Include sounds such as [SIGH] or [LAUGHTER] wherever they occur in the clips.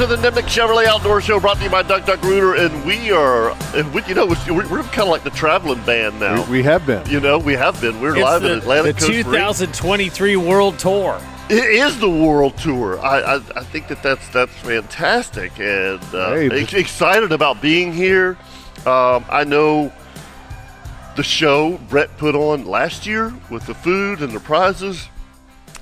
To the Nimnicht Chevrolet Outdoor Show brought to you by Duck Duck Rooter. And we are, and we, you know, we're, we're kind of like the traveling band now. We, we have been. you know, we have been. We're It's live the, in Atlantic the Coast Marine. 2023 World Tour. It is the world tour. I, I, I think that that's that's fantastic, and uh, Hey, ex- excited about being here. Um, I know the show Brett put on last year with the food and the prizes,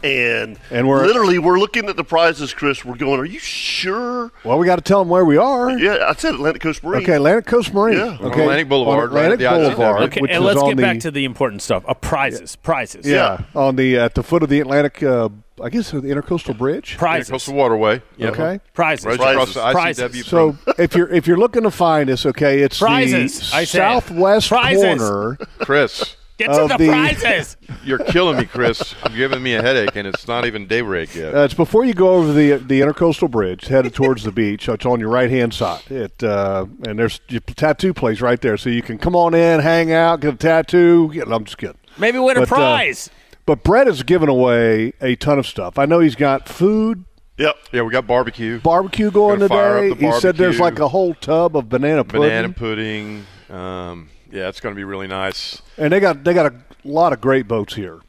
and And we're- literally we're looking at the prizes, Chris. We're going, are you sure? Well, we got to tell them where we are. Yeah, I said Atlantic Coast Marine. Okay, Atlantic Coast Marine. Yeah. Okay, Atlantic Boulevard, On right at Atlantic the ICW. Boulevard. Okay, which and let's get the, back to the important stuff. Uh, prizes, prizes, yeah, on the at the foot of the Atlantic. Uh, I guess the Intercoastal Bridge. prizes, Coastal Waterway. Yep. Okay. prizes, Right Prizes. Prizes. So if you're if you're looking to find us, okay, it's Prizes, the I southwest Prizes. corner. Chris, Get to the, the- prizes. [LAUGHS] you're killing me, Chris. You're giving me a headache, and it's not even daybreak yet. Uh, it's before you go over the the Intercoastal Bridge, headed towards the beach. It's on your right hand side. It uh, and there's your tattoo place right there, so you can come on in, hang out, get a tattoo. Get, I'm just kidding. Maybe win a But, uh, prize. But Brett has given away a ton of stuff. I know he's got food, Yep. yeah, we got barbecue, barbecue going Gonna fire today. up the He said there's like a whole tub of banana pudding, banana pudding. Um, yeah, it's going to be really nice. and they got they got a lot of great boats here.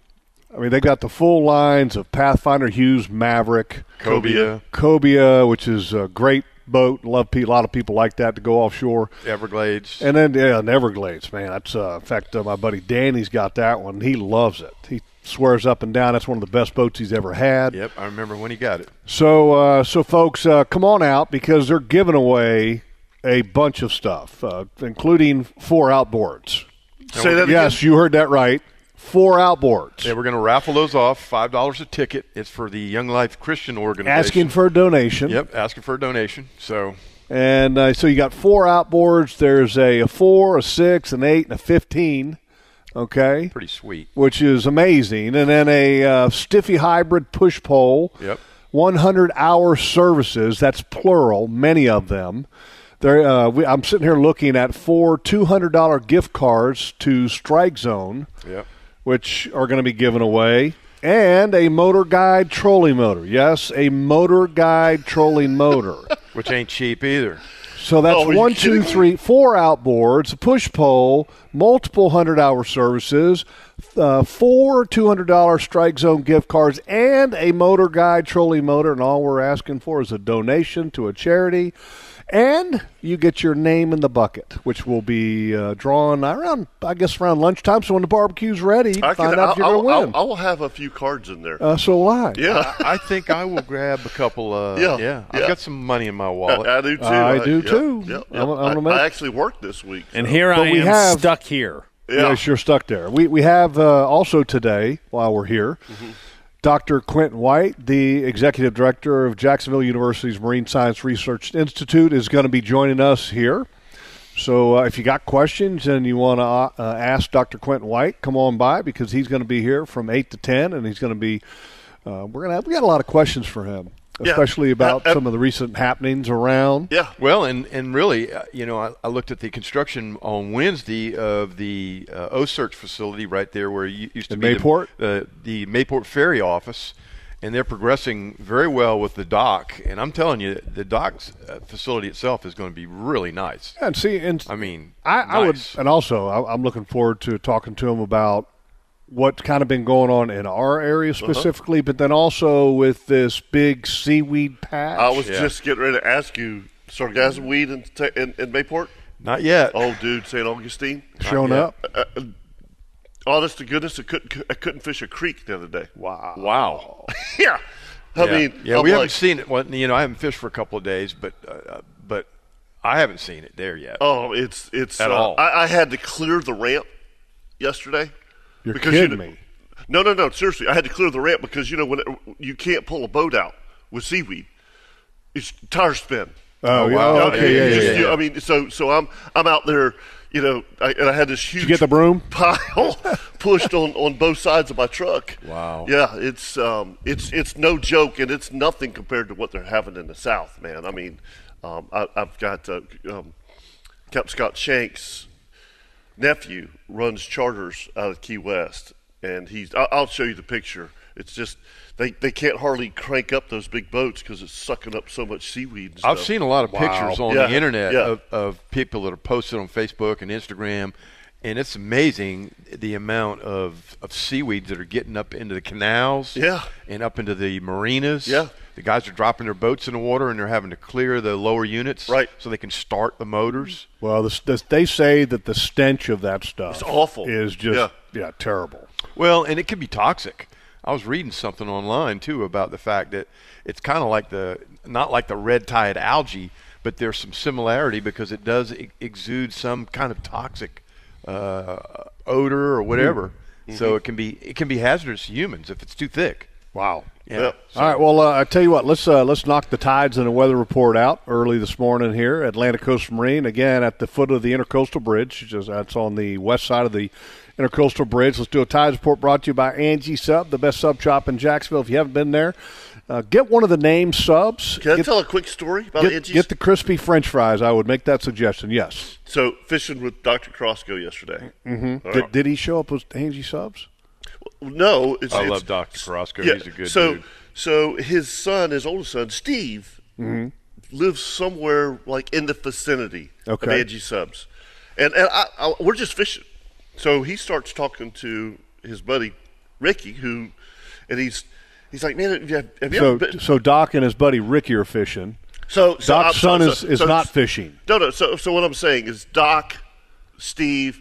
I mean, they got the full lines of Pathfinder, Hewes, Maverick, Cobia, Cobia, which is a great boat. Love a lot of people like that to go offshore. Everglades. And then yeah, and Everglades, man. That's uh, in fact uh, my buddy Danny's got that one. He loves it. He swears up and down that's one of the best boats he's ever had. Yep, I remember when he got it. So, uh, so folks, uh, come on out because they're giving away a bunch of stuff, uh, including four outboards. Say that Yes, you heard that right. Four outboards. Yeah, we're going to raffle those off. Five dollars a ticket. It's for the Young Life Christian organization. Asking for a donation. Yep, asking for a donation. So And uh, so you got four outboards. There's a, a four, a six, an eight, and a fifteen. Okay, pretty sweet. which is amazing. And then a uh, Stiffy hybrid push pole. Yep. 100 hour services. That's plural. Many of them. There, uh, we, I'm sitting here looking at four $200 gift cards to Strike Zone, Yep. which are going to be given away, and a Motor Guide trolling motor. Yes, a Motor Guide trolling motor. [LAUGHS] Which ain't cheap either. So that's Oh, are you one, two, kidding me? four outboards, a push pole, multiple hundred hour services, uh, four two hundred dollar Strike Zone gift cards, and a Motor Guide trolley motor. And all we're asking for is a donation to a charity. And you get your name in the bucket, which will be uh, drawn around, I guess, around lunchtime. So when the barbecue's ready, I find can, out if you're I'll, going to win. I'll, I'll have a few cards in there. uh, so will I. yeah. I think I will grab a couple. Uh, Yeah, [LAUGHS] yeah, yeah. I've got some money in my I, wallet. [LAUGHS] I do too. I do yep, too. Yep, I'm- I'm I, I actually worked this week. And here But I we am have- stuck here. yeah. Yes, you're stuck there. We we have uh, also today while we're here, Dr. Quinton White, the executive director of Jacksonville University's Marine Science Research Institute, is going to be joining us here. So uh, if you got questions and you want to uh, uh, ask Dr. Quinton White, come on by because he's going to be here from eight to ten, and he's going to be. Uh, we're gonna have, we got a lot of questions for him, Yeah. especially about Uh, uh, some of the recent happenings around. Yeah. Well, and and really, uh, you know, I, I looked at the construction on Wednesday of the uh, O Search facility right there where you used to In be the- Mayport? the, the Mayport Ferry office, and they're progressing very well with the dock. And I'm telling you, the dock's uh, facility itself is going to be really nice. And see, and I mean, I, I would, and also I, I'm looking forward to talking to him about what's kind of been going on in our area Uh-huh. specifically, but then also with this big seaweed patch. I was Yeah. just getting ready to ask you, sargassum weed in, in, in Mayport? Not yet. Oh, dude, St. Augustine. showing up. Uh, uh, honest to goodness, I couldn't I couldn't fish a creek the other day. Wow. Wow. [LAUGHS] yeah, I yeah. mean, yeah, I'm we like, haven't seen it. Well, you know, I haven't fished for a couple of days, but uh, but I haven't seen it there yet. Oh, it's it's. At uh, all. I, I had to clear the ramp yesterday. You're because kidding you know- me. No, no, no. Seriously, I had to clear the ramp because you know when it, you can't pull a boat out with seaweed, it's tire spin. Oh, yeah, wow. Okay, you yeah, just- yeah, yeah. I mean, so so I'm I'm out there, you know, I, and I had this huge you get the broom? [LAUGHS] pile pushed on, on both sides of my truck. Wow. Yeah, it's um it's it's no joke, and it's nothing compared to what they're having in the South, man. I mean, um, I, I've got uh, um, Captain Scott Shanks' nephew runs charters out of Key West, and he's. I'll, I'll show you the picture. It's just they, they can't hardly crank up those big boats because it's sucking up so much seaweed. And I've seen a lot of pictures on Yeah, the internet yeah. of, of people that are posted on Facebook and Instagram, and it's amazing the amount of, of seaweeds that are getting up into the canals Yeah. and up into the marinas. Yeah. The guys are dropping their boats in the water and they're having to clear the lower units Right. so they can start the motors. Well, the, the, they say that the stench of that stuff It's awful. is just Yeah. yeah terrible. Well, and it can be toxic. I was reading something online too about the fact that it's kind of like the not like the red tide algae, but there's some similarity because it does e- exude some kind of toxic uh, odor or whatever. So it can be it can be hazardous to humans if it's too thick. Wow. Yeah. Yeah. All right. Well, uh, I tell you what. Let's uh, let's knock the tides and the weather report out early this morning here. Atlantic Coast Marine again at the foot of the Intercoastal Bridge. Just that's on the west side of the Intercoastal Bridge. Let's do a tides report brought to you by Angie Sub, the best sub shop in Jacksonville. If you haven't been there, uh, get one of the name subs. Can I get, tell a quick story about get, Angie's? get the crispy French fries. I would make that suggestion. Yes. so fishing with Dr. Crosco yesterday. Mm-hmm. Did, did he show up with Angie subs? No, it's, I it's, love Dr. Carrasco. Yeah, He's a good so, dude. So his son, his oldest son, Steve, mm-hmm. lives somewhere like in the vicinity of Okay. Angie Subs, and and I, I, we're just fishing. So he starts talking to his buddy Ricky, who, and he's he's like, man, have have you So, ever been? so Doc and his buddy Ricky are fishing. So, so I'm Doc's son so- is, is not fishing. No, no. So, so what I'm saying is Doc, Steve,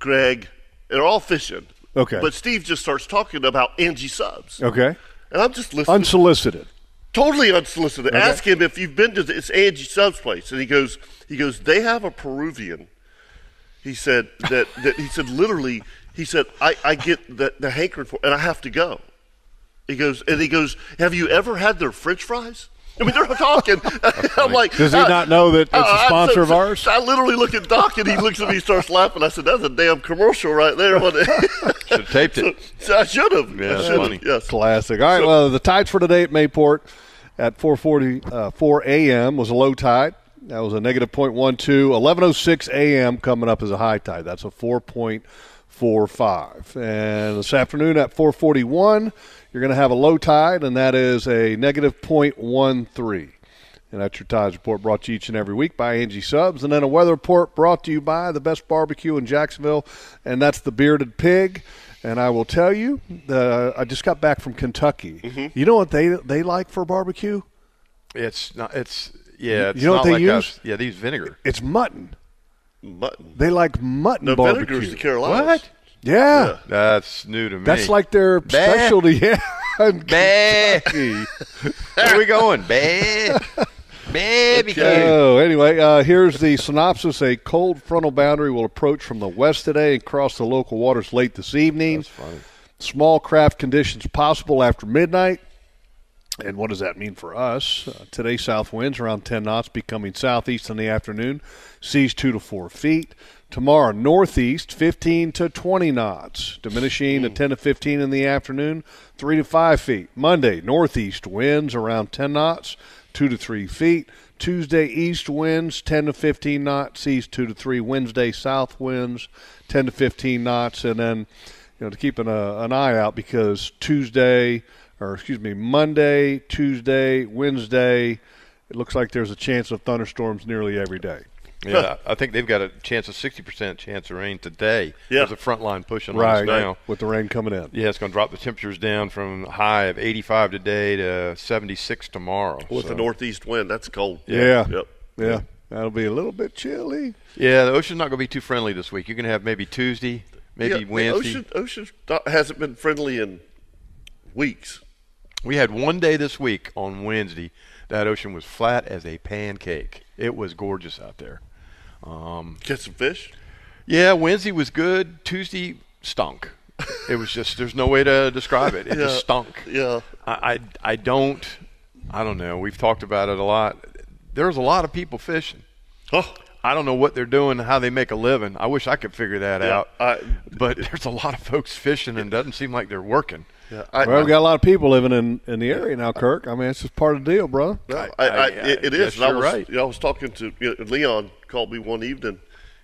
Greg, they're all fishing. Okay. But Steve just starts talking about Angie Subs, Okay. and I'm just listening. Unsolicited. totally unsolicited. Ask him if you've been to this Angie Subs place, and he goes, he goes, they have a Peruvian. He said that, [LAUGHS] that he said literally, he said I, I get the, the hankering for, and I have to go. He goes, and he goes, have you ever had their French fries? I mean, they're talking. [LAUGHS] I'm like, Does he uh, not know that it's a uh, I- sponsor so- of so- ours? I literally look at Doc, and he looks at me, he starts laughing. I said, that's a damn commercial right there. [LAUGHS] Should have taped it. [LAUGHS] so I should have. Yeah, that's funny. have. Yes. Classic. All right. well, the tides for today at Mayport at 4:44 a.m. was a low tide. That was a negative 0.12. 11:06 a.m. coming up as a high tide. That's a 4.45. And this afternoon at 4:41, you're going to have a low tide, and that is a negative 0.13. And that's your Tides Report brought to you each and every week by Angie Subs. And then a weather report brought to you by the best barbecue in Jacksonville, and that's the Bearded Pig. And I will tell you, the, I just got back from Kentucky. Mm-hmm. You know what they they like for barbecue? It's not. It's yeah. It's You know not what they like use? us. Yeah, they use vinegar. It's mutton. Mutton. They like mutton No, barbecue. vinegar's the Carolinas. What? Yeah. Yeah. That's new to me. That's like their Bah. specialty. [LAUGHS] Yeah. in Bah. Kentucky. Where are we going? Bah. Barbecue. Oh, anyway, uh, here's the synopsis. A cold frontal boundary will approach from the west today and cross the local waters late this evening. That's funny. Small craft conditions possible after midnight. And what does that mean for us? Uh, today, south winds around 10 knots, becoming southeast in the afternoon, seas 2 to 4 feet. Tomorrow, northeast, 15 to 20 knots, diminishing to 10 to 15 in the afternoon, 3 to 5 feet. Monday, northeast winds around 10 knots, 2 to 3 feet. Tuesday, east winds 10 to 15 knots, seas 2 to 3. Wednesday, south winds 10 to 15 knots. And then, you know, to keep an, uh, an eye out because Tuesday, or excuse me, Monday, Tuesday, Wednesday, it looks like there's a chance of thunderstorms nearly every day. Yeah, I think they've got a chance of 60% chance of rain today. Yeah. There's a front line pushing on Right. us now. With the rain coming in. Yeah, it's going to drop the temperatures down from a high of 85 today to 76 tomorrow. With So- the northeast wind, that's cold. Yeah. Yep. Yeah. That'll be a little bit chilly. Yeah, the ocean's not going to be too friendly this week. You're going to have maybe Tuesday, maybe Yeah, the Wednesday. Ocean, ocean hasn't been friendly in weeks. We had one day this week on Wednesday that ocean was flat as a pancake. It was gorgeous out there. Um, Get some fish. yeah, Wednesday was good. Tuesday stunk. It was just there's no way to describe it. It Yeah. just stunk. Yeah. I, I I don't I don't know. We've talked about it a lot. There's a lot of people fishing. Oh, I don't know what they're doing, how they make a living. I wish I could figure that Yeah, out. I- but there's a lot of folks fishing, and it doesn't seem like they're working. yeah. I, Well, we got a lot of people living in, in the area now, Kirk. I mean, it's just part of the deal, brother. No, I- I, I, I- it, it I And I you're was, right. you know, I was talking to you know, Leon. Called me one evening,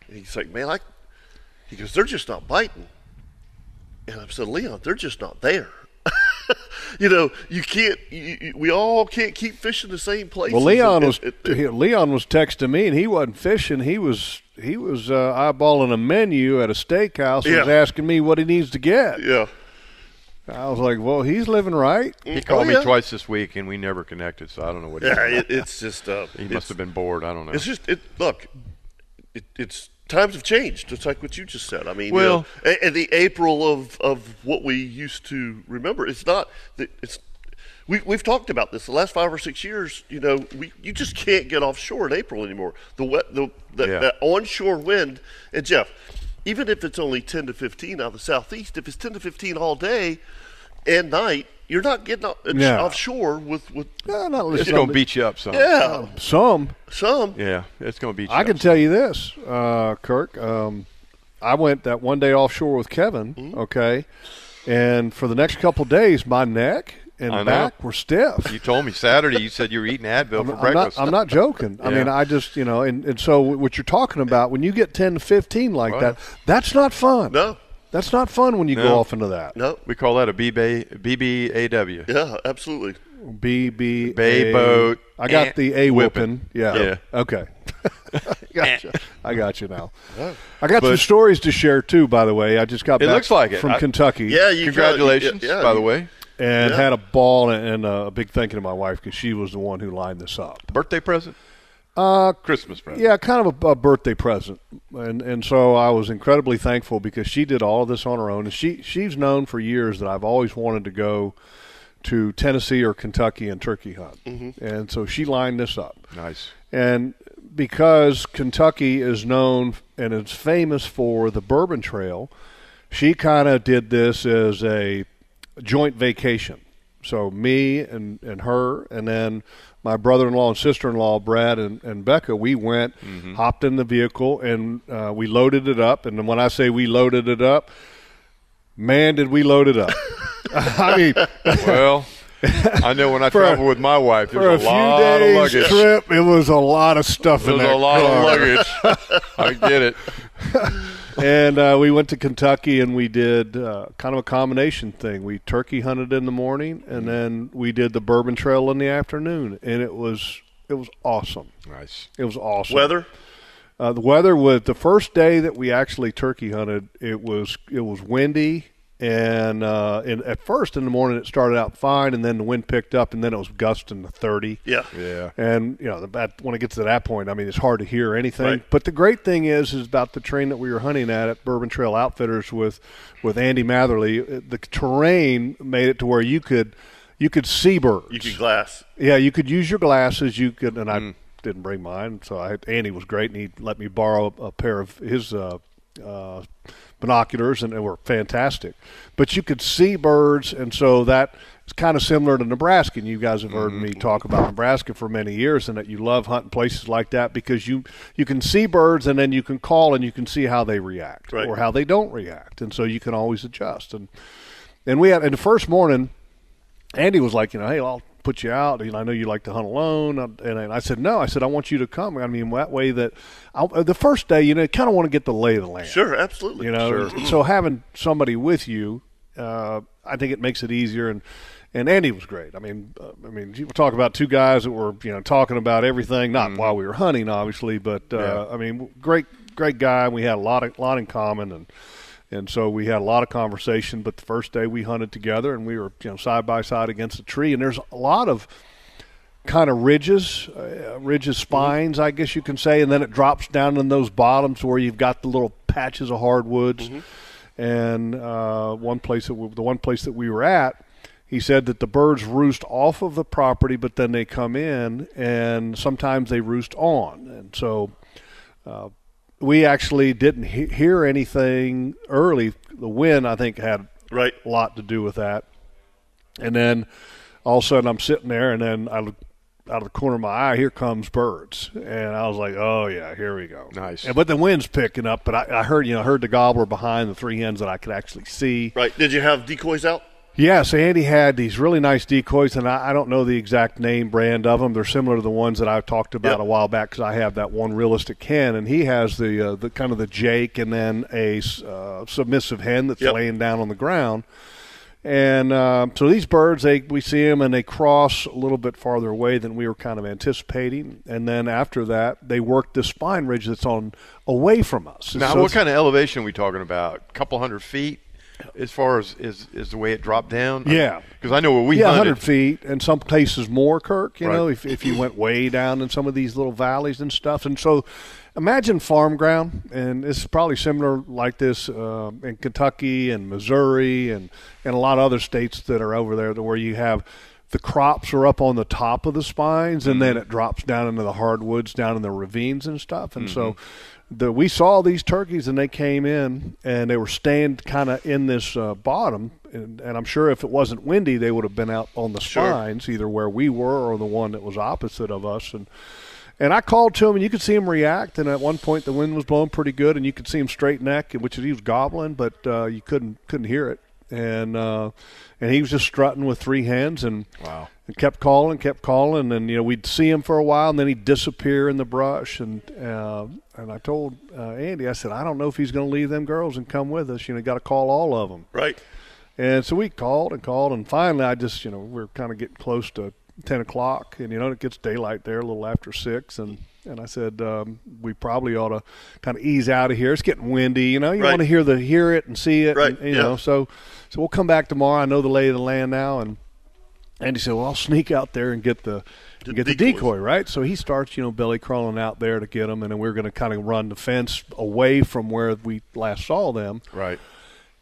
and he's like, "Man, I," he goes, "They're just not biting." And I said, "Leon, they're just not there." [LAUGHS] you know, you can't. You, you, we all can't keep fishing the same places. Well, Leon And- was and- and- he- Leon was texting me, and he wasn't fishing. He was he was uh, eyeballing a menu at a steakhouse. and was asking me what he needs to get. yeah. I was like, "Well, he's living right." He called Oh, me twice this week, and we never connected, so I don't know what he Yeah, it, it's just. Uh, He it's- must have been bored. I don't know. It's just it. Look, it, it's times have changed. Just like what you just said. I mean, you Well- know, and, and the April of of what we used to remember. It's not that it's. We, we've talked about this the last five or six years. You know, we you just can't get offshore in April anymore. The wet the the, Yeah. that onshore wind. And Jeff, even if it's only ten to fifteen out of the southeast, if it's ten to fifteen all day and night, you're not getting off, Yeah. offshore with with No, not it's going to- to beat you up some. yeah some. some Yeah, it's going to beat you I up can some. tell you this, uh, Kirk. Um, I went that one day offshore with Kevin. Mm-hmm. Okay, and for the next couple days, my neck and I know. back were stiff. You told me Saturday you said you were eating Advil I'm, for I'm breakfast. not. I'm not joking. I mean, I just you know, and, and so what you're talking about when you get 10 to 15 like Oh, that, that's not fun. no That's not fun when you go off into that. no We call that a BBA, BBAW. yeah absolutely. B B Bay boat, I got eh, the A whipping. whooping. Yeah. Yeah. Okay. [LAUGHS] gotcha. I got you now. I got some stories to share too. By the way, I just got It back looks like it. from I- Kentucky. Yeah, you Congratulations, yeah, by you- the way. And Yeah. had a ball and, a big thank you to my wife because she was the one who lined this up. Birthday present? Uh, Christmas present. Yeah, kind of a, a birthday present, and and so I was incredibly thankful because she did all of this on her own, and she she's known for years that I've always wanted to go to Tennessee or Kentucky and turkey hunt, and so she lined this up, Nice. and because Kentucky is known and it's famous for the Bourbon Trail, she kind of did this as a joint vacation. So me and, and her, and then my brother-in-law and sister-in-law, Brad and, and Becca, we went, hopped in the vehicle, and uh, we loaded it up. And then when I say we loaded it up, man, did we load it up! [LAUGHS] I mean, Well, I know when I [LAUGHS] a- travel with my wife, for a there's a lot of days luggage. trip, it was a lot of stuff in There's that a lot car. of luggage. I get it. [LAUGHS] and uh, we went to Kentucky and we did uh, kind of a combination thing. We turkey hunted in the morning, and then we did the Bourbon Trail in the afternoon, and it was it was awesome. Nice. It was awesome. Weather. Uh, the weather was the first day that we actually turkey hunted. It was it was windy, and uh, and at first in the morning it started out fine, and then the wind picked up, and then it was gusting to thirty. Yeah. Yeah. And you know, the, at, when it gets to that point, I mean, it's hard to hear anything. Right. But the great thing is, is about the train that we were hunting at at Bourbon Trail Outfitters with, with Andy Matherly. uh, The terrain made it to where you could, you could see birds. You could glass. yeah, you could use your glasses. You could, and I Mm. didn't bring mine, so I, Andy was great, and he let me borrow a, a pair of his uh, uh, binoculars, and they were fantastic. But you could see birds, and so that is kind of similar to Nebraska. And you guys have heard me talk about Nebraska for many years, and that you love hunting places like that because you you can see birds, and then you can call, and you can see how they react Right. or how they don't react, and so you can always adjust. And and we had in the first morning. Andy was like, you know, hey, I'll put you out. You know, I know you like to hunt alone, and and I said, no. I said, I want you to come. I mean, that way that I'll, the first day, you know, kind of want to get the lay of the land. Sure, absolutely. You know, so having somebody with you, uh, I think it makes it easier. And and Andy was great. I mean, uh, I mean, you talk about two guys that were you know talking about everything, not while we were hunting, obviously, but uh, Yeah. I mean, great great guy. We had a lot of lot in common, and and so we had a lot of conversation. But the first day we hunted together, and we were you know side by side against a tree, and there's a lot of kind of ridges, uh, ridges, spines, I guess you can say, and then it drops down in those bottoms where you've got the little patches of hardwoods. And uh, one place that we, the one place that we were at, he said that the birds roost off of the property, but then they come in, and sometimes they roost on, and so. Uh, we actually didn't he- hear anything early. The wind, I think, had Right. a lot to do with that. And then all of a sudden, I'm sitting there, and then I look out of the corner of my eye, here comes birds, and I was like, "Oh yeah, here we go." Nice. And, but the wind's picking up, but I, I heard, you know, heard the gobbler behind the three hens that I could actually see. Right. Did you have decoys out? Yes, Andy had these really nice decoys, and I, I don't know the exact name brand of them. They're similar to the ones that I talked about Yep. a while back because I have that one realistic hen, and he has the uh, the kind of the Jake, and then a uh, submissive hen that's Yep. laying down on the ground. And um, so these birds, they we see them and they cross a little bit farther away than we were kind of anticipating. And then after that, they work this spine ridge that's on away from us. Now, So what kind of elevation are we talking about? A couple hundred feet, as far as is is the way it dropped down? Yeah. because I know where we yeah, 100 feet, and some places more, Kirk, you Right. know, if, if you went way down in some of these little valleys and stuff. And so imagine farm ground, and it's probably similar like this uh, in Kentucky and Missouri and, and a lot of other states that are over there where you have the crops are up on the top of the spines, and then it drops down into the hardwoods, down in the ravines and stuff. And so the, we saw these turkeys and they came in and they were staying kind of in this uh, bottom and, and i'm sure if it wasn't windy they would have been out on the Sure. spines either where we were or the one that was opposite of us and and I called to him, and you could see him react. And at one point, the wind was blowing pretty good, and you could see him straight neck, which he was gobbling, but uh, you couldn't couldn't hear it. And uh, and he was just strutting with three hens, and Wow. and kept calling, kept calling, and you know we'd see him for a while, and then he'd disappear in the brush. And uh, and I told uh, Andy, I said, I don't know if he's going to leave them girls and come with us. You know, got to call all of them. Right. And so we called and called, and finally, I just, you know, we are kind of getting close to ten o'clock, and you know, it gets daylight there a little after six, and and I said um, we probably ought to kind of ease out of here. It's getting windy, you know. You Right. want to hear the hear it and see it, Right, and, you yeah. know. So so we'll come back tomorrow. I know the lay of the land now, and Andy said, "Well, I'll sneak out there and get the." The get the decoy right, so he starts, you know, belly crawling out there to get them, and then we're going to kind of run the fence away from where we last saw them, Right.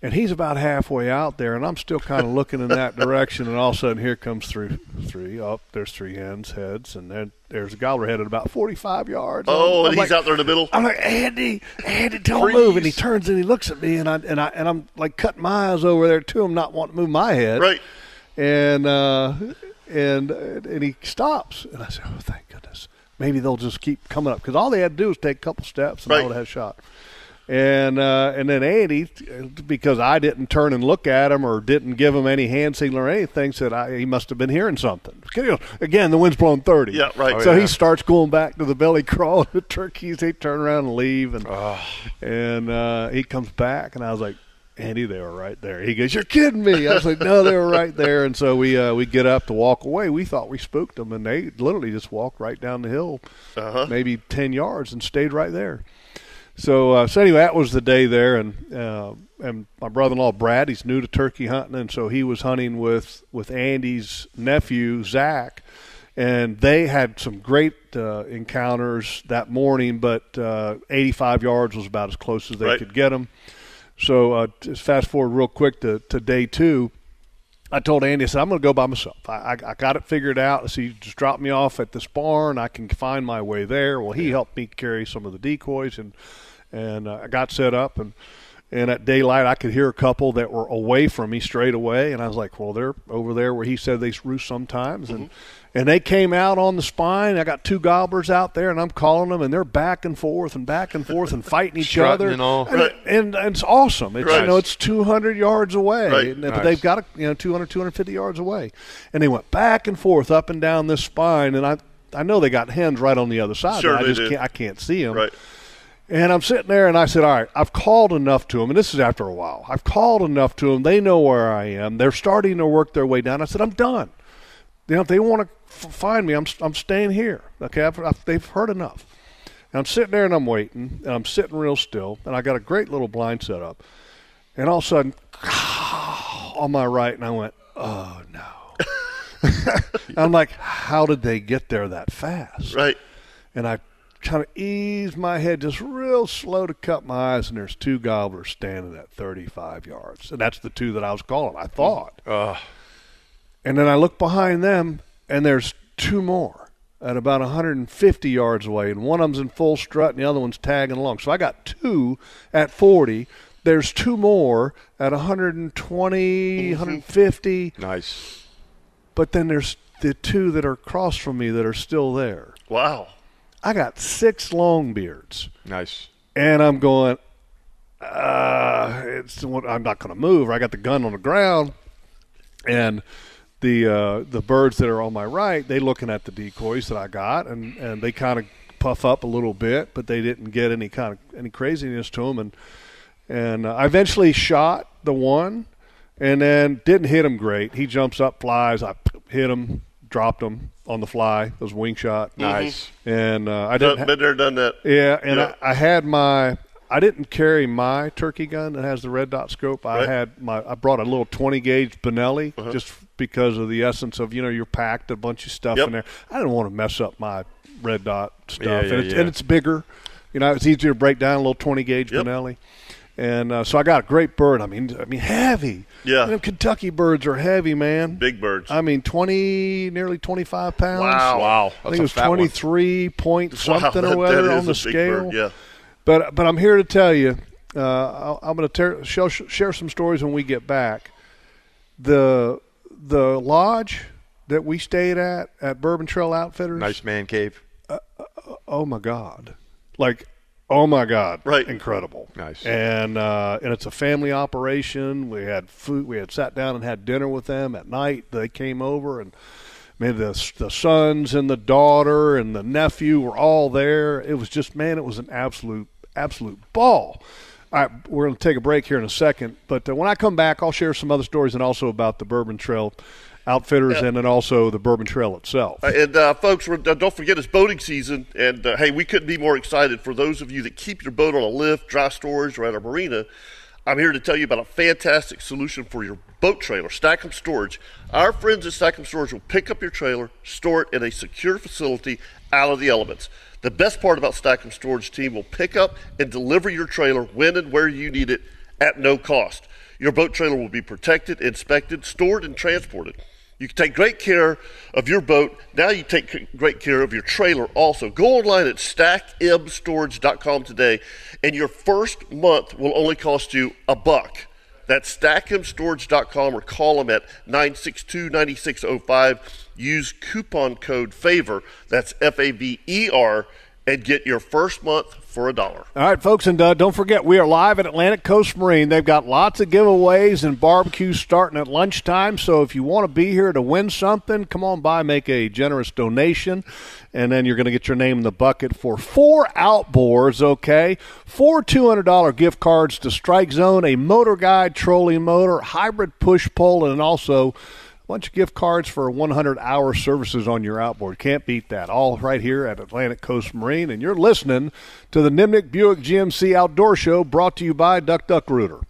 And he's about halfway out there, and I'm still kind of looking in that direction, and all of a sudden here comes three, three up. There's three hens heads, and then there's a gobbler head at about 45 yards. Oh, I'm and he's like, out there in the middle. I'm like Andy, Andy, don't Freeze. move, and he turns and he looks at me, and I and I and I'm like cutting my eyes over there to him, not wanting to move my head, Right. and uh, and and he stops, and I said, "Oh, thank goodness! Maybe they'll just keep coming up because all they had to do was take a couple steps, and I would have had shot." And uh, and then Andy, because I didn't turn and look at him or didn't give him any hand signal or anything, said I, he must have been hearing something. Again, the wind's blowing thirty. Yeah, right. Oh, so yeah. he starts going back to the belly crawl. The turkeys they turn around and leave, and and uh, he comes back, and I was like, Andy, they were right there. He goes, "You're kidding me!" I was like, "No, they were right there." And so we uh, we get up to walk away. We thought we spooked them, and they literally just walked right down the hill, Uh-huh. maybe ten yards, and stayed right there. So uh, so anyway, that was the day there, and uh, and my brother-in-law Brad, he's new to turkey hunting, and so he was hunting with with Andy's nephew Zach, and they had some great uh, encounters that morning, but uh, 85 yards was about as close as they Right. could get them. So uh, just fast forward real quick to, to day two. I told Andy, I said, I'm going to go by myself. I, I, I got it figured out. So you just drop me off at this barn. I can find my way there. Well, he helped me carry some of the decoys and and uh, I got set up and. And at daylight, I could hear a couple that were away from me straight away, and I was like, "Well, they're over there where he said they roost sometimes." And and they came out on the spine. I got two gobblers out there, and I'm calling them, and they're back and forth and back and forth and fighting each Strutting other. and all. And, Right. and, and it's awesome. It's Right. you know it's 200 yards away, Right. and- but Nice. they've got a, you know 200 250 yards away, and they went back and forth up and down this spine, and I I know they got hens right on the other side. Sure but I just did. can't I can't see them. Right. And I'm sitting there and I said, All right, I've called enough to them. And this is after a while. I've called enough to them. They know where I am. They're starting to work their way down. I said, I'm done. You know, if they want to f- find me, I'm, I'm staying here. Okay. I've, I've, they've heard enough. And I'm sitting there and I'm waiting. And I'm sitting real still. And I got a great little blind set up. And all of a sudden, [SIGHS] on my right, and I went, Oh, no. [LAUGHS] I'm like, How did they get there that fast? Right. and I kind of ease my head just real slow to cut my eyes, and there's two gobblers standing at 35 yards, and that's the two that I was calling. I thought, Uh, and then I look behind them, and there's two more at about 150 yards away, and one of them's in full strut, and the other one's tagging along. So I got two at 40. There's two more at 120, 150, nice. but then there's the two that are across from me that are still there. Wow. I got six long beards. Nice. and I'm going. Uh, it's I'm not going to move. I got the gun on the ground, and the uh, the birds that are on my right, they looking at the decoys that I got, and, and they kind of puff up a little bit, but they didn't get any kind of any craziness to them, and and uh, I eventually shot the one, and then didn't hit him great. He jumps up, flies. I hit him, dropped him on the fly. It was a wing shot. Nice. And uh, I didn't. Done, been there, done that. Yeah, and Yeah. I, I had my. I didn't carry my turkey gun that has the red dot scope. I had my. I brought a little twenty gauge Benelli Uh-huh. just because of the essence of you know you're packed a bunch of stuff Yep. in there. I didn't want to mess up my red dot stuff, Yeah, yeah, and, it's, yeah. and it's bigger. You know, it's easier to break down a little twenty gauge Yep. Benelli. And uh, so I got a great bird. I mean, I mean heavy. Yeah. Them Kentucky birds are heavy, man. Big birds. I mean, twenty, nearly twenty-five pounds. Wow. Wow. I think a it was fat one. twenty-three point Wow, something that- or whatever on the scale. bird, Yeah. But but I'm here to tell you, uh, I'm going to share, share some stories when we get back. The the lodge that we stayed at at Bourbon Trail Outfitters. Nice man cave. Oh my God! Like oh my God! Right. Incredible. Nice. And uh, and it's a family operation. We had food. We had sat down and had dinner with them at night. They came over and. Man, the the sons and the daughter and the nephew were all there. It was just man, it was an absolute absolute ball. All right, we're going to take a break here in a second, but uh, when I come back, I'll share some other stories and also about the Bourbon Trail outfitters and then also the Bourbon Trail itself. Uh, And uh, folks, uh, don't forget it's boating season. And uh, hey, we couldn't be more excited for those of you that keep your boat on a lift, dry storage, or at a marina. I'm here to tell you about a fantastic solution for your boat trailer, Stackham Storage. Our friends at Stackham Storage will pick up your trailer, store it in a secure facility out of the elements. The best part about Stackham Storage team will pick up and deliver your trailer when and where you need it at no cost. Your boat trailer will be protected, inspected, stored, and transported. You can take great care of your boat. Now you take great care of your trailer also. Go online at stackmstorage.com today, and your first month will only cost you a buck. That's stackmstorage.com or call them at 962 9605. Use coupon code FAVER, that's F A V E R, and get your first month for a dollar. All right, folks, and uh, don't forget, we are live at Atlantic Coast Marine. They've got lots of giveaways and barbecues starting at lunchtime. So if you want to be here to win something, come on by, make a generous donation, and then you're going to get your name in the bucket for four outboards, okay? Four $200 gift cards to Strike Zone, a motor guide, trolling motor, hybrid push pole, and also bunch of gift cards for 100 hour services on your outboard. Can't beat that. All right here at Atlantic Coast Marine. And you're listening to the Nimnicht Buick GMC Outdoor Show brought to you by Duck Duck Rooter.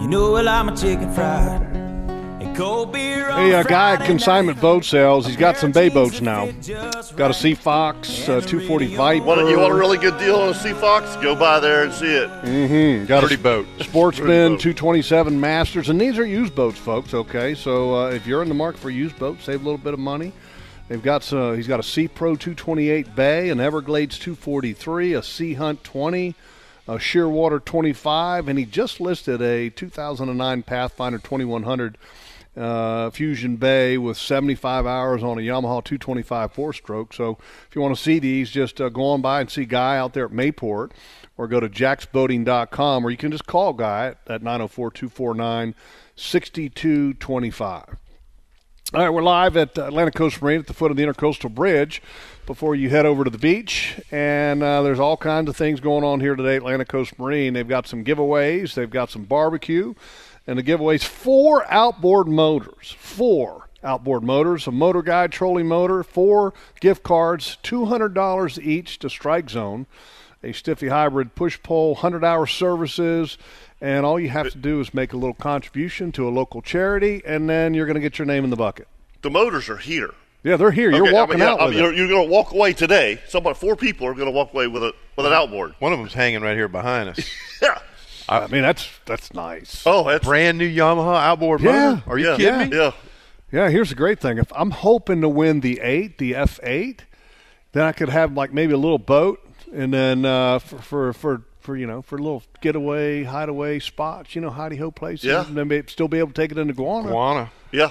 You know well I'm a chicken fried Hey, a guy at Consignment night. Boat Sales, he's got some bay boats now. that fit just Got a. Sea Fox, uh, 240 Viper. Want a- you want a really good deal on a Sea Fox? Go by there and see it. Mm-hmm. Got Pretty a boat. Sportsman Pretty boat. 227 Masters, and these are used boats, folks. Okay, so uh, if you're in the market for used boat, save a little bit of money. They've got some, he's got a Sea Pro 228 Bay, an Everglades 243, a Sea Hunt 20, a Shearwater 25, and he just listed a 2009 Pathfinder 2100 uh, Fusion Bay with 75 hours on a Yamaha 225 four-stroke. So if you want to see these, just uh, go on by and see Guy out there at Mayport, or go to jacksboating.com, or you can just call Guy at, at 904-249-6225. All right, we're live at Atlantic Coast Marine at the foot of the Intercoastal Bridge before you head over to the beach. And uh, there's all kinds of things going on here today at Atlantic Coast Marine. They've got some giveaways, they've got some barbecue, and the giveaways four outboard motors. Four outboard motors, a motor guide trolling motor, four gift cards, $200 each to Strike Zone, a Stiffy Hybrid push pull, 100 hour services. And all you have to do is make a little contribution to a local charity, and then you're going to get your name in the bucket. The motors are here. Yeah, they're here. You're Okay, I walking mean, yeah, out I with mean, it. you're, you're going to walk away today. Somebody, four people are going to walk away with a with an outboard. One of them's hanging right here behind us. [LAUGHS] Yeah. I mean, that's that's nice. Oh, that's Brand new Yamaha outboard Yeah. motor. Are you yeah, kidding me? Yeah. Yeah, here's the great thing. If I'm hoping to win the eight, the F8, then I could have like maybe a little boat, and then uh, for, for for for you know for little getaway, hideaway spots, you know, hidey ho places, Yeah. and then be, still be able to take it into Guana, Guana. Yeah.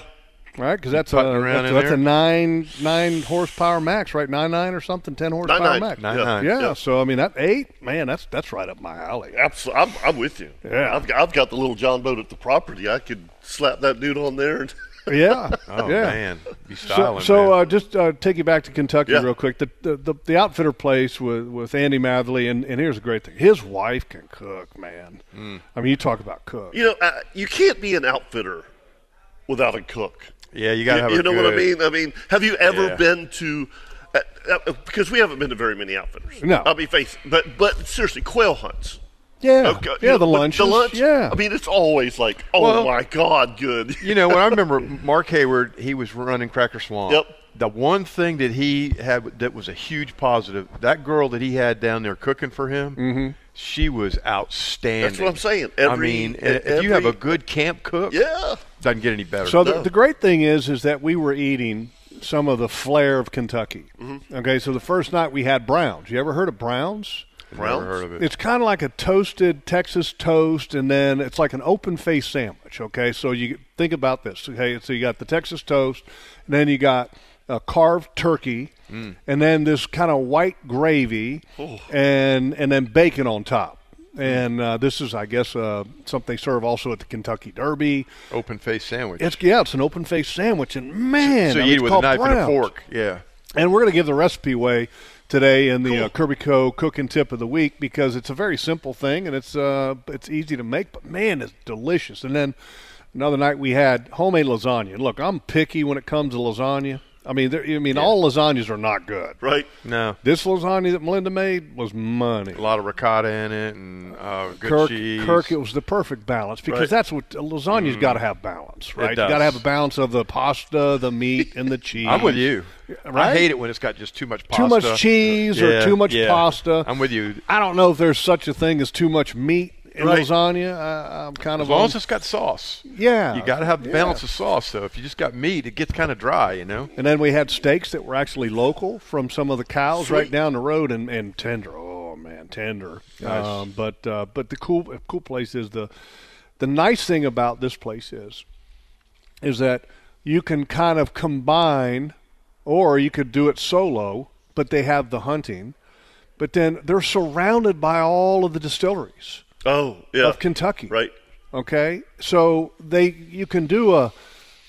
Right? Because that's a around that's, that's a nine nine horsepower max, right? Nine nine or something, ten horsepower nine. max. Nine Yeah. nine. Yeah, Yeah. so I mean that eight, man, that's that's right up my alley. Absolutely. I'm, I'm with you. Yeah. I've got, I've got the little John boat at the property. I could slap that dude on there. And [LAUGHS] Yeah. Oh yeah. man, be So, styling. so man. uh, just uh, take you back to Kentucky Yeah. real quick. The, the the the outfitter place with with Andy Matherly, and, and here's a great thing: his wife can cook, man. Mm. I mean, you talk about cook. you know, uh, you can't be an outfitter without a cook. Yeah, you got to You, have. you know what I mean? I mean, have you ever Yeah. been to? Uh, uh, because we haven't been to very many outfitters. No. I'll be face, but but seriously, quail hunts. Yeah, Okay, you yeah, know, the lunch, The lunch. yeah. I mean, it's always like, oh Well- my god, good. You know, when I [LAUGHS] remember Mark Hayward, he was running Cracker Swamp. Yep. The one thing that he had that was a huge positive, that girl that he had down there cooking for him, Mm-hmm. She was outstanding. That's what I'm saying. I Every- mean, if you have a good camp cook, yeah. doesn't get any better. So the, No. the great thing is, is that we were eating some of the flair of Kentucky. Mm-hmm. Okay, so the first night we had Browns. You ever heard of Browns? Never Browns? heard of it. It's kind of like a toasted Texas toast, and then it's like an open face sandwich. Okay, so you think about this. Okay, so you got the Texas toast, and then you got a carved turkey, Mm. and then this kind of white gravy, and and then bacon on top. And uh, this is, I guess, uh, something they serve also at the Kentucky Derby. Open face sandwich. It's yeah, it's an open face sandwich, and man, so I you eat it with a knife and a fork. Yeah. And we're going to give the recipe away today in the uh, Kirbyco cooking tip of the week because it's a very simple thing and it's uh, it's easy to make, but man, it's delicious. And then another night we had homemade lasagna. Look, I'm picky when it comes to lasagna. I mean, there, I mean, all lasagnas are not good. Right. No. This lasagna that Melinda made was money. A lot of ricotta in it and uh, good Kirk, cheese. Kirk, it was the perfect balance because Right. that's what lasagna's got to have balance, right? You does. got to have a balance of the pasta, the meat, and the [LAUGHS] cheese. I'm with you. Right? I hate it when it's got just too much pasta. Too much cheese or too much yeah. pasta. I'm with you. I don't know if there's such a thing as too much meat in Right. lasagna. I, I'm kind As of long on- as it's got sauce. yeah. You got to have the yeah. balance of sauce, though. If you just got meat, it gets kind of dry, you know? And then we had steaks that were actually local from some of the cows right down the road, and, and tender. Oh man, tender. Nice. Um, but uh, but the cool cool place is the the nice thing about this place is is that you can kind of combine, or you could do it solo, but they have the hunting. But then they're surrounded by all of the distilleries Oh, yeah. of Kentucky. Right. Okay, so they you can do a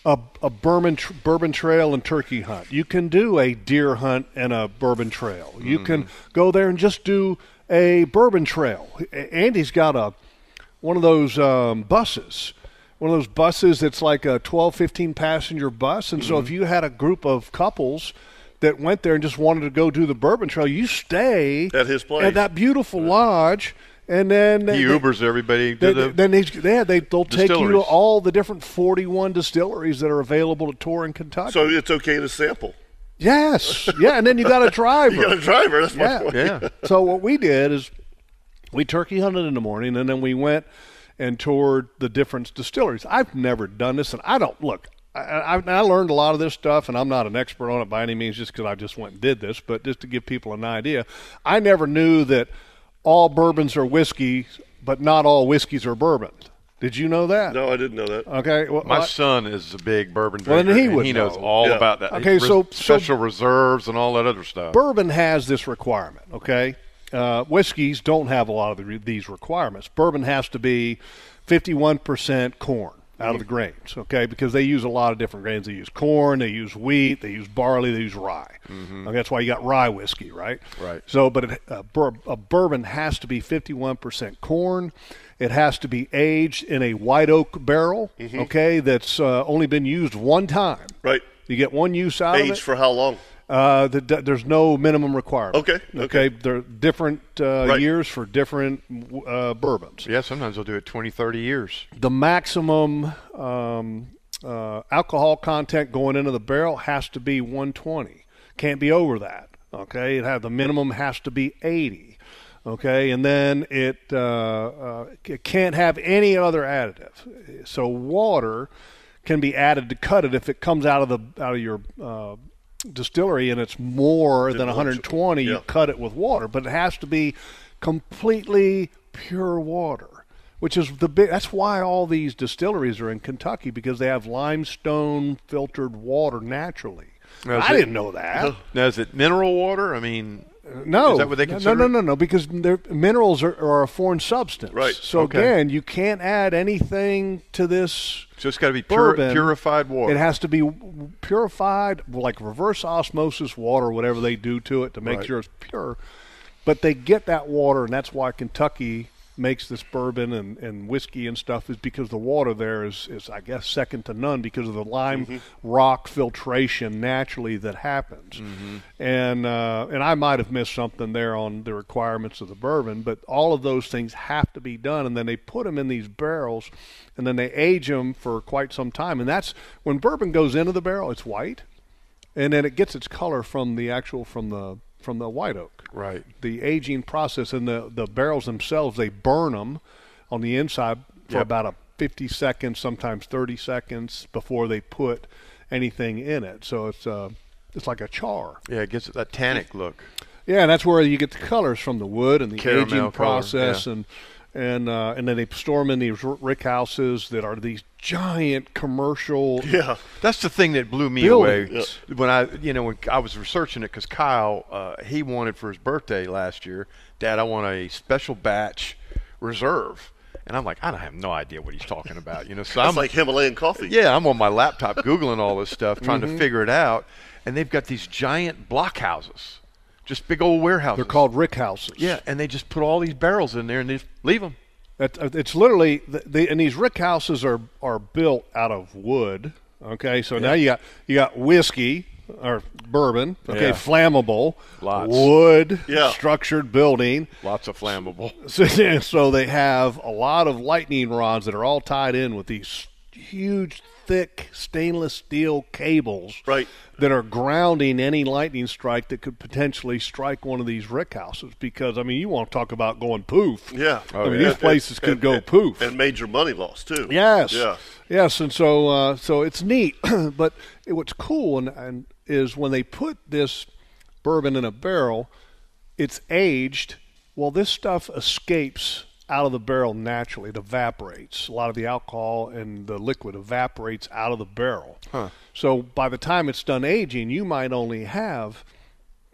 a, a bourbon tr- bourbon trail and turkey hunt. You can do a deer hunt and a bourbon trail. You can go there and just do a bourbon trail. Andy's got a one of those um, buses, one of those buses that's like a 12, 15 passenger bus. And so if you had a group of couples that went there and just wanted to go do the bourbon trail, you stay At his place. at that beautiful lodge and then He they- Ubers everybody They, the. then they, yeah, they they'll take you to all the different 41 distilleries that are available to tour in Kentucky. So it's okay to sample. yes, yeah, and then you got a [LAUGHS] driver. You got a driver. That's my Yeah. point. yeah. so what we did is we turkey hunted in the morning and then we went and toured the different distilleries i've never done this and i don't look I, I, I learned a lot of this stuff and i'm not an expert on it by any means just because i just went and did this but just to give people an idea i never knew that all bourbons are whiskey but not all whiskeys are bourbon did you know that No, I didn't know that. okay well, My I- son is a big bourbon Well, drinker. then he and would he knows know. all Yeah. about that. Okay, Res- so- so- special reserves and all that other stuff. bourbon has this requirement. Okay, uh, whiskeys don't have a lot of the, these requirements. Bourbon has to be 51% corn out of the grains. Okay, because they use a lot of different grains. They use corn, they use wheat, they use barley, they use rye. Okay, that's why you got rye whiskey, right? Right. So, but it, a, bur- a bourbon has to be 51% corn. It has to be aged in a white oak barrel. Okay, that's uh, only been used one time. Right. You get one use out of Age it. for how long? Uh, the, there's no minimum requirement. Okay, okay. There are different uh, Right. years for different uh, bourbons. yeah, sometimes they'll do it 20, 30 years. The maximum um, uh, alcohol content going into the barrel has to be 120. Can't be over that. Okay, it has the minimum has to be 80. Okay, and then it uh, uh, it can't have any other additive. So water can be added to cut it if it comes out of the out of your uh, distillery and it's more than 120. You cut it with water, but it has to be completely pure water, which is the big. That's why all these distilleries are in Kentucky because they have limestone filtered water naturally. Now, I it- didn't know that. Now, is it mineral water? I mean, No, Is that what they no, consider No, no, no, no, because minerals are, are a foreign substance. Right. So Okay. again, you can't add anything to this so it's got to be pure, purified water. It has to be purified, like reverse osmosis water, whatever they do to it to make Right. sure it's pure. But they get that water, and that's why Kentucky makes this bourbon and, and whiskey and stuff is because the water there is, is I guess second to none because of the lime Mm-hmm. rock filtration naturally that happens. Mm-hmm. And uh, and I might have missed something there on the requirements of the bourbon, but all of those things have to be done, and then they put them in these barrels, and then they age them for quite some time, and that's when bourbon goes into the barrel, it's white, and then it gets its color from the actual from the from the white oak Right. the aging process and the, the barrels themselves they burn them on the inside for Yep. about a 50 seconds sometimes 30 seconds before they put anything in it so it's uh it's like a char yeah, it gives it that tannic look. yeah and that's where you get the colors from the wood and the Caramel aging color, process yeah. and and uh, and then they store them in these r- rick houses that are these giant commercial [LAUGHS] Yeah. That's the thing that blew me Buildings. away when I, you know, when I was researching it because Kyle, uh, he wanted for his birthday last year, Dad, I want a special batch reserve, and I'm like, I have no idea what he's talking about, you know. So I'm like Himalayan coffee. yeah, I'm on my laptop googling all this stuff, trying Mm-hmm. to figure it out, and they've got these giant block houses, just big old warehouses. they're called rick houses yeah, and they just put all these barrels in there and they leave them. Uh, it's literally the, the, and these rick houses are are built out of wood. Okay, so now you got you got whiskey or bourbon. Okay, Yeah. flammable, Lots. wood, Yeah. structured building. Lots of flammable. [LAUGHS] So, so they have a lot of lightning rods that are all tied in with these huge, thick stainless steel cables. Right. That are grounding any lightning strike that could potentially strike one of these rick houses. Because I mean, you want to talk about going poof? Yeah. I mean, yeah. these places could And- go and- poof. And major money loss, too. Yes. Yeah. Yes, and so uh, so it's neat, [CLEARS THROAT] but it, what's cool and, and is when they put this bourbon in a barrel, it's aged. Well, this stuff escapes out of the barrel naturally. It evaporates. A lot of the alcohol and the liquid evaporates out of the barrel. So by the time it's done aging, you might only have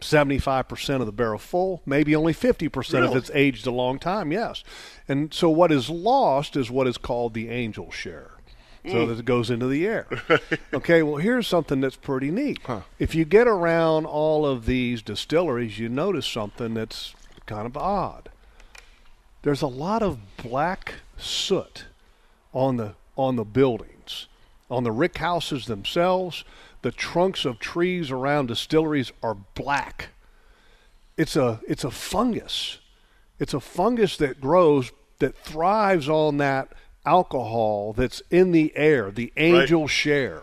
75% of the barrel full, maybe only 50% if it's aged a long time, yes. And so what is lost is what is called the angel share. So mm. that it goes into the air. [LAUGHS] okay, well, here's something that's pretty neat. If you get around all of these distilleries, you notice something that's kind of odd. There's a lot of black soot on the on the buildings, on the rick houses themselves. The trunks of trees around distilleries are black. It's a it's a fungus. It's a fungus that grows that thrives on that alcohol that's in the air, the angel share.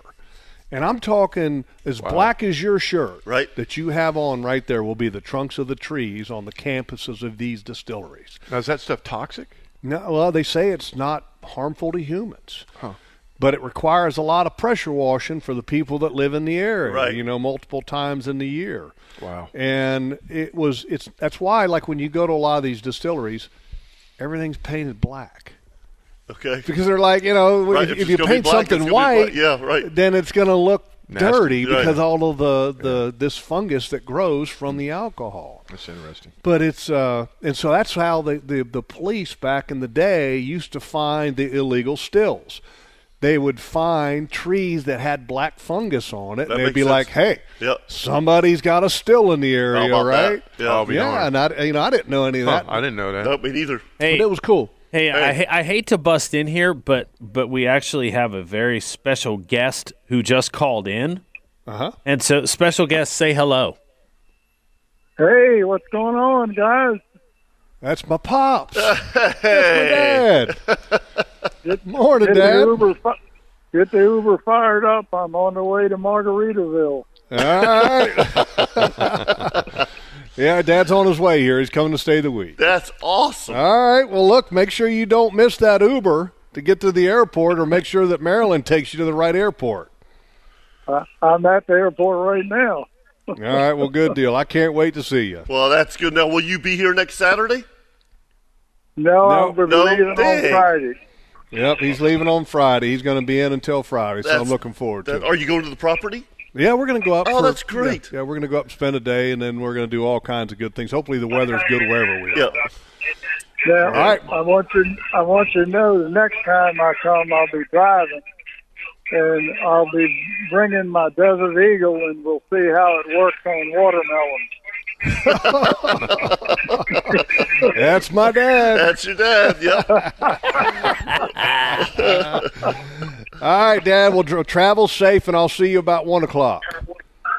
And I'm talking as black as your shirt Right. that you have on right there will be the trunks of the trees on the campuses of these distilleries. Now, is that stuff toxic? No, well, they say it's not harmful to humans. But it requires a lot of pressure washing for the people that live in the area, Right. you know, multiple times in the year. Wow. And it was it's that's why like when you go to a lot of these distilleries, everything's painted black. Okay. Because they're like, you know, Right, if, if if you paint black, something white. Yeah, right. then it's going to look Nasty. dirty Right. because all of the, the this fungus that grows from the alcohol. That's interesting. But it's uh, and so that's how the, the the police back in the day used to find the illegal stills. They would find trees that had black fungus on it, That and they'd be sense. like, "Hey, Yep. somebody's got a still in the How area, about that? right?" Yeah. I'll be yeah, darned. and I, you know, I didn't know any of Huh, that, I didn't know that. No, me neither. Hey, but it was cool. Hey, I, Hey. ha- I hate to bust in here, but but we actually have a very special guest who just called in, Uh huh. and so special guest, say hello. Hey, what's going on, guys? That's my pops. That's my dad. Morning, Get the Dad. Uber, fi- get the Uber fired up. I'm on the way to Margaritaville. All right. [LAUGHS] yeah, Dad's on his way here. He's coming to stay the week. That's awesome. All right. Well, look, make sure you don't miss that Uber to get to the airport, or make sure that Maryland takes you to the right airport. I, I'm at the airport right now. All right. Well, good deal. I can't wait to see you. Well, that's good. Now, will you be here next Saturday? No, No, I'm going no, leaving dang. on Friday. Yep, he's leaving on Friday. He's going to be in until Friday, so I'm looking forward to That- it. are you going to the property? Yeah, we're going to go up. Oh, for- that's great. Yeah, yeah, we're going to go up and spend a day, and then we're going to do all kinds of good things. Hopefully, the weather's good wherever we are. Yeah. Now, All right. I want you. I want you to know the next time I come, I'll be driving, and I'll be bringing my Desert Eagle, and we'll see how it works on watermelon. [LAUGHS] That's my dad. That's your dad. Yeah. [LAUGHS] All right, Dad. Well, dr- travel safe, and I'll see you about one o'clock.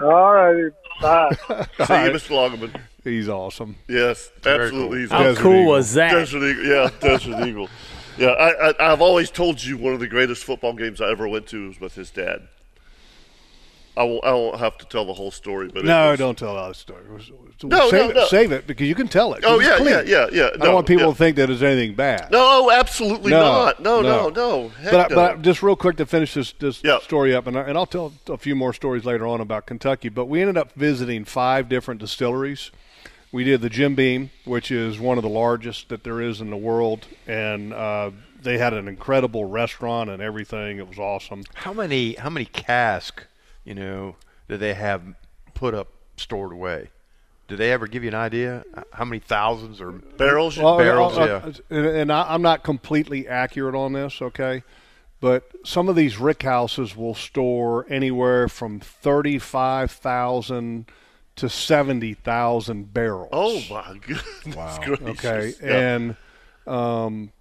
All righty, bye. [LAUGHS] See you, Mr. Loggeman. He's awesome. Yes, absolutely. He's How Desert cool Eagle. was that? Desert Eagle. Yeah, Desert Eagle. Yeah, I, I, I've always told you one of the greatest football games I ever went to was with his dad. I won't, I won't have to tell the whole story, but No, was- don't tell that story. No, save no, it. no. Save it because you can tell it. Oh it's yeah, yeah, yeah, yeah. I don't want people yeah. to think that there's anything bad. No, absolutely No, not. No, no. no, no. But, I- but I- just real quick to finish this, this Yeah. story up, and, I, and I'll tell a few more stories later on about Kentucky. But we ended up visiting five different distilleries. We did the Jim Beam, which is one of the largest that there is in the world, and uh, they had an incredible restaurant and everything. It was awesome. How many how many cask, you know, do they have put up stored away? Did they ever give you an idea how many thousands or barrels. Well, Barrels, uh, yeah. uh, and, and I, I'm not completely accurate on this, okay? But some of these rick houses will store anywhere from thirty-five thousand to seventy thousand barrels. oh my [LAUGHS] goodness gracious. okay, Yeah. and um,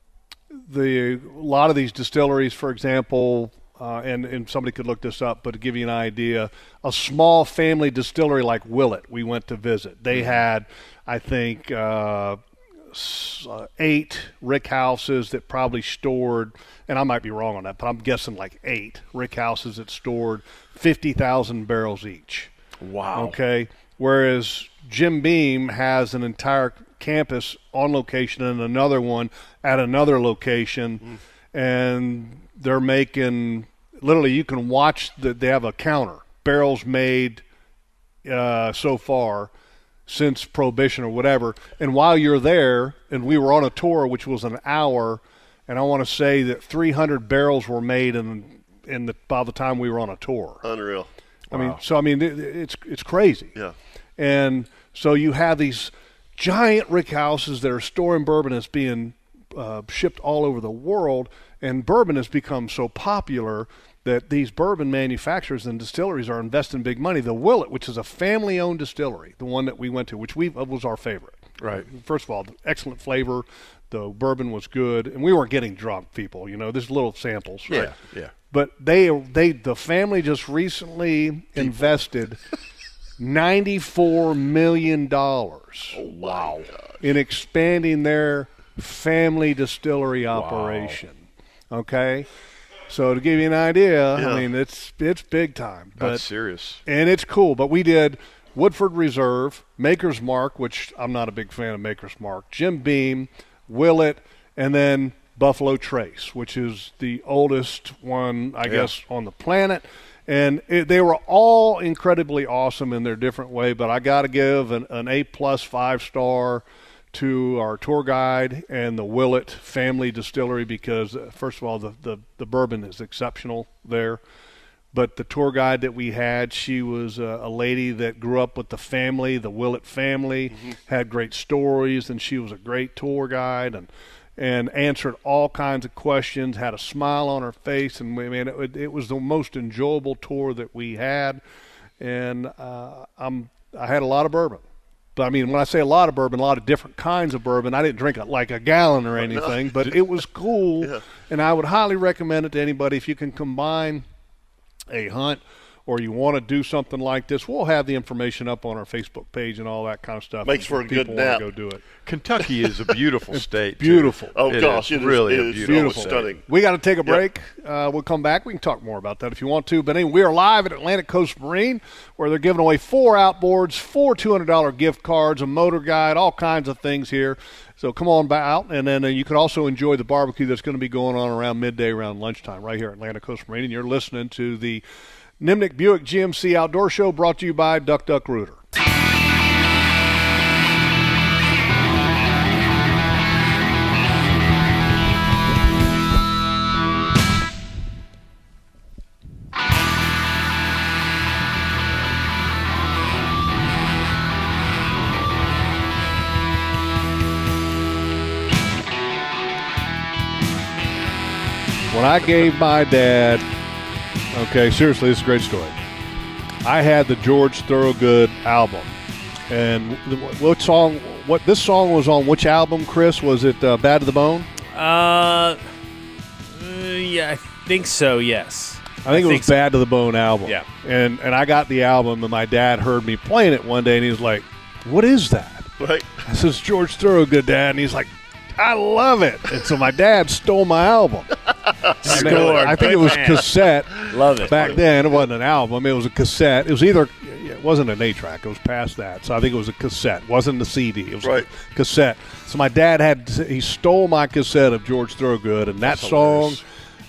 the a lot of these distilleries, for example, uh, and and somebody could look this up, but to give you an idea, a small family distillery like Willett, we went to visit. They had, I think. Uh, uh, eight rick houses that probably stored, and I might be wrong on that, but I'm guessing like eight rick houses that stored 50,000 barrels each. wow? Okay. Whereas Jim Beam has an entire campus on location and another one at another location, and they're making literally you can watch that they have a counter barrels made uh, so far since prohibition or whatever. And while you're there, and we were on a tour which was an hour, and I want to say that 300 barrels were made in in the by the time we were on a tour. unreal. I mean, so I mean, it, it's it's crazy. Yeah. And so you have these giant rick houses that are storing bourbon that's being uh, shipped all over the world, and bourbon has become so popular that these bourbon manufacturers and distilleries are investing big money. The Willett, which is a family-owned distillery, the one that we went to, which we uh, was our favorite. Right. First of all, excellent flavor. The bourbon was good, and we weren't getting drunk, people. You know, there's little samples. Yeah, right? yeah. But they they the family just recently invested $94 million Oh, wow. in expanding their family distillery operation. Okay? So to give you an idea, Yeah. I mean it's it's big time. But That's serious. and it's cool. But we did Woodford Reserve, Maker's Mark, which I'm not a big fan of Maker's Mark, Jim Beam, Willett, and then Buffalo Trace, which is the oldest one, I guess, on the planet. And it, they were all incredibly awesome in their different way. But I got to give an, an A plus five star to our tour guide and the Willett Family Distillery because, uh, first of all, the, the, the bourbon is exceptional there. But the tour guide that we had, she was a, a lady that grew up with the family, the Willett family, had great stories, and she was a great tour guide and and answered all kinds of questions, had a smile on her face, and we, man, it, it was the most enjoyable tour that we had, and uh, I'm I had a lot of bourbon. But I mean, when I say a lot of bourbon, a lot of different kinds of bourbon. I didn't drink it like a gallon or oh, anything, but it was cool, [LAUGHS] and I would highly recommend it to anybody. If you can combine a hunt or you want to do something like this, we'll have the information up on our Facebook page and all that kind of stuff. Makes for a good people nap. Go do it. Kentucky is a beautiful [LAUGHS] state. too. Beautiful. Oh It gosh, is it is really it a is beautiful, Beautiful. stunning. We got to take a break. Uh, we'll come back. We can talk more about that if you want to. But anyway, we are live at Atlantic Coast Marine, where they're giving away four outboards, four two hundred dollar gift cards, a motor guide, all kinds of things here. So come on out, and then uh, you can also enjoy the barbecue that's going to be going on around midday, around lunchtime, right here at Atlantic Coast Marine. And you're listening to the Nimnicht Buick GMC Outdoor Show, brought to you by Duck Duck Rooter. When I gave my dad, okay, seriously, this is a great story. I had the George Thorogood album, and what song? What this song was on? Which album, Chris? Was it uh, "Bad to the Bone"? Uh, uh, yeah, I think so. Yes. I think it was so. "Bad to the Bone" album. Yeah. and and I got the album, and my dad heard me playing it one day, and he was like, "What is that?" Right? I says, "George Thorogood, Dad," and he's like. I love it. And so my dad stole my album. [LAUGHS] Uh, Score. I think it was Man. cassette. Love it. Back then, it wasn't an album; it was a cassette. It was either it wasn't an eight track; it was past that. So I think it was a cassette. It wasn't a CD. It was Right. a cassette. So my dad had he stole my cassette of George Thorogood, and that song,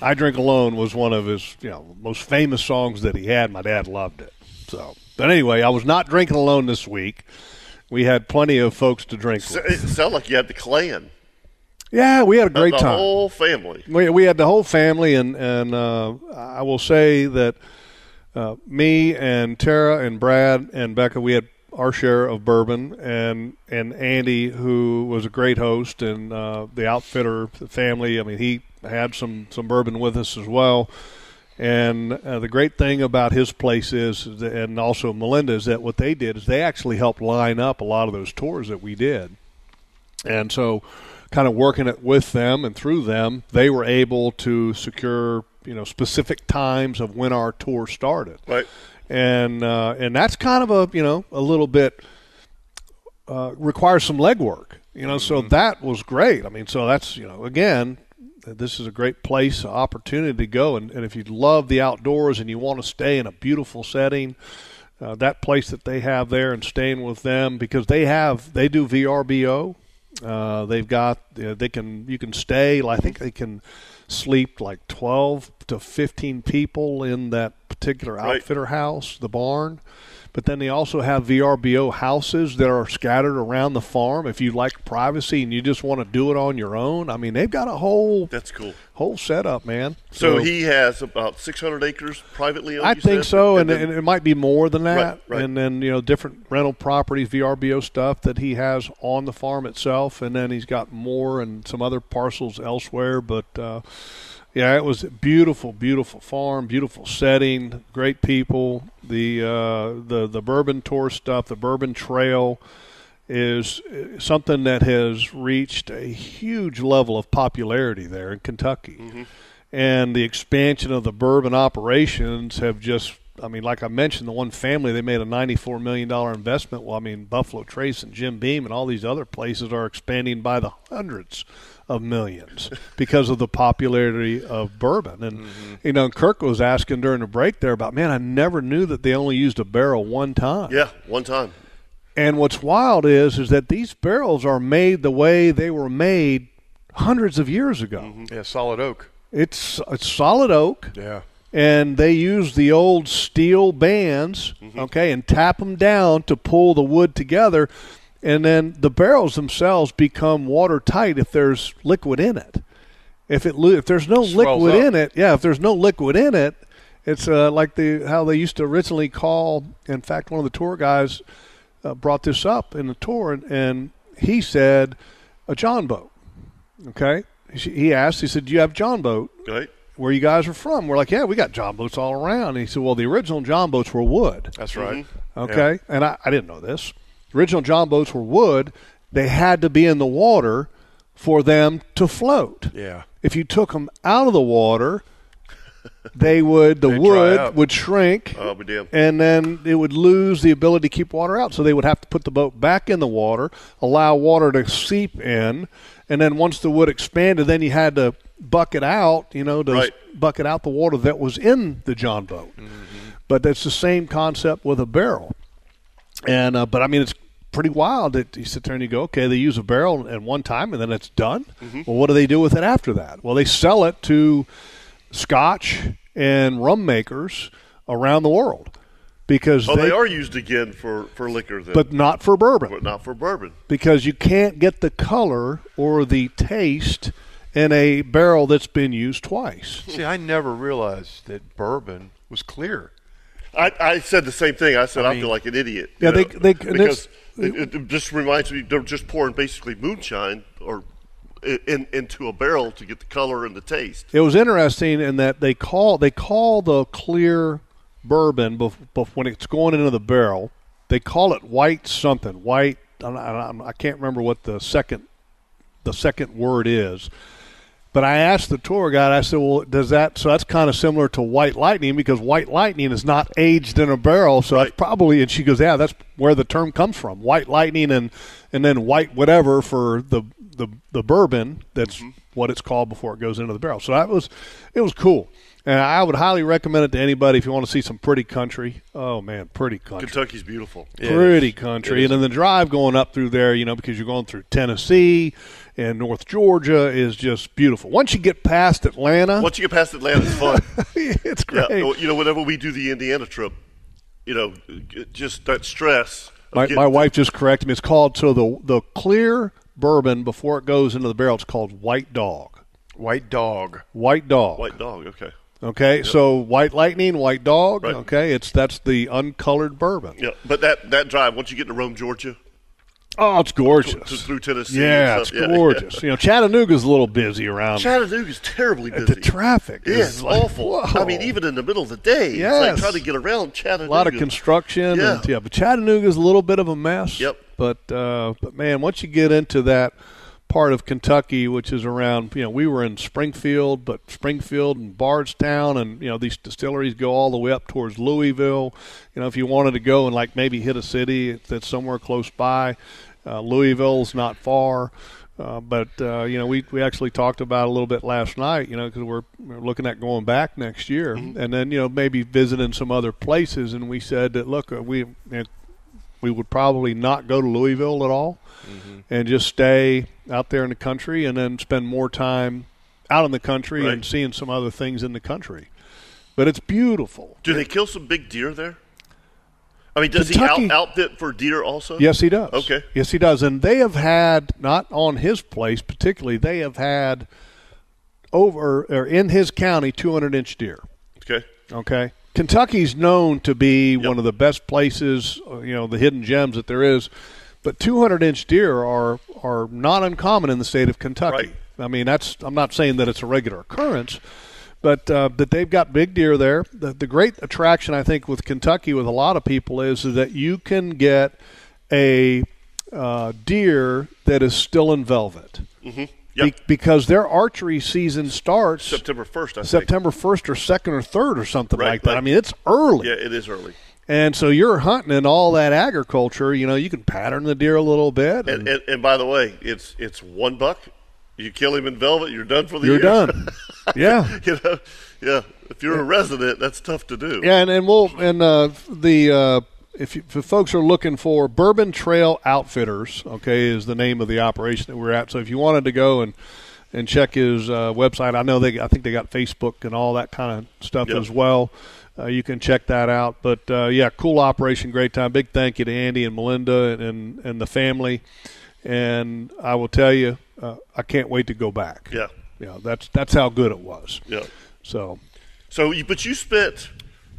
"I Drink Alone," was one of his you know most famous songs that he had. My dad loved it. So, but anyway, I was not drinking alone this week. We had plenty of folks to drink So with. It sounded like you had the clan. Yeah, we had a great the time. whole family. We, we had the whole family, and and uh, I will say that uh, me and Tara and Brad and Becca, we had our share of bourbon, and and Andy, who was a great host, and uh, the outfitter the family. I mean, he had some some bourbon with us as well. And uh, the great thing about his place is, and also Melinda, is that what they did is they actually helped line up a lot of those tours that we did. And so, kind of working it with them and through them, they were able to secure you know specific times of when our tour started. Right. And uh, and that's kind of a you know a little bit uh, requires some legwork. You know, so that was great. I mean, so that's you know again. This is a great place, opportunity to go, and, and if you love the outdoors and you want to stay in a beautiful setting, uh, that place that they have there and staying with them because they have they do VRBO. Uh, they've got uh, they can you can stay. I think they can sleep like twelve to fifteen people in that particular Right. outfitter house, the barn. But then they also have VRBO houses that are scattered around the farm. If you like privacy and you just want to do it on your own, I mean they've got a whole That's cool. whole setup, man. So, he has about 600 acres privately owned. I think said? so, and, then- and it might be more than that. Right, right. And then you know different rental properties, VRBO stuff that he has on the farm itself, and then he's got more and some other parcels elsewhere. But uh, yeah, it was a beautiful, beautiful farm, beautiful setting, great people. The uh, the the bourbon tour stuff, the bourbon trail is uh, something that has reached a huge level of popularity there in Kentucky. And the expansion of the bourbon operations have just, I mean, like I mentioned, the one family they made a $94 million investment. Well, I mean, Buffalo Trace and Jim Beam and all these other places are expanding by the hundreds of millions because of the popularity of bourbon. And mm-hmm. you know, Kirk was asking during the break there about, man, I never knew that they only used a barrel one time. Yeah, one time. And what's wild is is that these barrels are made the way they were made hundreds of years ago. Mm-hmm. Yeah, solid oak. It's it's solid oak Yeah. and they use the old steel bands, mm-hmm. okay, and tap them down to pull the wood together, and then the barrels themselves become watertight if there's liquid in it. If it if there's no liquid in it, yeah, if there's no liquid in it, it's uh, like the how they used to originally call. In fact, one of the tour guys uh, brought this up in the tour, and, and he said a John boat. Okay, he asked. He said, "Do you have John boat?" Right? where you guys are from. We're like, yeah, we got John boats all around. And he said, well, the original John boats were wood. That's right. Okay, and I, I didn't know this. The original John boats were wood. They had to be in the water for them to float. Yeah. If you took them out of the water, they would the They'd wood would shrink. Oh. And then it would lose the ability to keep water out. So they would have to put the boat back in the water, allow water to seep in, and then once the wood expanded, then you had to bucket out, you know, to Right. bucket out the water that was in the John boat. But that's the same concept with a barrel. And uh, but I mean, it's pretty wild that you sit there and you go, okay, they use a barrel at one time and then it's done. Well, what do they do with it after that? Well, they sell it to Scotch and rum makers around the world because Oh, they, are used again for, for liquor then. but not for bourbon but not for bourbon. because you can't get the color or the taste in a barrel that's been used twice. See, I never realized that bourbon was clear. I, I said the same thing. I said I, I feel like an idiot. Yeah, they- they- because it, it just reminds me they're just pouring basically moonshine or in, into a barrel to get the color and the taste. It was interesting in that they call they call the clear bourbon bef- bef- when it's going into the barrel. They call it white something white. I'm I'm- I can't remember what the second the second word is. But I asked the tour guide. I said, "Well, does that? So that's kind of similar to white lightning because white lightning is not aged in a barrel. So that's probably." And she goes, "Yeah, that's where the term comes from. White lightning and and then white whatever for the the the bourbon. That's mm-hmm. what it's called before it goes into the barrel. So that was it was cool." And I would highly recommend it to anybody if you want to see some pretty country. Oh man, pretty country Kentucky's beautiful. pretty country. And then the drive going up through there, you know, because you're going through Tennessee and North Georgia is just beautiful. Once you get past Atlanta, Once you get past Atlanta, it's fun. [LAUGHS] it's yeah, great. you know, whenever we do the Indiana trip, you know, just that stress. My, my wife just corrected me. It's called so the the clear bourbon before it goes into the barrel. It's called White Dog. White dog. White Dog. White dog. Okay. Okay, so White Lightning, White Dog. Right. Okay, it's that's the uncolored bourbon. Yeah, but that that drive once you get to Rome, Georgia, Oh, it's gorgeous. through Tennessee, Yeah, it's stuff, yeah, gorgeous. You know, Chattanooga's a little busy around. Chattanooga's terribly busy. the traffic Yeah, is it's like, awful. whoa. I mean, even in the middle of the day, it's Yes. like trying to get around Chattanooga. a lot of construction. Yeah. and, yeah, but Chattanooga's a little bit of a mess. Yep. But uh, but man, once you get into that part of Kentucky, which is around, you know, we were in Springfield, but Springfield and Bardstown, and you know these distilleries go all the way up towards Louisville. You know, if you wanted to go and like maybe hit a city that's somewhere close by, uh, Louisville's not far. Uh, but uh, you know, we, we actually talked about a little bit last night. You know, because we're, we're looking at going back next year, and then you know maybe visiting some other places. And we said that look, uh, we you know, we would probably not go to Louisville at all, and just stay out there in the country, and then spend more time out in the country and seeing some other things in the country. But it's beautiful. Do they kill some big deer there? I mean, does Kentucky- he out, outfit for deer also? Yes, he does. Okay. Yes, he does. And they have had not on his place particularly. They have had over or in his county 200 inch deer. Okay. Okay. Kentucky's known to be one of the best places, uh, you know, the hidden gems that there is. But 200 inch deer are are not uncommon in the state of Kentucky. Right. I mean, that's I'm not saying that it's a regular occurrence, but uh, that they've got big deer there. The, the great attraction I think with Kentucky with a lot of people is, is that you can get a uh, deer that is still in velvet. Yep. be- because their archery season starts September first, I. September 1st or 2nd or 3rd or something Right, like that. like- I mean, it's early. Yeah, it is early. And so you're hunting and all that agriculture, you know, you can pattern the deer a little bit. And, and and by the way, it's it's one buck. You kill him in velvet, you're done for the year. you're done. [LAUGHS] yeah. you know, yeah. If you're a resident, that's tough to do. Yeah, and, and we'll and uh, the uh, if, you, if folks are looking for Bourbon Trail Outfitters, okay, is the name of the operation that we're at. So if you wanted to go and and check his uh, website, I know they I think they got Facebook and all that kind of stuff Yep. as well. Uh, you can check that out. But uh, yeah, cool operation, great time. Big thank you to Andy and Melinda and and the family. And I will tell you, uh, I can't wait to go back. Yeah, Yeah, that's that's how good it was. yeah. So So, you, but you spent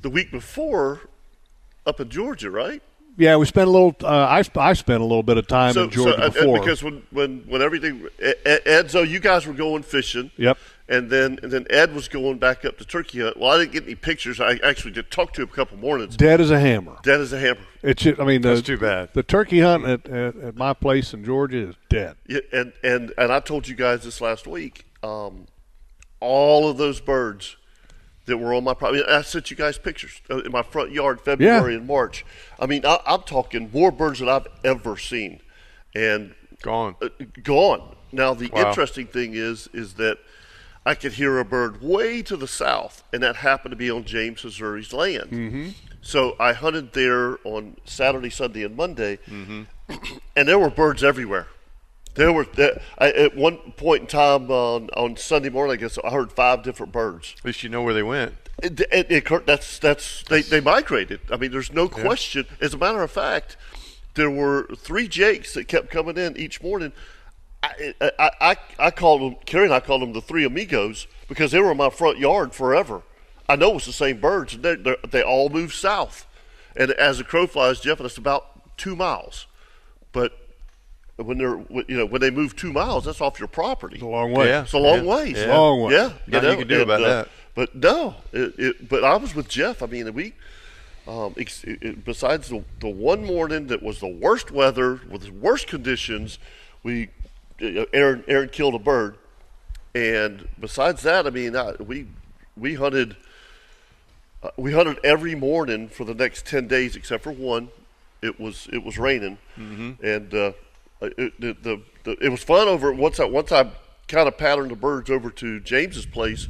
the week before up in Georgia, right? Yeah, we spent a little. Uh, I I spent a little bit of time so, in Georgia so, uh, uh, before. because when when when everything Edzo, you guys were going fishing. Yep. And then and then Ed was going back up to Turkey Hunt. Well, I didn't get any pictures. I actually did talk to him a couple mornings. dead as a hammer. Dead as a hammer. It's. I mean, the, That's too bad. The turkey hunt at, at, at my place in Georgia is dead. Yeah, and and and I told you guys this last week. Um, all of those birds that were on my property. I sent you guys pictures uh, in my front yard, February Yeah. and March. I mean, I, I'm talking more birds than I've ever seen, and Gone. uh, gone. Now the Wow. interesting thing is, is that I could hear a bird way to the south, and that happened to be on James Missouri's land. Mm-hmm. So I hunted there on Saturday, Sunday, and Monday, Mm-hmm. [CLEARS THROAT] and there were birds everywhere. There were there, I, at one point in time on, on Sunday morning, I guess I heard five different birds. At least you know where they went. It, it, it, that's that's they, they migrated. I mean, there's no question. As a matter of fact, there were three jakes that kept coming in each morning. I I, I, I called them. Kerry and I called them the three amigos because they were in my front yard forever. I know it's the same birds, and they they they all move south. And as the crow flies, Jeff, it's about two miles. But when they're you know when they move two miles, that's off your property. It's a long way. Yeah. It's a long Yeah. ways. Yeah. Long way. Yeah, Nothing you can do about that. But no, it, it, but I was with Jeff. I mean, we. Um, ex- it, it- besides the, the one morning that was the worst weather with the worst conditions, we uh, Aaron Aaron killed a bird, and besides that, I mean, I, we we hunted uh, we hunted every morning for the next ten days except for one. It was it was raining, and uh, it, the, the, the it was fun over once I once I kind of patterned the birds over to James's place.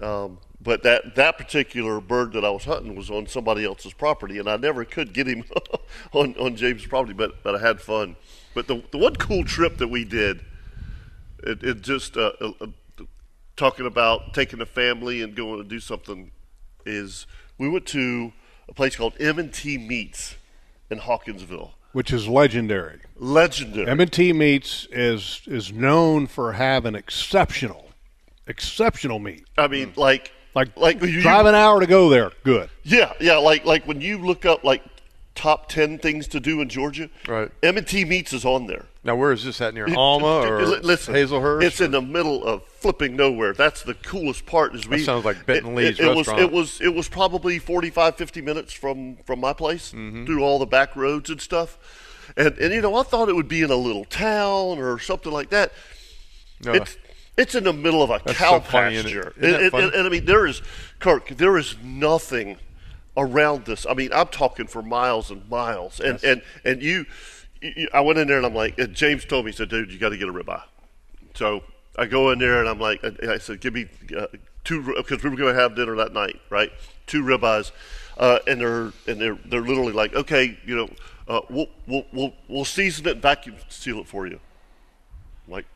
Um, but that, that particular bird that I was hunting was on somebody else's property, and I never could get him [LAUGHS] on, on James's property. But but I had fun. But the the one cool trip that we did, it, it just uh, uh, uh, talking about taking a family and going to do something is we went to a place called M&T Meats in Hawkinsville. which is legendary. Legendary. M&T Meats is is known for having exceptional, exceptional meat. I mean, like Like, like you, drive an hour to go there, good. Yeah, yeah, like like when you look up like top ten things to do in Georgia, Right. M&T Meats is on there. Now, where is this at? Near Alma or L- listen, Hazlehurst? It's in the middle of flipping nowhere. That's the coolest part. Is we sounds like Benton it- Lee's it, it was restaurant. it was it was probably 45, 50 minutes from from my place Mm-hmm. through all the back roads and stuff. And and you know I thought it would be in a little town or something like that. No. It's it's in the middle of a That's cow so it? pasture, that funny? and- and I mean there is Kirk. There is nothing around this. I mean I'm talking for miles and miles, and and and you, you. I went in there and I'm like, and James told me, he said, "Dude, you got to get a ribeye." So I go in there and I'm like, and I said, "Give me uh, two because we were going to have dinner that night, right? Two ribeyes." Uh, and they're and they're they're literally like, okay, you know, uh, we'll we'll we'll we'll season it, and vacuum seal it for you. I'm like,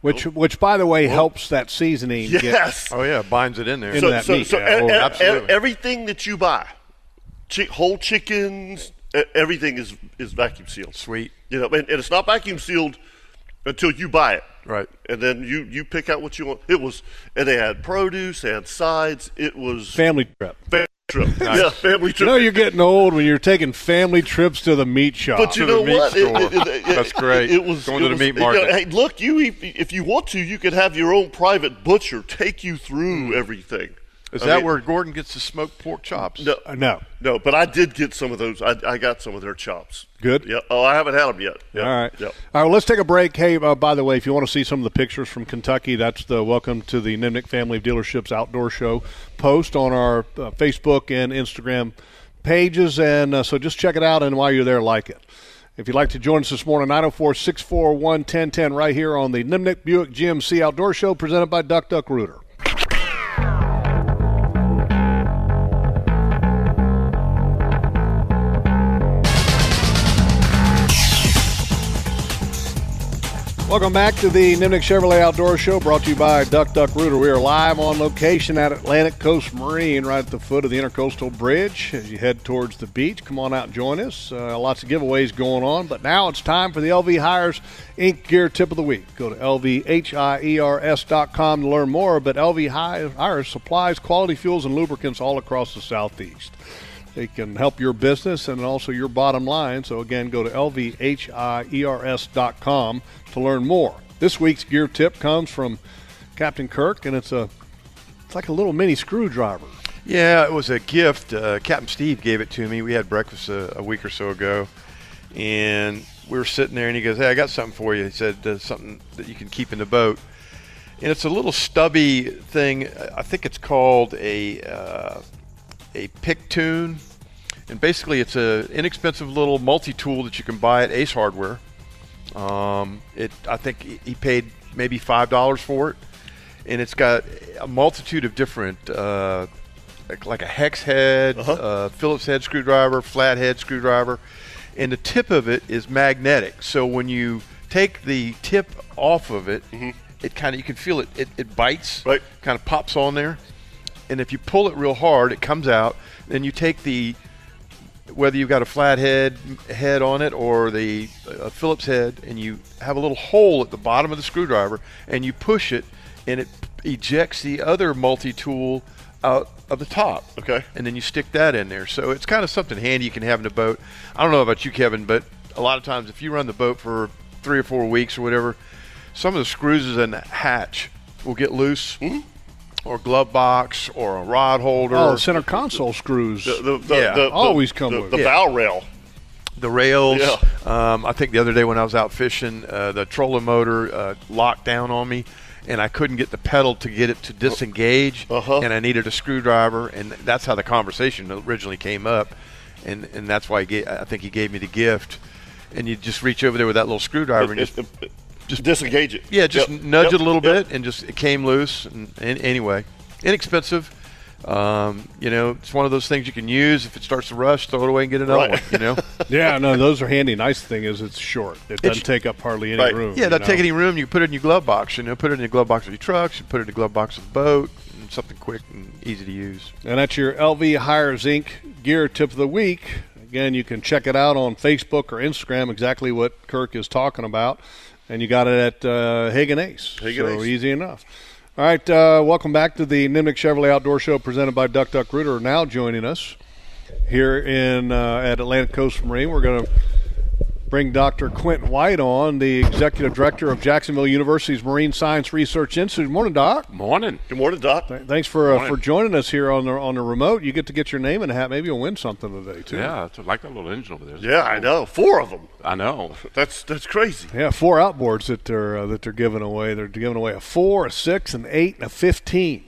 Which, which by the way, helps that seasoning. get- yes, oh yeah, binds it in there. Into that meat, so yeah. e- Oh, e- absolutely. everything that you buy, chi- whole chickens, e- everything is is vacuum sealed. Sweet. You know, and, and it's not vacuum sealed until you buy it. Right. And then you you pick out what you want. It was, and they had produce, they had sides. It was Family trip. family trip. [LAUGHS] Yeah, family You trip. know you're getting old when you're taking family trips to the meat shop. But you to the know meat what? store. That's great. It, was Going it to the was- meat you know, market. hey, look, you if, if you want to, you could have your own private butcher take you through Hmm. everything. Is I that mean- where Gordon gets the smoked pork chops? No, Uh, no. no, but I did get some of those. I, I got some of their chops. Good. Yeah. Oh, I haven't had them yet. Yeah. All right. Yeah. All right. Well, let's take a break. Hey, uh, by the way, if you want to see some of the pictures from Kentucky, that's the Welcome to the Nimnicht Family of Dealerships Outdoor Show post on our uh, Facebook and Instagram pages. And uh, so just check it out, and while you're there, like it. If you'd like to join us this morning, 904 641 1010, right here on the Nimnicht Buick GMC Outdoor Show presented by Duck Duck Rooter. Welcome back to the Nimnicht Chevrolet Outdoor Show brought to you by Duck Duck Rooter. We are live on location at Atlantic Coast Marine right at the foot of the Intercoastal Bridge as you head towards the beach. Come on out and join us. Uh, lots of giveaways going on, but now it's time for the LV Hiers Inc. Gear Tip of the Week. Go to lvhiers.com to learn more, but LV Hiers supplies quality fuels and lubricants all across the Southeast. They can help your business and also your bottom line. So again, go to lvhiers.com to learn more. This week's gear tip comes from Captain Kirk, and it's a it's like a little mini screwdriver. Yeah, it was a gift. Uh, Captain Steve gave it to me. We had breakfast a, a week or so ago, and we were sitting there, and he goes, "Hey, I got something for you." He said, uh, "Something that you can keep in the boat." And it's a little stubby thing. I think it's called a uh, a PicQuic, and basically it's an inexpensive little multi-tool that you can buy at Ace Hardware. Um, it I think he- paid maybe five dollars for it, and it's got a multitude of different, uh, like, like a hex head, uh Phillips head screwdriver, flat head screwdriver, and the tip of it is magnetic. So when you take the tip off of it, it kind of you can feel it, it. It bites, Right. Kind of pops on there, and if you pull it real hard, it comes out. Then you take the whether you've got a flat head head on it or the uh, Phillips head, and you have a little hole at the bottom of the screwdriver, and you push it, and it ejects the other multi-tool out of the top. Okay. And then you stick that in there. So it's kind of something handy you can have in a boat. I don't know about you, Kevin, but a lot of times if you run the boat for three or four weeks or whatever, some of the screws in the hatch will get loose. Or glove box, or a rod holder, Oh, center console screws. The, the, the, Yeah. the, Always come the, with the it. bow rail. the rails. Yeah. Um, I think the other day when I was out fishing, uh, the trolling motor uh, locked down on me, and I couldn't get the pedal to get it to disengage, Uh-huh. and I needed a screwdriver, and that's how the conversation originally came up, and and that's why he gave, I think he gave me the gift, and you just reach over there with that little screwdriver and It- just. it- it- just disengage it. Yeah, just Yep. nudge Yep. it a little Yep. bit, and just it came loose. And, and anyway, inexpensive. Um, you know, it's one of those things you can use. If it starts to rust, throw it away and get another Right. one. You know. [LAUGHS] yeah, no, those are handy. Nice thing is it's short. It doesn't It's- take up hardly any Right. room. Yeah, you that know? take any room. You put it in your glove box. You know, put it in your glove box of your trucks. You put it in the glove box of the boat. And something quick and easy to use. And that's your LV Hiers Inc. Gear Tip of the Week. Again, you can check it out on Facebook or Instagram, exactly what Kirk is talking about. And you got it at uh, Hagan Ace. Hagan so Ace. easy enough. All right, uh, welcome back to the Nimnicht Chevrolet Outdoor Show presented by Duck Duck Rooter. Now joining us here in uh, at Atlantic Coast Marine, we're going to bring Dr. Quinton White on, the executive director of Jacksonville University's Marine Science Research Institute. Morning, Doc. Morning. Good morning, Doc. Th- Thanks for uh, for joining us here on the on the remote. You get to get your name in a hat. Maybe you'll win something today too. Yeah, I like that little engine over there. Yeah, I know. Four of them. I know. That's that's crazy. Yeah, four outboards that they're uh, that they're giving away. They're giving away a four, a six, an eight, and a fifteen.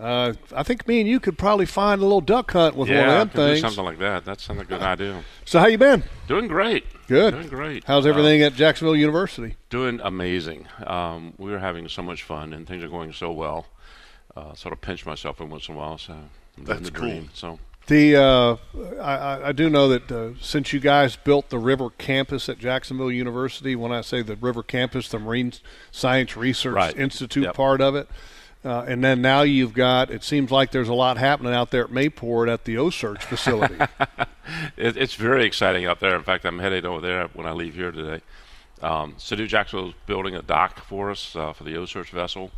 Uh, I think me and you could probably find a little duck hunt with yeah, one I of could them do things. something like that. That sounds like a good idea. So how you been? Doing great. Good. Doing great. How's Uh, everything at Jacksonville University? doing amazing. Um, we are having so much fun, and things are going so well. Uh, sort of pinch myself every once in a while. So I'm That's the cool. dream. So The uh, I, I- I do know that uh, since you guys built the River Campus at Jacksonville University, when I say the River Campus, the Marine Science Research Right. Institute Yep. part of it, uh, and then now you've got. It seems like there's a lot happening out there at Mayport at the OCEARCH facility. [LAUGHS] it, it's very exciting out there. In fact, I'm headed over there when I leave here today. Um, Sadu Jacksonville is building a dock for us uh, for the OCEARCH vessel.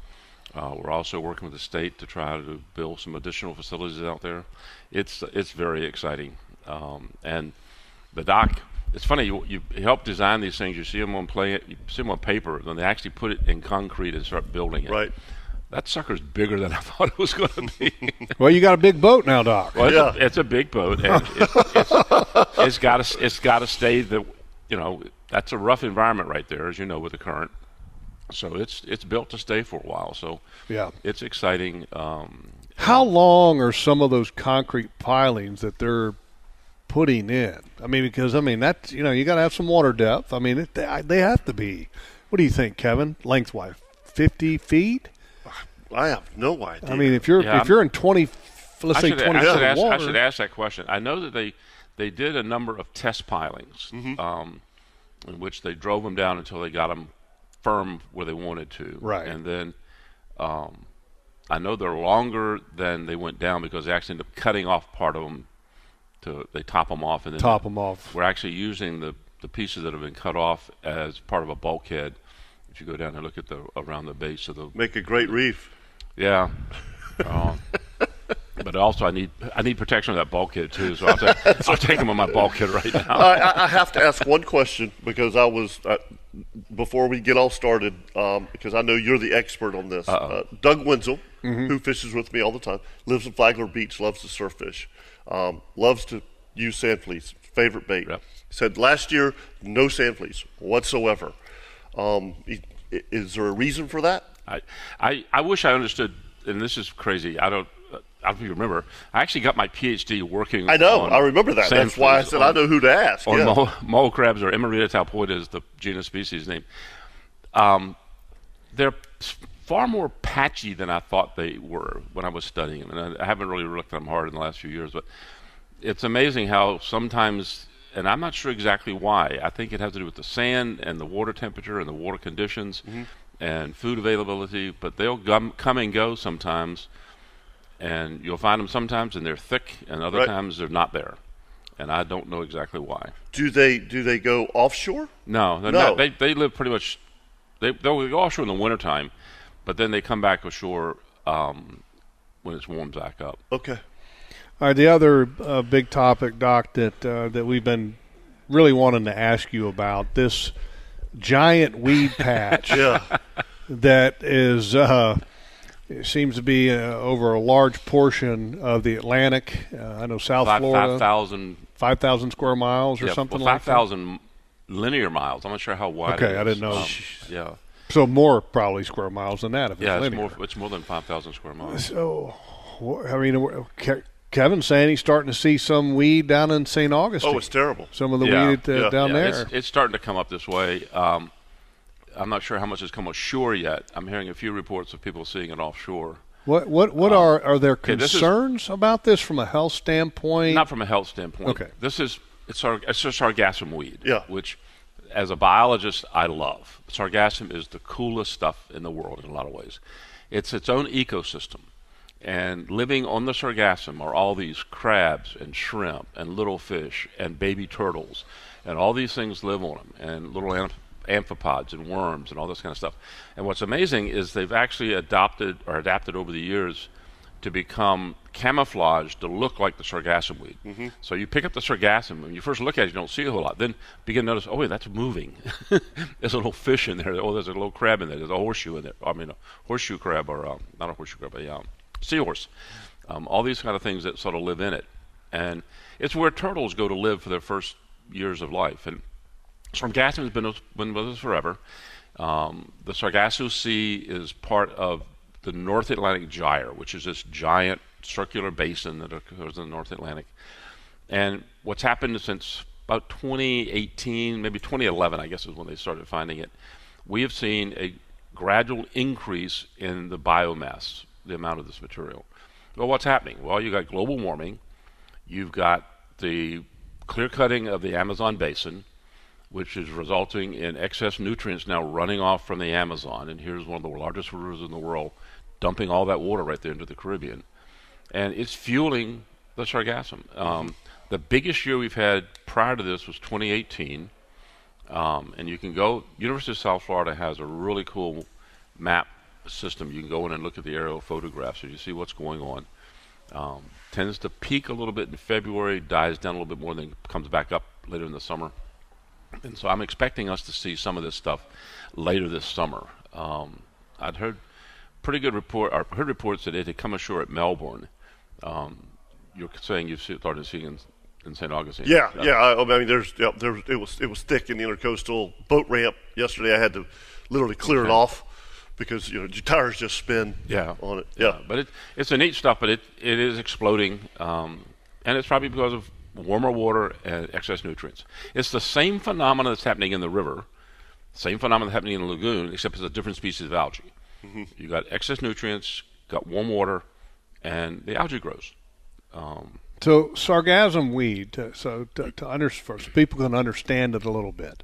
Uh, we're also working with the state to try to build some additional facilities out there. It's it's very exciting, um, and the dock. It's funny you, you help design these things. You see them on play, you see them on paper, then they actually put it in concrete and start building it. Right. That sucker's bigger than I [LAUGHS] thought it was going to be. Well, you got a big boat now, Doc. Well, it's, Yeah. a, it's a big boat, and it, it's, it's got to it's got to stay the you know that's a rough environment right there, as you know, with the current. So it's it's built to stay for a while. So Yeah. it's exciting. Um, How long are some of those concrete pilings that they're putting in? I mean, because I mean that's you know you got to have some water depth. I mean, it, they, they have to be. What do you think, Kevin? Lengthwise, fifty feet. I have no idea. I mean, if you're Yeah, if you're in twenty, let's I say should, twenty I, feet should of ask, I should ask that question. I know that they they did a number of test pilings, Mm-hmm. um, in which they drove them down until they got them firm where they wanted to. Right. And then um, I know they're longer than they went down because they actually end up cutting off part of them. To they top them off and then them off. We're actually using the the pieces that have been cut off as part of a bulkhead. If you go down and look at the around the base of the Make a great reef. Yeah. Um, [LAUGHS] but also, I need I need protection of that bulkhead too. So I'll take [LAUGHS] I'll take them on my bulkhead right now. I, I- I have to ask one question because I was uh, before we get all started um, because I know you're the expert on this. Uh, Doug Wenzel, who fishes with me all the time, lives in Flagler Beach, loves to surf fish, um, loves to use sand fleas, favorite bait. Yep. Said last year no sand fleas whatsoever. Um, i- i- is there a reason for that? I, I I wish I understood. And this is crazy. I don't. I don't you remember. I actually got my PhD working. I know. I remember that. That's why I said on- I know who to ask. on yeah. mole, mole crabs or Emerita talpoida is the genus species name. Um, they're far more patchy than I thought they were when I was studying them, and I, I haven't really looked at them hard in the last few years. But it's amazing how sometimes, and I'm not sure exactly why. I think it has to do with the sand and the water temperature and the water conditions Mm-hmm. And food availability. But they'll gum, come and go sometimes, and you'll find them sometimes and they're thick, and other Right. times they're not there. And I don't know exactly why. Do they do they go offshore? No, they're No. Not, they they live pretty much. They they'll go offshore in the wintertime, but then they come back ashore um, when it's warms back up. Okay. All right, the other uh, big topic, Doc, that uh, that we've been really wanting to ask you about this giant weed [LAUGHS] patch Yeah. that is uh, seems to be uh, over a large portion of the Atlantic. Uh, I know South Five Florida, five thousand five thousand square miles or yeah, something well, like five that. thousand linear miles. I'm not sure how wide. Okay, I didn't know. Um, yeah, So more probably square miles than that. If yeah, it's it's more it's more than five thousand square miles. So, I mean, Kevin's saying he's starting to see some weed down in St. Augustine. Oh, it's terrible. some of the Yeah, weed uh, yeah, down yeah, there. It's, it's starting to come up this way. Um, I'm not sure how much has come ashore yet. I'm hearing a few reports of people seeing it offshore. What what what are are there okay, this is- concerns about this from a health standpoint? Not from a health standpoint. Okay. This is it's our it's a sargassum weed. Yeah. Which, as a biologist, I love. Sargassum is the coolest stuff in the world in a lot of ways. It's its own ecosystem, and living on the sargassum are all these crabs and shrimp and little fish and baby turtles, and all these things live on them, and little amph- amphipods and worms and all this kind of stuff. And what's amazing is they've actually adopted or adapted over the years to become camouflaged to look like the sargassum weed. So you pick up the sargassum, when you first look at it, you don't see a whole lot. Then begin to notice, oh, wait, that's moving. [LAUGHS] there's a little fish in there. Oh, there's a little crab in there. There's a horseshoe in there. I mean, a horseshoe crab or um, not a horseshoe crab, a um, seahorse. Um, all these kind of things that sort of live in it. And it's where turtles go to live for their first years of life. And Sargassum has been, been with us forever. Um, the Sargasso Sea is part of the North Atlantic Gyre, which is this giant circular basin that occurs in the North Atlantic. And what's happened since about 2018, maybe 2011, I guess is when they started finding it, we have seen a gradual increase in the biomass, the amount of this material. Well, what's happening? Well, you've got global warming, you've got the clear cutting of the Amazon basin, which is resulting in excess nutrients now running off from the Amazon. And here's one of the largest rivers in the world, dumping all that water right there into the Caribbean. And it's fueling the sargassum. Um, the biggest year we've had prior to this was 2018. Um, and you can go, University of South Florida has a really cool map system. You can go in and look at the aerial photographs and you see what's going on. Um, tends to peak a little bit in February, dies down a little bit more, then comes back up later in the summer. And so I'm expecting us to see some of this stuff later this summer. Um, I'd heard pretty good report. Or heard reports that it had come ashore at Melbourne. Um, you're saying you've started seeing in, in St. Augustine. Yeah, yeah. I, I mean, there's, yeah, there, it was, it was thick in the intercoastal boat ramp yesterday. I had to literally clear it off because you know your tires just spin. Yeah. on it. Yeah, but it, it's a neat stuff. But it, it is exploding, um, and it's probably because of warmer water and excess nutrients. It's the same phenomenon that's happening in the river, same phenomenon that's happening in the lagoon, except it's a different species of algae. You got excess nutrients, got warm water, and the algae grows. Um, So sargassum weed. To, so to, to under, so people can understand it a little bit.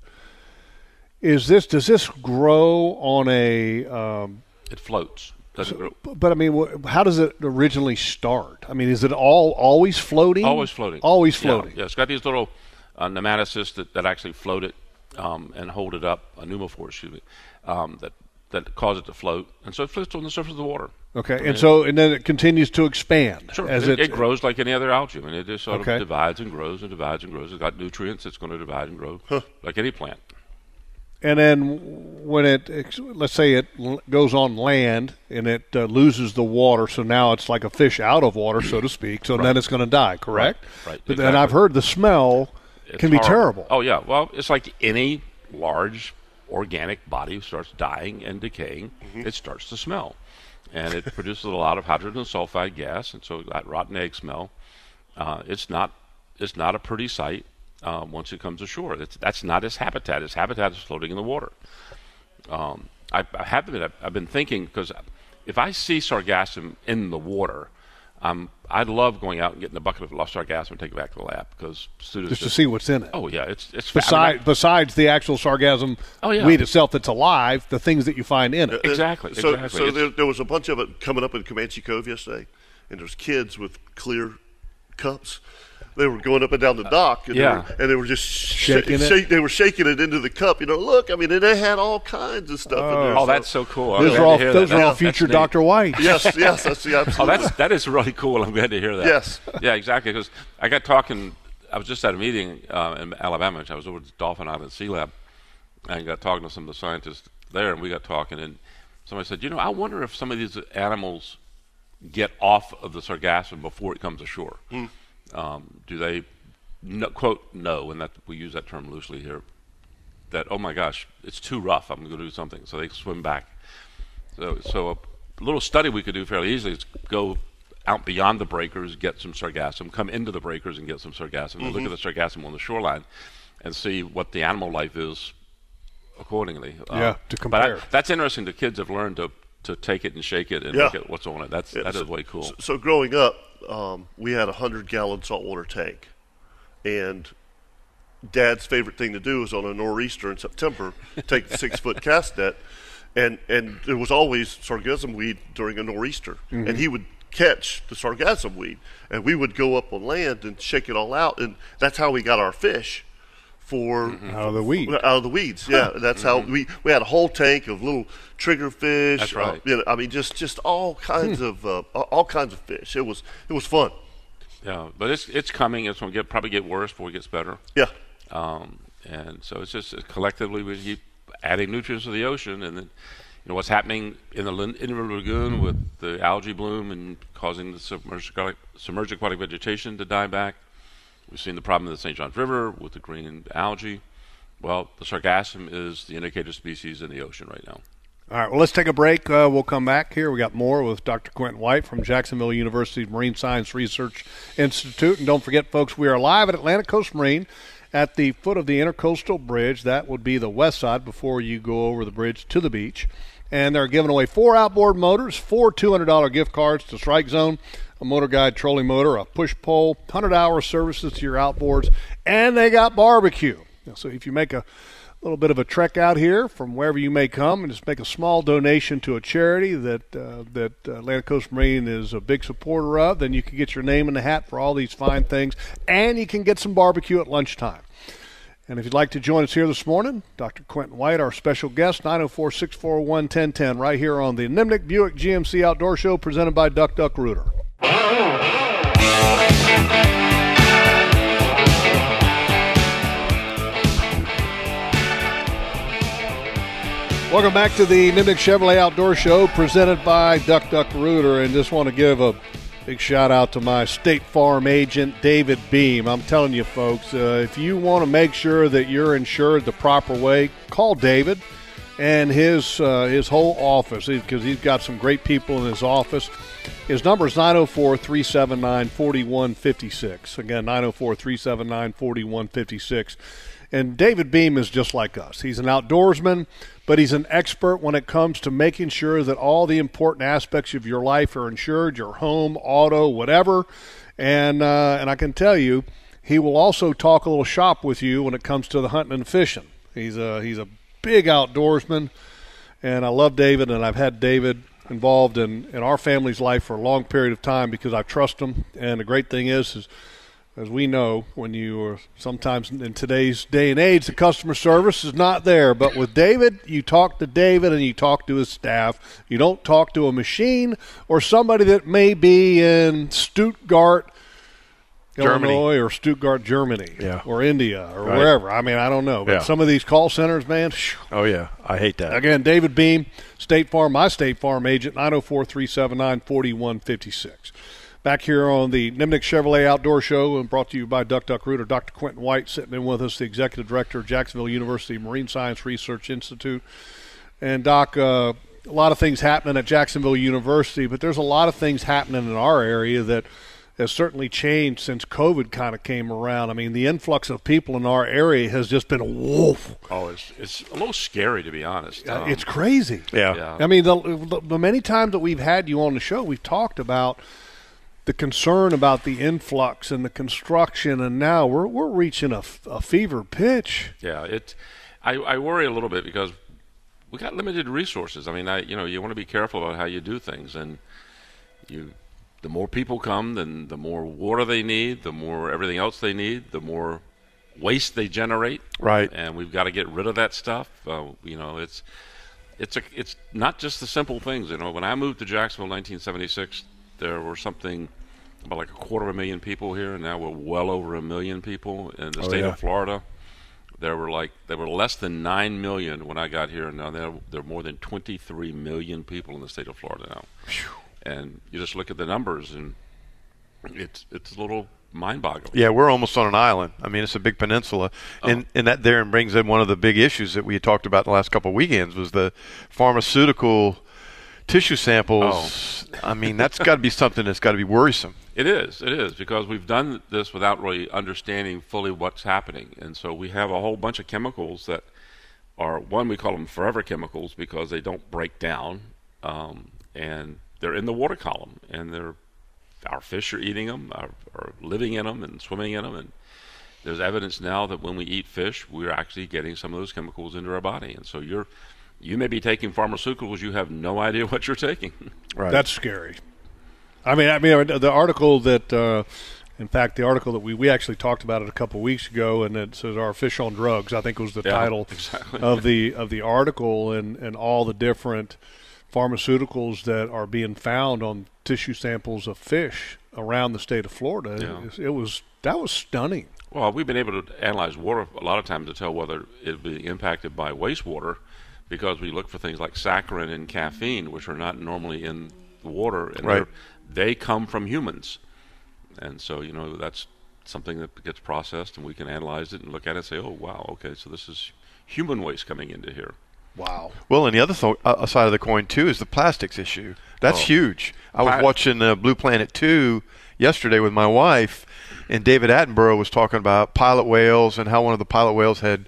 Is this does this grow on a? Um, it floats. Grow. but I mean, how does it originally start? I mean, is it all always floating? Always floating. Always floating. Yeah, it's got these little uh, nematocysts that, that actually float it um, and hold it up, a pneumophore, excuse me, um, that, that cause it to float. And so it floats on the surface of the water. Okay, and so and then it continues to expand Sure. as it, it, it grows like any other algae. I mean, it just sort Okay. of divides and grows and divides and grows. It's got nutrients. It's going to divide and grow like any plant. And then when it, let's say it goes on land and it uh, loses the water, so now it's like a fish out of water, so to speak. So then it's going to die, correct? right, But then I've heard the smell It's can be horrible. terrible. Oh yeah. Well, it's like any large organic body starts dying and decaying. Mm-hmm. It starts to smell, and it [LAUGHS] produces a lot of hydrogen sulfide gas, and so that rotten egg smell. Uh, it's not. It's not a pretty sight uh, once it comes ashore. It's, that's not its habitat. Its habitat is floating in the water. Um, I, I have to admit, I've, I've been thinking because if I see sargassum in the water, um, I'd love going out and getting a bucket of lost sargassum and take it back to the lab because students just to see what's in it. Oh yeah, it's it's fa- I mean, Besides, besides the actual sargassum Oh, yeah. weed itself that's alive, the things that you find in it. Exactly, So, exactly. so there, there was a bunch of it coming up in Comanche Cove yesterday, and there's kids with clear cups. They were going up and down the dock, and, Yeah. they, were, and they were just sh- Shaking it? shake- they were shaking it into the cup. You know, look, I mean, and they had all kinds of stuff in there. Oh, that's so cool. I'm Those are all those that. are all future. Doctor White. [LAUGHS] yes, yes, that's the [LAUGHS] Oh, that's that is really cool. I'm glad to hear that. Yes. Yeah, exactly. Because I got talking. I was just at a meeting uh, in Alabama. Which I was over at Dauphin Island Sea Lab, and got talking to some of the scientists there, and we got talking, and somebody said, you know, I wonder if some of these animals get off of the sargassum before it comes ashore. Um, do they, no, quote, no, and that we use that term loosely here, that, oh my gosh, it's too rough, I'm going to do something. So they swim back. So, so a little study we could do fairly easily is go out beyond the breakers, get some sargassum, come into the breakers and get some sargassum, and look at the sargassum on the shoreline and see what the animal life is accordingly. Uh, Yeah, to But I- compare. that's interesting. The kids have learned to, to take it and shake it and Yeah. look at what's on it. That's, that is so, way cool. So, so growing up, um, we had a hundred gallon saltwater tank, and Dad's favorite thing to do was on a nor'easter in September, take the six foot cast net, and and there was always sargassum weed during a nor'easter, Mm-hmm. and he would catch the sargassum weed, and we would go up on land and shake it all out, and that's how we got our fish. For Out of the weed. out of the weeds, yeah. [LAUGHS] That's how we we had a whole tank of little triggerfish. That's uh, right. you know, I mean, just just all kinds of uh, all kinds of fish. It was it was fun. Yeah, but it's it's coming. It's going to get probably get worse before it gets better. Yeah, Um, and so it's just uh, collectively we keep adding nutrients to the ocean, and then you know what's happening in the lin- in the lagoon with the algae bloom and causing the submerged aquatic, submerged aquatic vegetation to die back. We've seen the problem in the St. Johns River with the green algae. Well, the sargassum is the indicator species in the ocean right now. All right, well, let's take a break. Uh, we'll come back here. We got more with Dr. Quinton White from Jacksonville University's Marine Science Research Institute. And don't forget, folks, we are live at Atlantic Coast Marine at the foot of the Intercoastal Bridge. That would be the west side before you go over the bridge to the beach. And they're giving away four outboard motors, four $200 gift cards to Strike Zone, a motor guide trolling motor, a push pole, 100 hour services to your outboards, and they got barbecue. So if you make a little bit of a trek out here from wherever you may come and just make a small donation to a charity that uh, that uh, Atlantic Coast Marine is a big supporter of, then you can get your name in the hat for all these fine things, and you can get some barbecue at lunchtime. And if you'd like to join us here this morning, Dr. Quinton White, our special guest, 904 641 1010, right here on the Nimnicht Buick GMC Outdoor Show presented by Duck Duck Rooter. Welcome back to the Nimnicht Chevrolet Outdoor Show presented by Duck Duck Rooter. And just want to give a big shout out to my State Farm agent, David Beam. I'm telling you, folks, uh, if you want to make sure that you're insured the proper way, call David and his uh, his whole office because he's got some great people in his office. His number is 904 379 4156. Again, 904 379 4156. And David Beam is just like us. He's an outdoorsman, but he's an expert when it comes to making sure that all the important aspects of your life are insured your home, auto, whatever. And, uh, and I can tell you, he will also talk a little shop with you when it comes to the hunting and fishing. He's a, he's a big outdoorsman, and I love David, and I've had David involved in, in our family's life for a long period of time because I trust him. And the great thing is, is as we know, when you are sometimes in today's day and age, the customer service is not there. But with David, you talk to David and you talk to his staff. You don't talk to a machine or somebody that may be in Stuttgart, Germany. Illinois, or Stuttgart, Germany, Yeah. or India, or Right. wherever. I mean, I don't know. But Yeah. some of these call centers, man, phew, Oh yeah, I hate that. Again, David Beam, State Farm, my State Farm agent, 904 379 4156. Back here on the Nimnicht Chevrolet Outdoor Show and brought to you by Duck Duck Rooter. Dr. Quinton White sitting in with us, the Executive Director of Jacksonville University Marine Science Research Institute. And, Doc, uh, a lot of things happening at Jacksonville University, but there's a lot of things happening in our area that has certainly changed since COVID kind of came around. I mean, the influx of people in our area has just been woof. Oh, it's it's a little scary to be honest. Um, it's crazy. Yeah. Yeah. I mean, the, the, the many times that we've had you on the show, we've talked about the concern about the influx and the construction, and now we're we're reaching a fever pitch. Yeah, it. I, I worry a little bit because we got limited resources. I mean, I you know you want to be careful about how you do things, and you the more people come, then the more water they need, the more everything else they need, the more waste they generate. Right. And we've got to get rid of that stuff. Uh, you know, it's it's a it's not just the simple things. You know, when I moved to Jacksonville in 1976, there were something about like a quarter of a million people here, and now we're well over a million people in the state yeah. of Florida. There were like there were less than nine million when I got here, and now there there are more than 23 million people in the state of Florida now. And you just look at the numbers, and it's it's a little mind-boggling. Yeah, we're almost on an island. I mean, it's a big peninsula, and and that there and brings in one of the big issues that we talked about the last couple of weekends was the pharmaceutical tissue samples. I mean, that's got to be something that's got to be worrisome. It is. It is because we've done this without really understanding fully what's happening, and so we have a whole bunch of chemicals that are one we call them forever chemicals because they don't break down, um, and they're in the water column, and they're our fish are eating them, are, are living in them, and swimming in them, and there's evidence now that when we eat fish, we're actually getting some of those chemicals into our body, and so you're you may be taking pharmaceuticals, you have no idea what you're taking. [LAUGHS] Right. That's scary. I mean, I mean, the article that, uh, in fact, the article that we, we actually talked about it a couple of weeks ago, and it says "Our Fish on Drugs." I think was the Yeah, title [LAUGHS] exactly. of the of the article, and and all the different pharmaceuticals that are being found on tissue samples of fish around the state of Florida. Yeah. It, was- it was that was stunning. Well, we've been able to analyze water a lot of times to tell whether it's being impacted by wastewater because we look for things like saccharin and caffeine, which are not normally in the water, and Right. they come from humans. And so, you know, that's something that gets processed, and we can analyze it and look at it and say, oh, wow, okay, so this is human waste coming into here. Wow. Well, and the other th- uh, side of the coin too is the plastics issue. That's Oh. huge. I was watching uh, Blue Planet two yesterday with my wife, and David Attenborough was talking about pilot whales and how one of the pilot whales had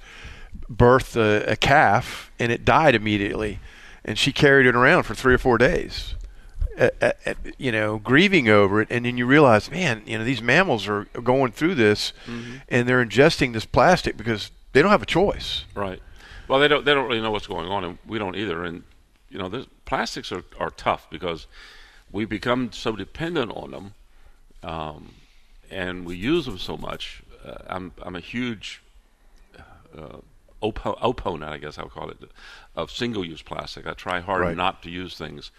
birthed a, a calf and it died immediately, and she carried it around for three or four days. uh, uh, uh, you know, grieving over it, and then you realize, man, you know, these mammals are going through this, and they're ingesting this plastic because they don't have a choice. Right. Well, they don't they don't really know what's going on, and we don't either. And you know, this, plastics are, are tough because we become so dependent on them, um, and we use them so much. Uh, I'm I'm a huge uh, oppo- opponent, I guess I'll call it, of single-use plastic. I try hard Right. not to use things,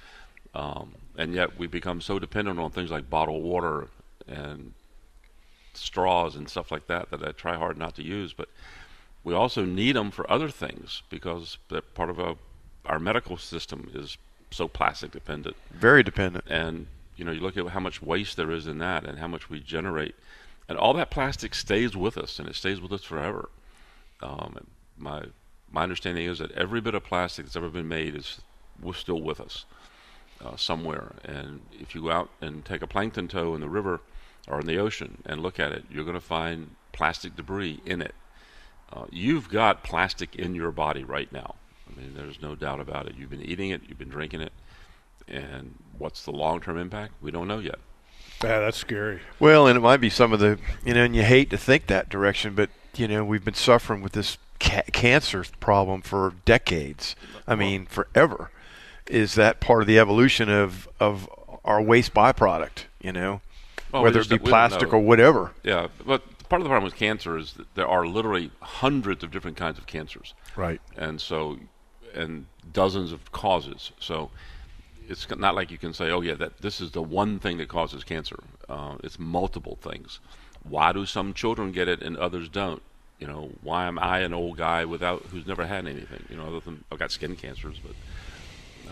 um, and yet we become so dependent on things like bottled water and straws and stuff like that that I try hard not to use. But we also need them for other things because they're part of a our medical system is so plastic dependent, Very dependent. and you know, you look at how much waste there is in that, and how much we generate, and all that plastic stays with us, and it stays with us forever. Um, my my understanding is that every bit of plastic that's ever been made is was still with us uh, somewhere. And if you go out and take a plankton tow in the river or in the ocean and look at it, you're going to find plastic debris in it. Uh, you've got plastic in your body right now. I mean, there's no doubt about it. You've been eating it, you've been drinking it, and what's the long-term impact? We don't know yet. Yeah, that's scary. Well, and it might be some of the, you know, and you hate to think that direction, but you know, we've been suffering with this ca- cancer problem for decades. I mean, forever. Is that part of the evolution of of our waste byproduct? You know, Well, whether it be don't- we don't plastic or whatever. Yeah, but part of the problem with cancer is that there are literally hundreds of different kinds of cancers. Right. and so and dozens of causes. So it's not like you can say, "Oh yeah, that this is the one thing that causes cancer." Uh, it's multiple things. Why do some children get it and others don't? You know, why am I an old guy without who's never had anything? You know, other than I've got skin cancers, but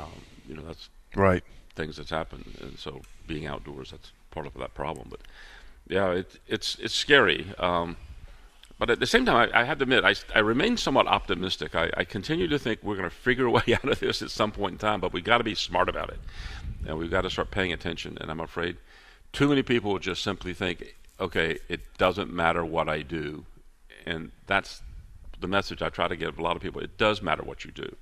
um, you know that's Right. things that's happened, and so being outdoors that's part of that problem. But yeah, it, it's it's scary. Um, but at the same time, I, I have to admit, I, I remain somewhat optimistic. I, I continue to think we're going to figure a [LAUGHS] way out of this at some point in time, but we've got to be smart about it, and we've got to start paying attention. And I'm afraid too many people just simply think, okay, it doesn't matter what I do, and that's the message I try to give a lot of people. It does matter what you do,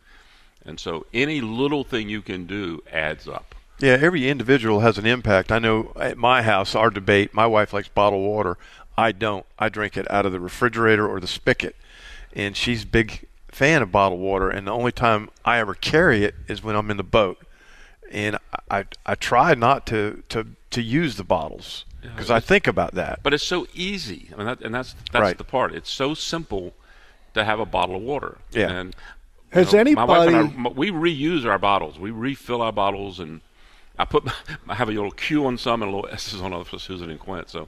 and so any little thing you can do adds up. Yeah, every individual has an impact. I know at my house, our debate, my wife likes bottled water. I don't. I drink it out of the refrigerator or the spigot. And she's a big fan of bottled water. And the only time I ever carry it is when I'm in the boat. And I, I try not to, to, to use the bottles because I think about that. But it's so easy. I mean, that, and that's that's Right. the part. It's so simple to have a bottle of water. Yeah. And Has you know, my wife and I, anybody- we reuse our bottles. We refill our bottles, and I put I have a little Q on some and a little S's on others for Susan and Quint. So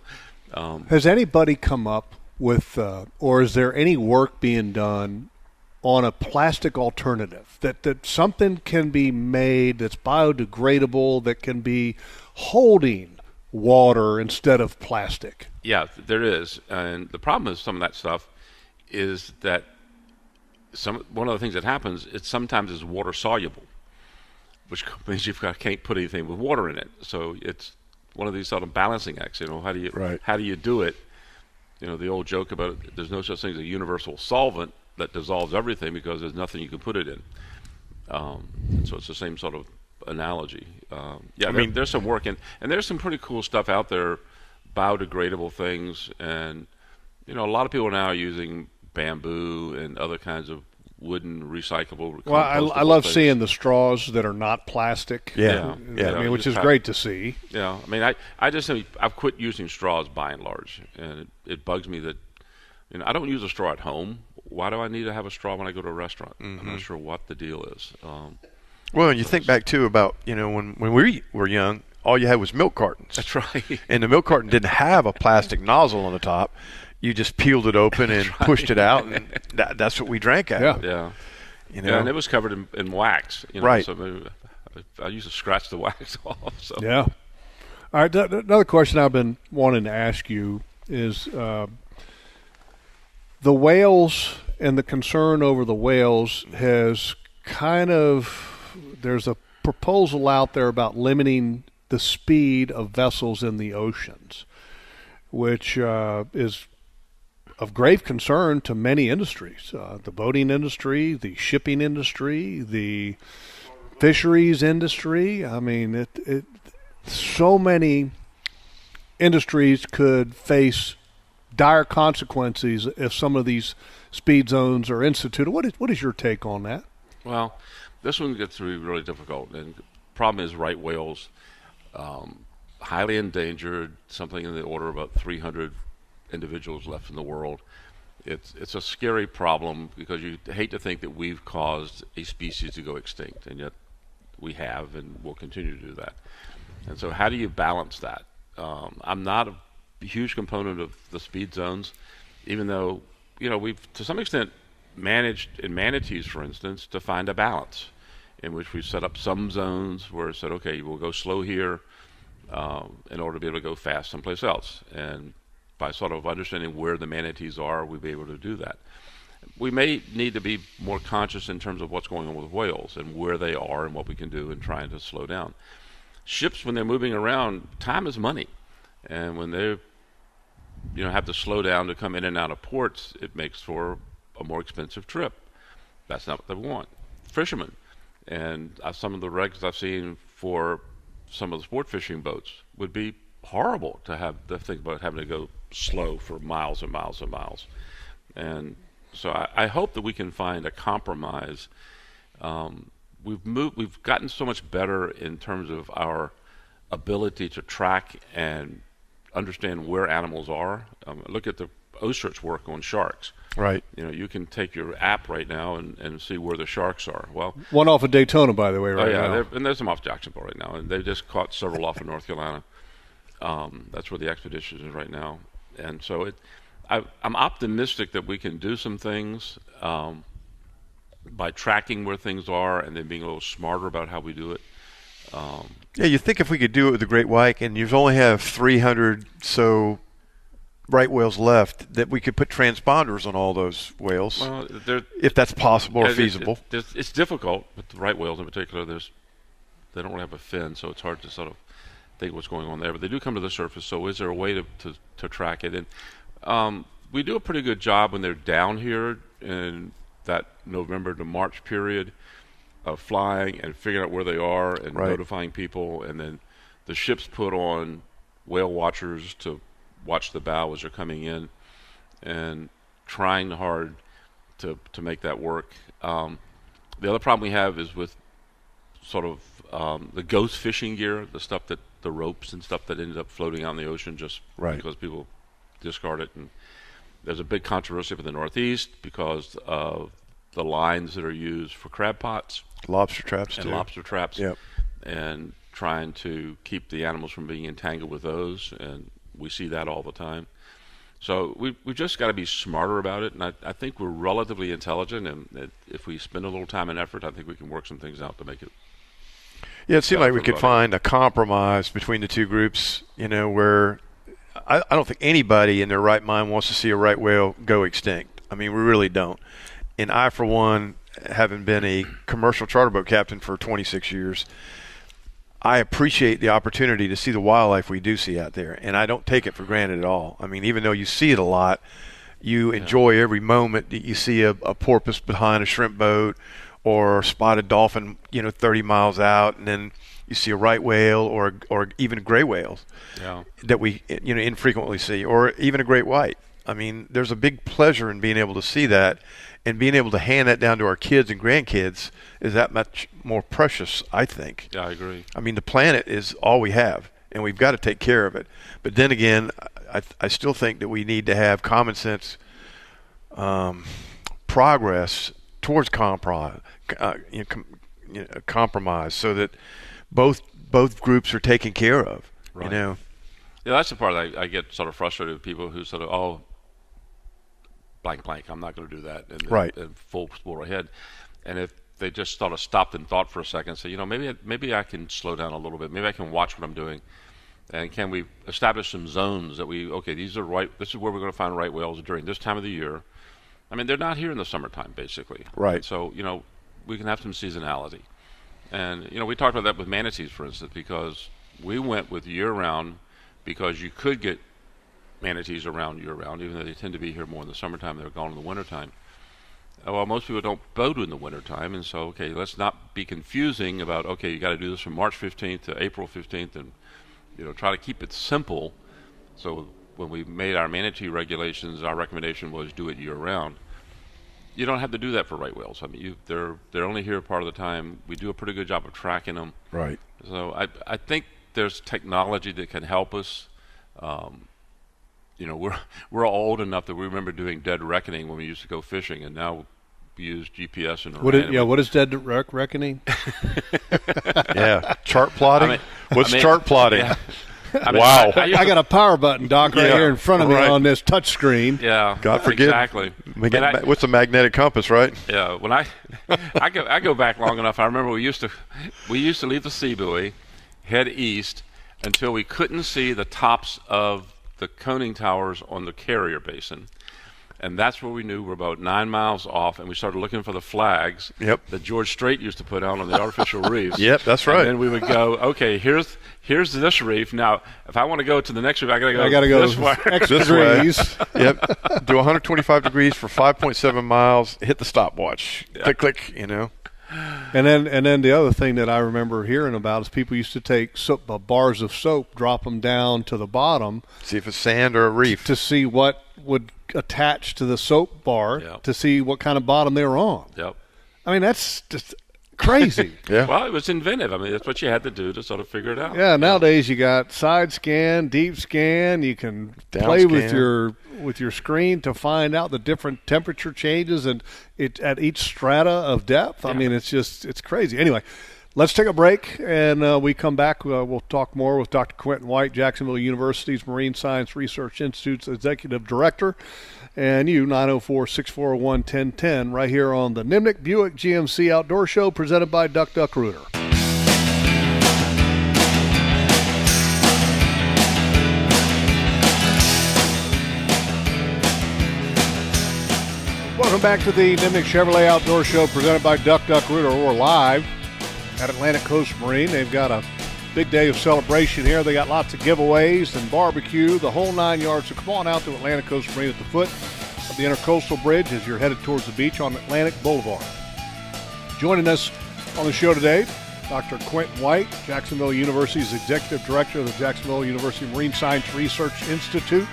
um, Has anybody come up with, uh, or is there any work being done on a plastic alternative that that something can be made that's biodegradable that can be holding water instead of plastic? yeah, there is. And the problem is some of that stuff is that some one of the things that happens it sometimes is water soluble, which [LAUGHS] means you've got can't put anything with water in it. So it's one of these sort of balancing acts. You know, how do you Right. how do you do it? You know, the old joke about it, there's no such thing as a universal solvent that dissolves everything because there's nothing you can put it in. Um, so it's the same sort of analogy. Um, yeah, I mean, there's some work in, and there's some pretty cool stuff out there, biodegradable things, and you know, a lot of people now are using bamboo and other kinds of wooden recyclable. Well, I, I love things. seeing the straws that are not plastic. Yeah, yeah. I mean, which is have- great to see. Yeah, I mean, I, I just I've quit using straws by and large, and it, it bugs me that you know I don't use a straw at home. Why do I need to have a straw when I go to a restaurant? I'm Mm-hmm. not sure what the deal is. Um, Well, and you think back too about you know when when we were young, all you had was milk cartons. that's right. and the milk carton didn't have a plastic nozzle on the top. You just peeled it open [LAUGHS] and pushed it out, and that, that's what we drank out. Yeah. of. yeah. You know, Yeah, and it was covered in, in wax. You know, Right. So maybe I, I used to scratch the [LAUGHS] wax off. So Yeah. All right. th- th- another question I've been wanting to ask you is uh, the whales and the concern over the whales has kind of there's a proposal out there about limiting the speed of vessels in the oceans, which uh, is of grave concern to many industries uh, the boating industry, the shipping industry, the fisheries industry. I mean, it, it so many industries could face dire consequences if some of these speed zones are instituted. What is what is your take on that? Well, this one gets to be really difficult. And the problem is right whales, um, highly endangered, something in the order of about 300 individuals left in the world. It's it's a scary problem because you hate to think that we've caused a species to go extinct, and yet we have, and will continue to do that. And so, how do you balance that? Um, I'm not a huge component of the speed zones, even though you know we've to some extent managed in manatees, for instance, to find a balance. in which we've set up some zones where it said, okay, we'll go slow here um, in order to be able to go fast someplace else. And by sort of understanding where the manatees are, we'll be able to do that. We may need to be more conscious in terms of what's going on with whales and where they are and what we can do in trying to slow down. Ships, when they're moving around, time is money, and when they, you know, have to slow down to come in and out of ports, it makes for a more expensive trip. That's not what they want. Fishermen, and some of the regs I've seen for some of the sport fishing boats would be horrible to have to think about having to go slow for miles and miles and miles. And so I, I hope that we can find a compromise. Um, we've moved, we've gotten so much better in terms of our ability to track and understand where animals are. Um, look at the OCEARCH work on sharks. Right. You know, you can take your app right now and, and see where the sharks are. Well, One off of Daytona, by the way, right oh yeah, now. and there's some off Jacksonville right now, and they just caught several off of North Carolina. Um, that's where the expedition is right now, and so it. I, I'm optimistic that we can do some things um, by tracking where things are and then being a little smarter about how we do it. Um, Yeah, you think if we could do it with the Great White, and you only have 300 so right whales left, that we could put transponders on all those whales, well, there, if that's possible or it- it- feasible. it- it's, difficult with the right whales in particular. There's they don't really have a fin, so it's hard to sort of think what's going on there. But they do come to the surface. So is there a way to to, to track it? And um, we do a pretty good job when they're down here in that November to March period of flying and figuring out where they are and Right. notifying people, and then the ships put on whale watchers to watch the bow as they're coming in, and trying hard to to make that work. Um, the other problem we have is with sort of um, the ghost fishing gear, the stuff that the ropes and stuff that ended up floating out in the ocean just Right. because people discard it. And there's a big controversy in the Northeast because of the lines that are used for crab pots Lobster traps and too. lobster traps, Yep. and trying to keep the animals from being entangled with those. And we see that all the time. So we we just got to be smarter about it, and I, I think we're relatively intelligent, and if we spend a little time and effort, I think we can work some things out to make it. Yeah, it seemed like we could find a compromise between the two groups, you know, where I, I don't think anybody in their right mind wants to see a right whale go extinct. I mean, we really don't. And I, for one, having been a commercial charter boat captain for 26 years, I appreciate the opportunity to see the wildlife we do see out there, and I don't take it for granted at all. I mean, even though you see it a lot, you enjoy every moment that you see a, a porpoise behind a shrimp boat or a spotted dolphin, you know, 30 miles out, and then you see a right whale or or even gray whales Yeah. that we you know infrequently see, or even a great white. I mean, there's a big pleasure in being able to see that, and being able to hand that down to our kids and grandkids is that much more precious, I think. Yeah, I agree. I mean, the planet is all we have, and we've got to take care of it. But then again, I, I still think that we need to have common sense um, progress towards compromise, uh, you know, com, you know, compromise, so that both both groups are taken care of. You know, Yeah, that's the part that I, I get sort of frustrated with people who sort of, oh, blank, blank, I'm not going to do that. And, Right. and full sport ahead. And if they just sort of stopped and thought for a second, say, you know, maybe I- maybe I can slow down a little bit. Maybe I can watch what I'm doing. And can we establish some zones that we, okay, these are right, this is where we're going to find right whales during this time of the year. I mean, they're not here in the summertime, basically. Right. So, you know, we can have some seasonality. And, you know, we talked about that with manatees, for instance, because we went with year round because you could get manatees around year round, even though they tend to be here more in the summertime. They're gone in the wintertime. Uh, Well, most people don't boat in the wintertime, and so, okay, let's not be confusing about, okay, you got to do this from March 15th to April 15th, and, you know, try to keep it simple. So when we made our manatee regulations, our recommendation was do it year round. You don't have to do that for right whales. I mean, you, they're they're only here part of the time. We do a pretty good job of tracking them. right? So I I think there's technology that can help us. Um, you know, we're [LAUGHS] we're all old enough that we remember doing dead reckoning when we used to go fishing, and now we use GPS and What is, yeah, what is dead rec- reckoning? [LAUGHS] Yeah, chart plotting. I mean- What's I mean, chart plotting? yeah. [LAUGHS] [LAUGHS] I mean, Wow. I, I I got a power button, Doc, right Yeah, here in front of me right. on this touch screen. Yeah, God forget. exactly. Get I- what's a magnetic compass, right? Yeah, when I [LAUGHS] I go I go back long enough. I remember we used to we used to leave the sea buoy, head east until we couldn't see the tops of the coning towers on the carrier basin. And that's where we knew we're about nine miles off, and we started looking for the flags Yep. that George Strait used to put out on the artificial [LAUGHS] reefs. Yep, that's right. And then we would go, okay, here's here's this reef. Now, if I want to go to the next reef, I got to go. I got to go this way. [LAUGHS] extra This way. [LAUGHS] yep. Do 125 degrees for 5.7 miles. Hit the stopwatch. Click, click. You know. And then, and then the other thing that I remember hearing about is people used to take soap, uh, bars of soap, drop them down to the bottom See if it's sand or a reef. to see what would attach to the soap bar Yeah. to see what kind of bottom they were on. Yep. I mean, that's just crazy. [LAUGHS] Yeah. Well, it was inventive. I mean, that's what you had to do to sort of figure it out. yeah, nowadays you got side scan, deep scan. You can Down play with your with your screen to find out the different temperature changes and it at each strata of depth. I mean, it's just it's crazy. Anyway. Let's take a break, and uh, we come back. Uh, we'll talk more with Dr. Quinton White, Jacksonville University's Marine Science Research Institute's Executive Director, and you, 904 641 1010, right here on the Nimnicht Buick GMC Outdoor Show presented by Duck Duck Rooter. Welcome back to the Nimnicht Chevrolet Outdoor Show presented by Duck Duck Rooter. We're live at Atlantic Coast Marine. They've got a big day of celebration here. They got lots of giveaways and barbecue, the whole nine yards. So come on out to Atlantic Coast Marine at the foot of the Intercoastal Bridge as you're headed towards the beach on Atlantic Boulevard. Joining us on the show today, Dr. Quinton White, Jacksonville University's Executive Director of the Jacksonville University Marine Science Research Institute.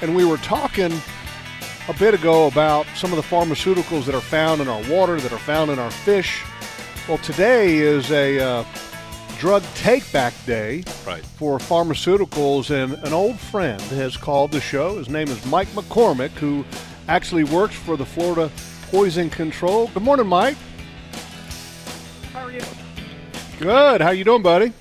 And we were talking a bit ago about some of the pharmaceuticals that are found in our water, that are found in our fish. Well, today is a uh, drug take back day Right. for pharmaceuticals, and an old friend has called the show. His name is Mike McCormick, who actually works for the Florida Poison Control. Good morning, Mike. How are you? Good. How you doing, buddy?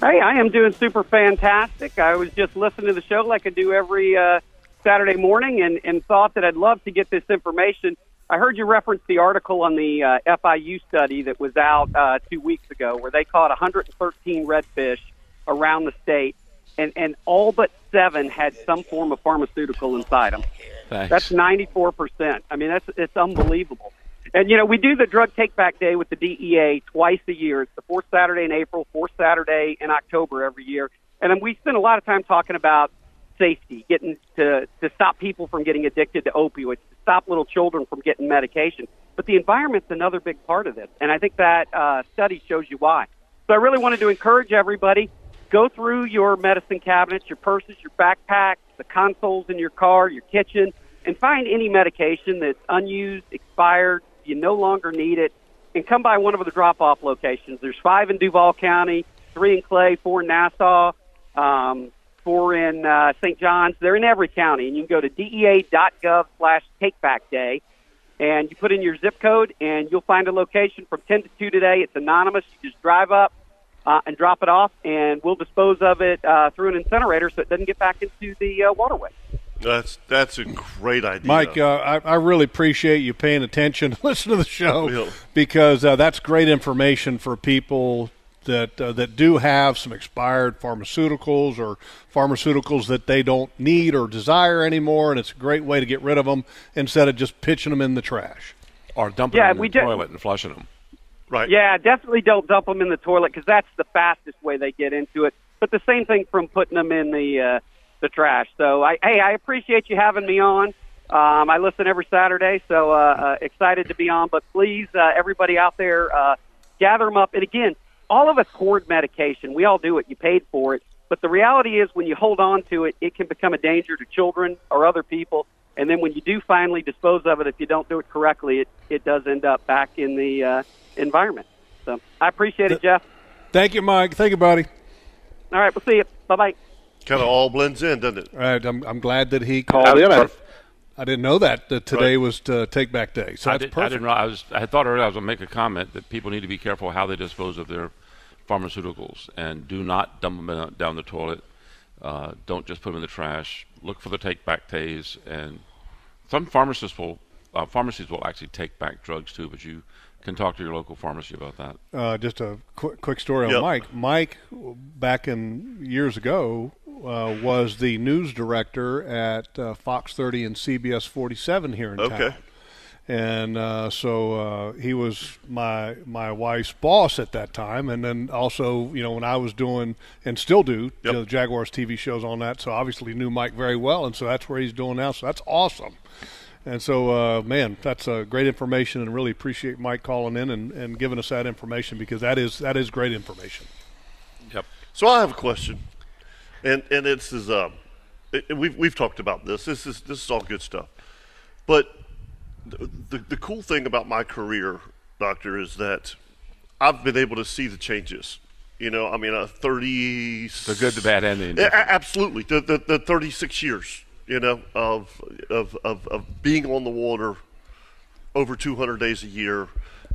Hey, I am doing super fantastic. I was just listening to the show like I do every uh, Saturday morning and, and thought that I'd love to get this information. I heard you reference the article on the uh, FIU study that was out uh, two weeks ago where they caught 113 redfish around the state, and, and all but seven had some form of pharmaceutical inside them. Thanks. That's 94%. I mean, that's it's unbelievable. And, you know, we do the drug take back day with the DEA twice a year. It's the fourth Saturday in April, fourth Saturday in October every year. And then we spend a lot of time talking about safety, getting to, to stop people from getting addicted to opioids, to stop little children from getting medication. But the environment's another big part of this. And I think that uh, study shows you why. So I really wanted to encourage everybody go through your medicine cabinets, your purses, your backpacks, the consoles in your car, your kitchen, and find any medication that's unused, expired, you no longer need it, and come by one of the drop off locations. There's five in Duval County, three in Clay, four in Nassau, um, four in uh, St. John's. They're in every county, and you can go to dea.gov slash takeback day and you put in your zip code, and you'll find a location from 10 to 2 today. It's anonymous. You just drive up uh, and drop it off, and we'll dispose of it uh, through an incinerator so it doesn't get back into the uh, waterway. That's that's a great idea, Mike, uh, I, I really appreciate you paying attention, [LAUGHS] listen to the show, because uh, that's great information for people that uh, that do have some expired pharmaceuticals or pharmaceuticals that they don't need or desire anymore, and it's a great way to get rid of them instead of just pitching them in the trash. or dumping Yeah, them in we the ju- toilet and flushing them. right? Yeah, definitely don't dump them in the toilet because that's the fastest way they get into it. But the same thing from putting them in the uh, the trash. So, I, hey, I appreciate you having me on. Um, I listen every Saturday, so uh, uh, excited to be on. But please, uh, everybody out there, uh, gather them up. And again, all of us hoard medication. We all do it. You paid for it. But the reality is, when you hold on to it, it can become a danger to children or other people. And then when you do finally dispose of it, if you don't do it correctly, it, it does end up back in the uh, environment. So I appreciate it, Jeff. Thank you, Mike. Thank you, buddy. All right, we'll see you. Bye bye. Kind of all blends in, doesn't it? All right, I'm, I'm glad that he called in. I, didn't know that, that today was to Take Back Day. So I, that's did, I didn't. know- I was. I thought earlier I was going to make a comment that people need to be careful how they dispose of their pharmaceuticals and do not dump them down the toilet. Uh, don't just put them in the trash. Look for the take back days, and some pharmacists will uh, pharmacies will actually take back drugs too. But you can talk to your local pharmacy about that. Uh, just a quick, quick story on Yep. Mike. Mike, back in years ago, uh, was the news director at uh, Fox 30 and CBS 47 here in Okay. town. And uh, so uh, he was my my wife's boss at that time, and then also, you know, when I was doing and still do you know, the Jaguars TV shows on that, so obviously knew Mike very well, and so that's where he's doing now. So that's awesome. And so, uh, man, that's uh, great information, and really appreciate Mike calling in and, and giving us that information because that is that is great information. Yep. So I have a question, and and it's is um, it, we've we've talked about this. This is this is all good stuff, but the, the the cool thing about my career, doctor, is that I've been able to see the changes. You know, I mean, a thirty The good, the bad, and the indifferent. absolutely the, the the thirty six years. You know, of of of of being on the water over 200 days a year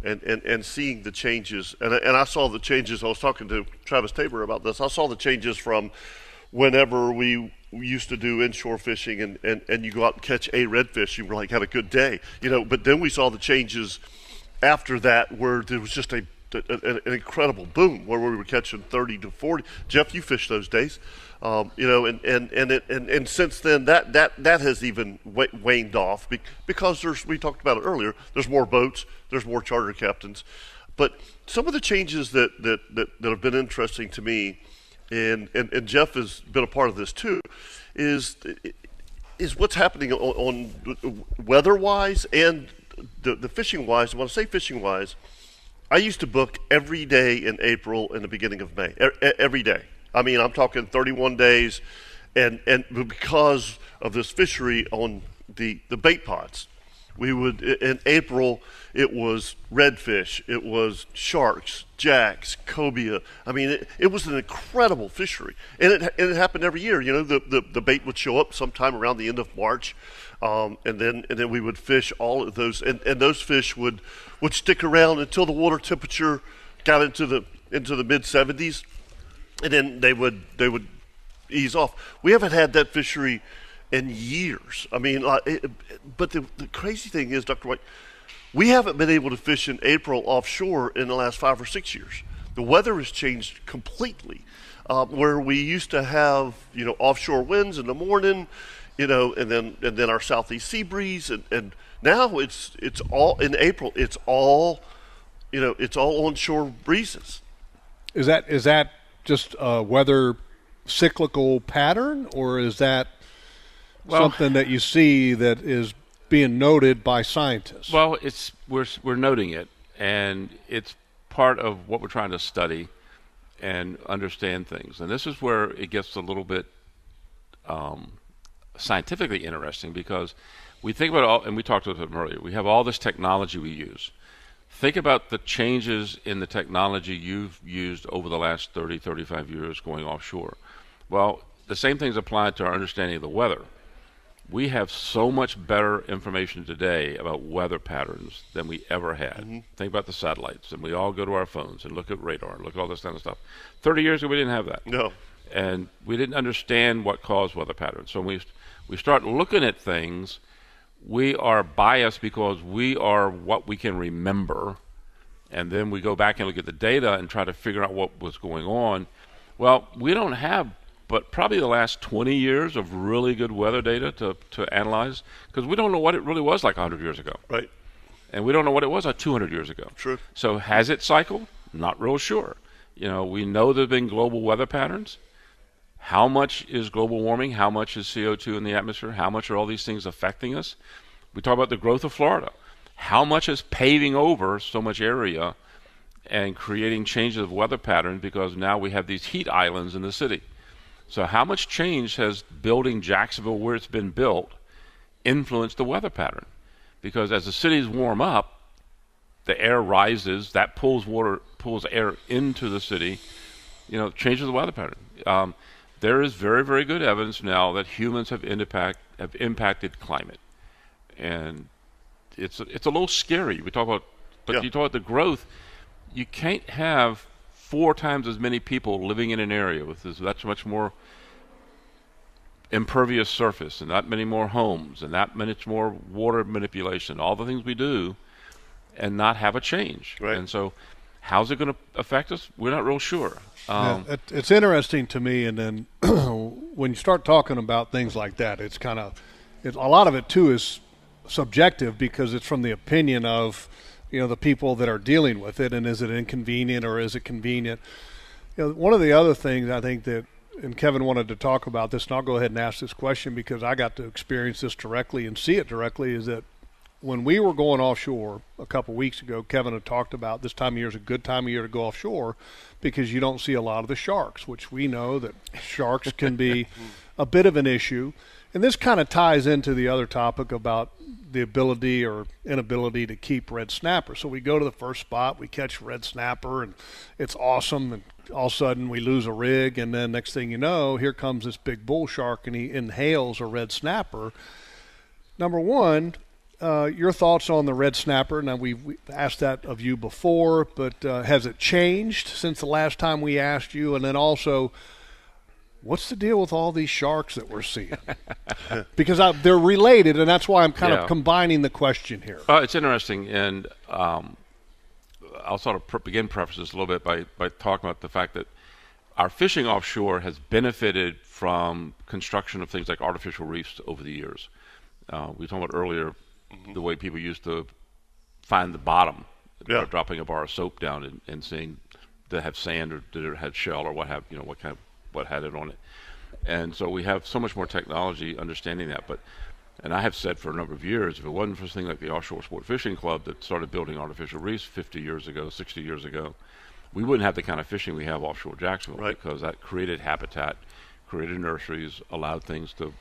and, and, and seeing the changes. And, and I saw the changes. I was talking to Travis Tabor about this. I saw the changes from whenever we used to do inshore fishing and, and, and you go out and catch a redfish, you were like, had a good day. You know, but then we saw the changes after that where there was just a, a- an incredible boom where we were catching 30 to 40. Jeff, you fished those days. Um, you know, and and and, it, and and since then that that that has even wa- waned off because there's we talked about it earlier. There's more boats, there's more charter captains, but some of the changes that that that, that have been interesting to me, and, and and Jeff has been a part of this too, is is what's happening on, on weather wise and the, the fishing wise. When I say fishing wise, I used to book every day in April and the beginning of May. Every day. I mean, I'm talking 31 days, and and because of this fishery on the the bait pots, we would in April it was redfish, it was sharks, jacks, cobia. I mean, it, it was an incredible fishery, and it and it happened every year. You know, the, the the bait would show up sometime around the end of March. Um, and then and then we would fish all of those and, and those fish would would stick around until the water temperature got into the into the mid 70s and then they would they would ease off. We haven't had that fishery in years. I mean, uh, it, but the, the crazy thing is, Dr. White, we haven't been able to fish in April offshore in the last five or six years. The weather has changed completely. Uh, where we used to have, you know, offshore winds in the morning, you know, and then and then our southeast sea breeze, and, and now it's it's all in April. It's all, you know, it's all onshore breezes. Is that is that just a weather cyclical pattern, or is that Well- something that you see that is being noted by scientists? Well, it's we're we're noting it, and it's part of what we're trying to study and understand things. And this is where it gets a little bit um, scientifically interesting because we think about all, and we talked about it earlier. We have all this technology we use. Think about the changes in the technology you've used over the last 30, 35 years going offshore. Well, the same things apply to our understanding of the weather we have so much better information today about weather patterns than we ever had. Mm-hmm. Think about the satellites, and we all go to our phones and look at radar and look at all this kind of stuff. Thirty years ago, we didn't have that, No. and we didn't understand what caused weather patterns. So when we we start looking at things, we are biased because we are what we can remember, and then we go back and look at the data and try to figure out what was going on. Well, we don't have but probably the last 20 years of really good weather data to, to analyze because we don't know what it really was like 100 years ago. Right. And we don't know what it was like 200 years ago. True. So has it cycled? Not real sure. You know, we know there have been global weather patterns. How much is global warming? How much is CO2 in the atmosphere? How much are all these things affecting us? We talk about the growth of Florida. How much is paving over so much area and creating changes of weather patterns because now we have these heat islands in the city? So, how much change has building Jacksonville where it's been built influenced the weather pattern? Because as the cities warm up, the air rises, that pulls water, pulls air into the city, you know, changes the weather pattern. Um, there is very, very good evidence now that humans have impact have impacted climate, and it's it's a little scary. We talk about, but Yeah. you talk about the growth. You can't have four times as many people living in an area with this, that's much more impervious surface and that many more homes and that much more water manipulation, all the things we do, and not have a change. Right. And so, how's it going to affect us? We're not real sure. Um, Yeah, it, it's interesting to me, and then [CLEARS THROAT] when you start talking about things like that, it's kind of it, a lot of it too is subjective because it's from the opinion of you know the people that are dealing with it, and is it inconvenient or is it convenient? You know, one of the other things I think that and Kevin wanted to talk about this, and I'll go ahead and ask this question because I got to experience this directly and see it directly. Is that when we were going offshore a couple of weeks ago, Kevin had talked about this time of year is a good time of year to go offshore because you don't see a lot of the sharks, which we know that sharks can be [LAUGHS] a bit of an issue. And this kind of ties into the other topic about the ability or inability to keep red snapper. So we go to the first spot, we catch red snapper, and it's awesome. And all of a sudden we lose a rig, and then next thing you know, here comes this big bull shark, and he inhales a red snapper. Number one, uh, your thoughts on the red snapper? Now we've, we asked that of you before, but uh, has it changed since the last time we asked you? And then also, what's the deal with all these sharks that we're seeing? [LAUGHS] because I, they're related, and that's why I'm kind Yeah. of combining the question here. Uh, it's interesting, and um, I'll sort of pre- begin preface this a little bit by, by talking about the fact that our fishing offshore has benefited from construction of things like artificial reefs over the years. Uh, we talked about earlier the way people used to find the bottom Yeah. by dropping a bar of soap down and, and seeing that it have sand or did it have shell or what have you know what kind of what had it on it. And so we have so much more technology understanding that. But and I have said for a number of years, if it wasn't for something like the Offshore Sport Fishing Club that started building artificial reefs 50 years ago, 60 years ago, we wouldn't have the kind of fishing we have offshore Jacksonville Right. because that created habitat, created nurseries, allowed things to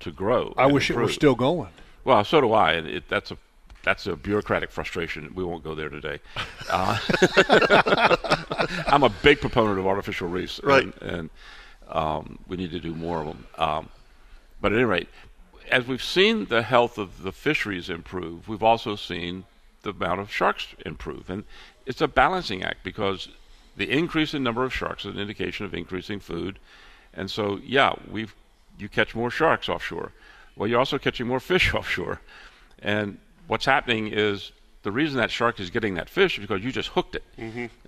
to grow. I wish it were still going. Well, so do I, and it, that's a that's a bureaucratic frustration. We won't go there today. [LAUGHS] Uh, [LAUGHS] I'm a big proponent of artificial reefs, Right. And, and um, we need to do more of them. Um, but at any rate, as we've seen the health of the fisheries improve, we've also seen the amount of sharks improve, and it's a balancing act because the increase in number of sharks is an indication of increasing food, and so yeah, we've you catch more sharks offshore. Well, you're also catching more fish [LAUGHS] offshore, and what's happening is the reason that shark is getting that fish is because you just hooked it.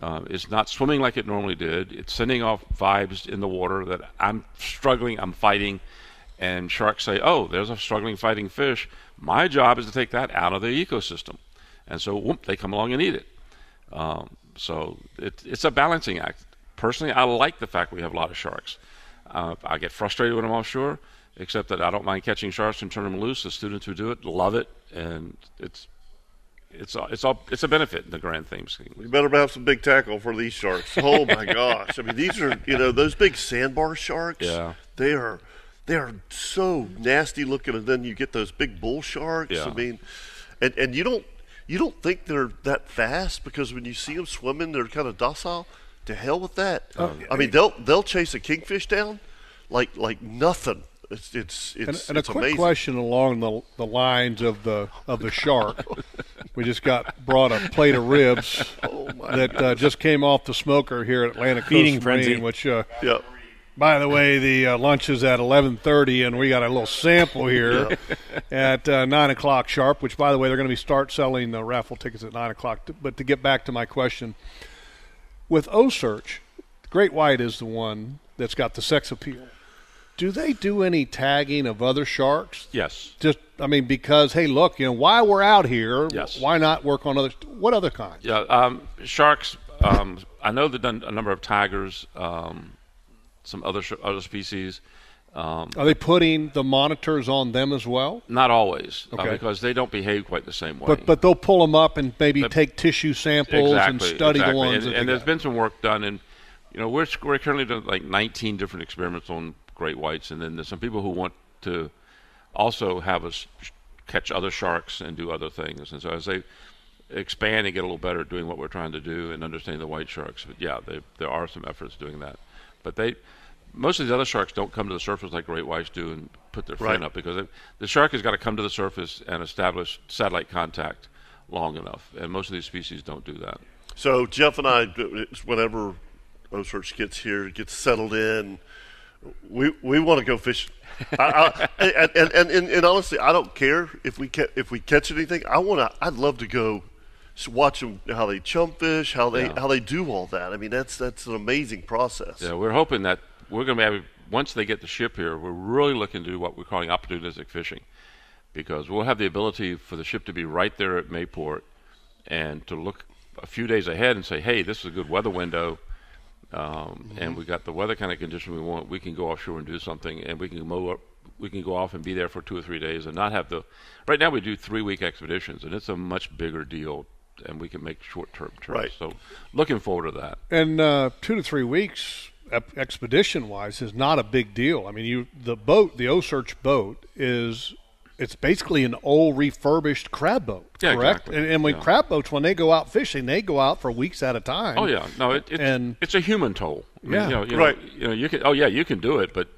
Uh, it's not swimming like it normally did. It's sending off vibes in the water that I'm struggling, I'm fighting, and sharks say, "Oh, there's a struggling, fighting fish. My job is to take that out of the ecosystem," and so whoop, they come along and eat it. Um, so it, it's a balancing act. Personally, I like the fact we have a lot of sharks. Uh, I get frustrated when I'm offshore, except that I don't mind catching sharks and turning them loose. The students who do it love it, and it's it's all, it's all it's a benefit in the grand theme scheme. You better have some big tackle for these sharks. Oh my [LAUGHS] gosh! I mean, these are you know those big sandbar sharks. Yeah. they are they are so nasty looking, and then you get those big bull sharks. Yeah. I mean, and and you don't you don't think they're that fast because when you see them swimming, they're kind of docile. To hell with that. Oh, I mean, they'll they'll chase a kingfish down like like nothing. It's it's And, it's, and a it's quick amazing. question along the, the lines of the of the shark. [LAUGHS] we just got brought a plate of ribs [LAUGHS] Oh my that uh, just came off the smoker here at Atlantic Coast Feeding Marine, frenzy. which uh, Yeah. By the way, the uh, lunch is at 11:30, and we got a little sample here [LAUGHS] at uh, nine o'clock sharp. Which, by the way, they're going to be start selling the raffle tickets at nine o'clock. But to get back to my question, with OCEARCH, Great White is the one that's got the sex appeal. Do they do any tagging of other sharks? Yes. Just, I mean, because hey, look, you know, while we're out here, Yes. why not work on other? What other kind? Yeah, um, sharks. Um, I know they've done a number of tigers, um, some other sh- other species. Um, Are they putting the monitors on them as well? not always, uh, because they don't behave quite the same way. But but they'll pull them up and maybe take tissue samples and study exactly. the ones. And, and there's got. been some work done, and you know we're we're currently doing like 19 different experiments on great whites, and then there's some people who want to also have us catch other sharks and do other things. And so as they expand and get a little better at doing what we're trying to do and understanding the white sharks, but yeah, they, there are some efforts doing that. But they most of these other sharks don't come to the surface like great whites do and put their fin up because it, the shark has got to come to the surface and establish satellite contact long enough, and most of these species don't do that. So Jeff and I, it's whenever OCEARCH gets here, gets settled in, We we want to go fishing. I, I, [LAUGHS] and, and, and, and, honestly, I don't care if we ca- if we catch anything. I want to. I'd love to go watch them how they chum fish, how they Yeah. how they do all that. I mean, that's that's an amazing process. Yeah, we're hoping that we're going to be once they get the ship here, we're really looking to do what we're calling opportunistic fishing, because we'll have the ability for the ship to be right there at Mayport, and to look a few days ahead and say, hey, this is a good weather window, um, and we got the weather kind of condition we want. We can go offshore and do something, and we can mow up. We can go off and be there for two or three days, and not have the. Right now, we do three-week expeditions, and it's a much bigger deal, and we can make short-term trips. Right. So, looking forward to that. And uh, two to three weeks, expedition wise, is not a big deal. I mean, you the boat, the OCEARCH boat, is it's basically an old refurbished crab boat, Yeah, correct? exactly. And, and when Yeah. crab boats, when they go out fishing, they go out for weeks at a time. Oh yeah, no, it, it's And- it's a human toll. I mean, Yeah. you know, you Right. Know, you know, you can. Oh yeah, you can do it, but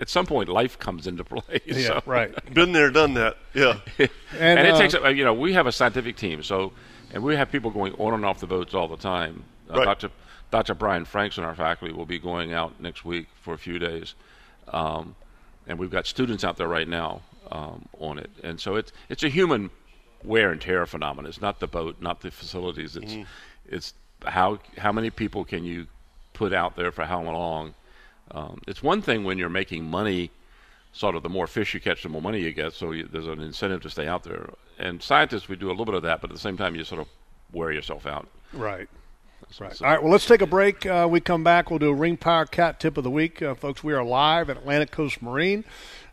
at some point, life comes into play. [LAUGHS] Yeah, so- right. Been there, done that. Yeah. [LAUGHS] And, And, it uh, takes. uh, You know, we have a scientific team, so and we have people going on and off the boats all the time. Uh, Right. Dr. Dr. Brian Franks in our faculty will be going out next week for a few days, um, and we've got students out there right now um, on it. And so it's it's a human wear and tear phenomenon. It's not the boat, not the facilities. It's it's how how many people can you put out there for how long. Um, it's one thing when you're making money sort of the more fish you catch, the more money you get. So you, there's an incentive to stay out there. And scientists, we do a little bit of that, but at the same time, you sort of wear yourself out. Right. Right. So- All right. Well, let's take a break. Uh, we come back. We'll do a Ring Power Cat Tip of the Week, uh, folks. We are live at Atlantic Coast Marine.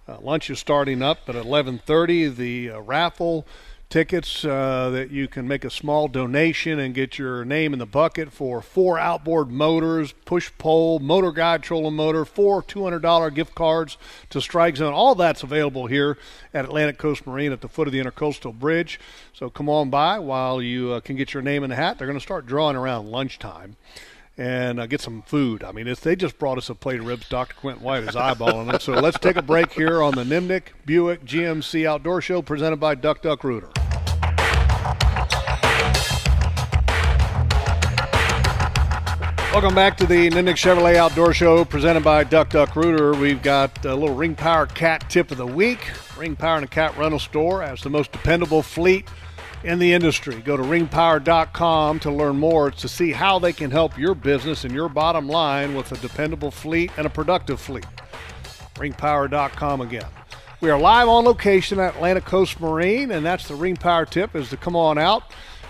Uh, lunch is starting up at 11:30. The uh, raffle tickets uh, that you can make a small donation and get your name in the bucket for four outboard motors, push pole, Motorguide trolling motor, four $200 gift cards to Strike Zone. All that's available here at Atlantic Coast Marine at the foot of the Intercoastal Bridge. So come on by while you uh, can get your name in the hat. They're going to start drawing around lunchtime and uh, get some food. I mean, they just brought us a plate of ribs. Dr. Quinton White is eyeballing it. So let's take a break here on the Nimnicht Buick GMC Outdoor Show presented by Duck Duck Rooter. Welcome back to the Nimnicht Chevrolet Outdoor Show presented by Duck Duck Rooter. We've got a little Ring Power Cat tip of the week. Ring Power and the Cat Rental Store has the most dependable fleet in the industry. Go to ringpower.com to learn more to see how they can help your business and your bottom line with a dependable fleet and a productive fleet. Ringpower.com again. We are live on location at Atlantic Coast Marine, and that's the Ring Power tip is to come on out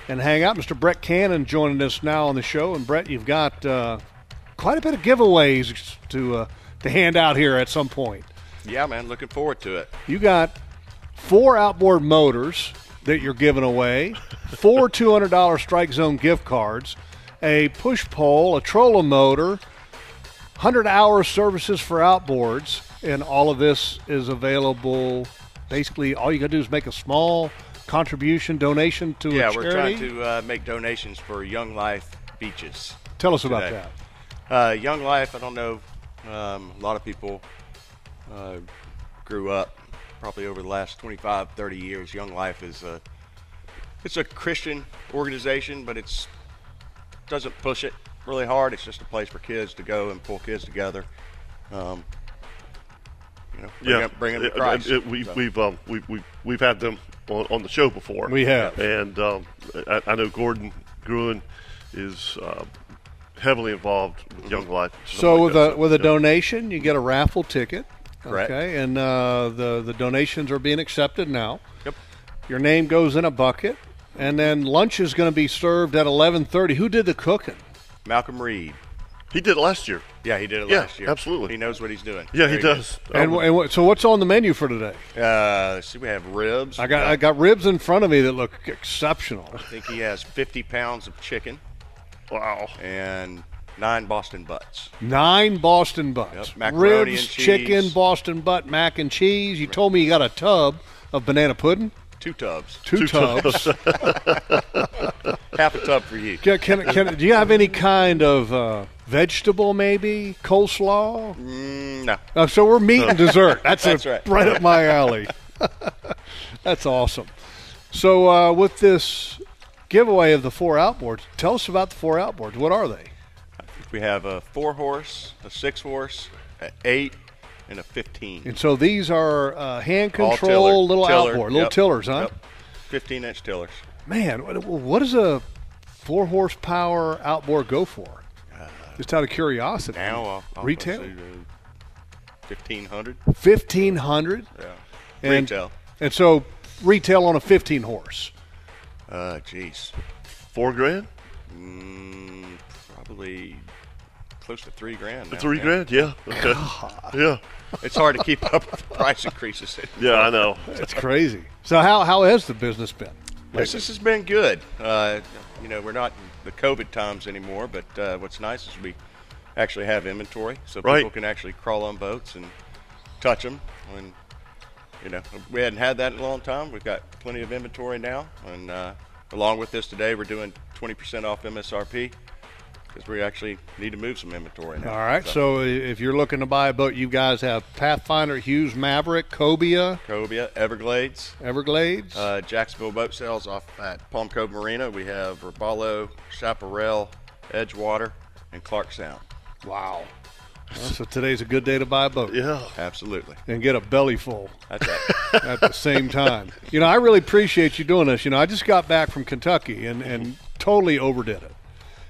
and hang out. Mr. Brett Cannon joining us now on the show, and Brett, you've got uh, quite a bit of giveaways to uh, to hand out here at some point. Yeah, man, looking forward to it. You got four outboard motors that you're giving away, four $200 Strike Zone gift cards, a push pole, a trolling motor, 100 hour services for outboards, and all of this is available. Basically, all you got to do is make a small contribution, donation to yeah, a we're trying to uh, make donations for Young Life Beaches. Tell us about that. Uh, Young Life, I don't know, um, a lot of people uh, grew up probably over the last 25, 30 years. Young Life is a, it's a Christian organization, but it's doesn't push it really hard. It's just a place for kids to go and pull kids together. Um, you know, bring, yeah, them, bring them to It- Christ. it- we, So- We've um, we've we've we've had them on, on the show before. We have. and um, I, I know Gordon Gruen is uh, heavily involved with Young Life. stuff So like with that. a with a yeah. donation, you get a raffle ticket. Correct. Okay, and uh, the the donations are being accepted now. Yep. Your name goes in a bucket, and then lunch is going to be served at eleven thirty. Who did the cooking? Malcolm Reed. he did it last year. Yeah, he did it Yeah, last year. absolutely. He knows what he's doing. Yeah, he does. And, and what- so what's on the menu for today? Uh, see, we have ribs. I got I got ribs in front of me that look exceptional. I think he has 50 pounds of chicken wow. and nine Boston butts. Nine Boston butts, Yep, macaroni ribs, and cheese. chicken, Boston butt, mac and cheese. You told me you got a tub of banana pudding. Two tubs. Two, tubs. [LAUGHS] Half a tub for you. Can, can, can, do you have any kind of uh, vegetable, maybe coleslaw? Mm, no. Uh, so we're meat and dessert. [LAUGHS] That's, That's a- right. up my alley. [LAUGHS] That's awesome. So uh, with this giveaway of the four outboards, tell us about the four outboards. What are they? We have a four horse, a six horse, an eight, and a 15. And so these are uh, hand All control, tiller- little tiller, outboard, little yep, tillers, huh? yep. 15 inch tillers. Man, what, what does a four horsepower outboard go for? Just out of curiosity. Uh, Now, I'll, I'll retail uh, 1500. fifteen hundred. Yeah. And- Retail. And so retail on a fifteen horse. Uh, jeez. Four grand? Mm, probably close to three grand. Now, Three man. grand? Yeah. Okay. [LAUGHS] Yeah. It's hard to keep up with the price increases. [LAUGHS] Yeah, I know. It's crazy. So how how has the business been? Business has been good. Uh, you know, we're not in the COVID times anymore, but uh, what's nice is we actually have inventory, so Right. people can actually crawl on boats and touch them. And you know, we hadn't had that in a long time. We've got plenty of inventory now, and uh, along with this today, we're doing 20% off MSRP because we actually need to move some inventory now. All right. So if you're looking to buy a boat, you guys have Pathfinder, Hewes, Maverick, Cobia, Cobia, Everglades, Everglades. Uh, Jacksonville Boat Sales off at Palm Cove Marina. We have Robalo, Chaparral, Edgewater, and Clark Sound. wow. Well, so today's a good day to buy a boat Yeah. Absolutely. and get a belly full. That's right. [LAUGHS] at the same time. You know, I really appreciate you doing this. You know, I just got back from Kentucky and, and totally overdid it.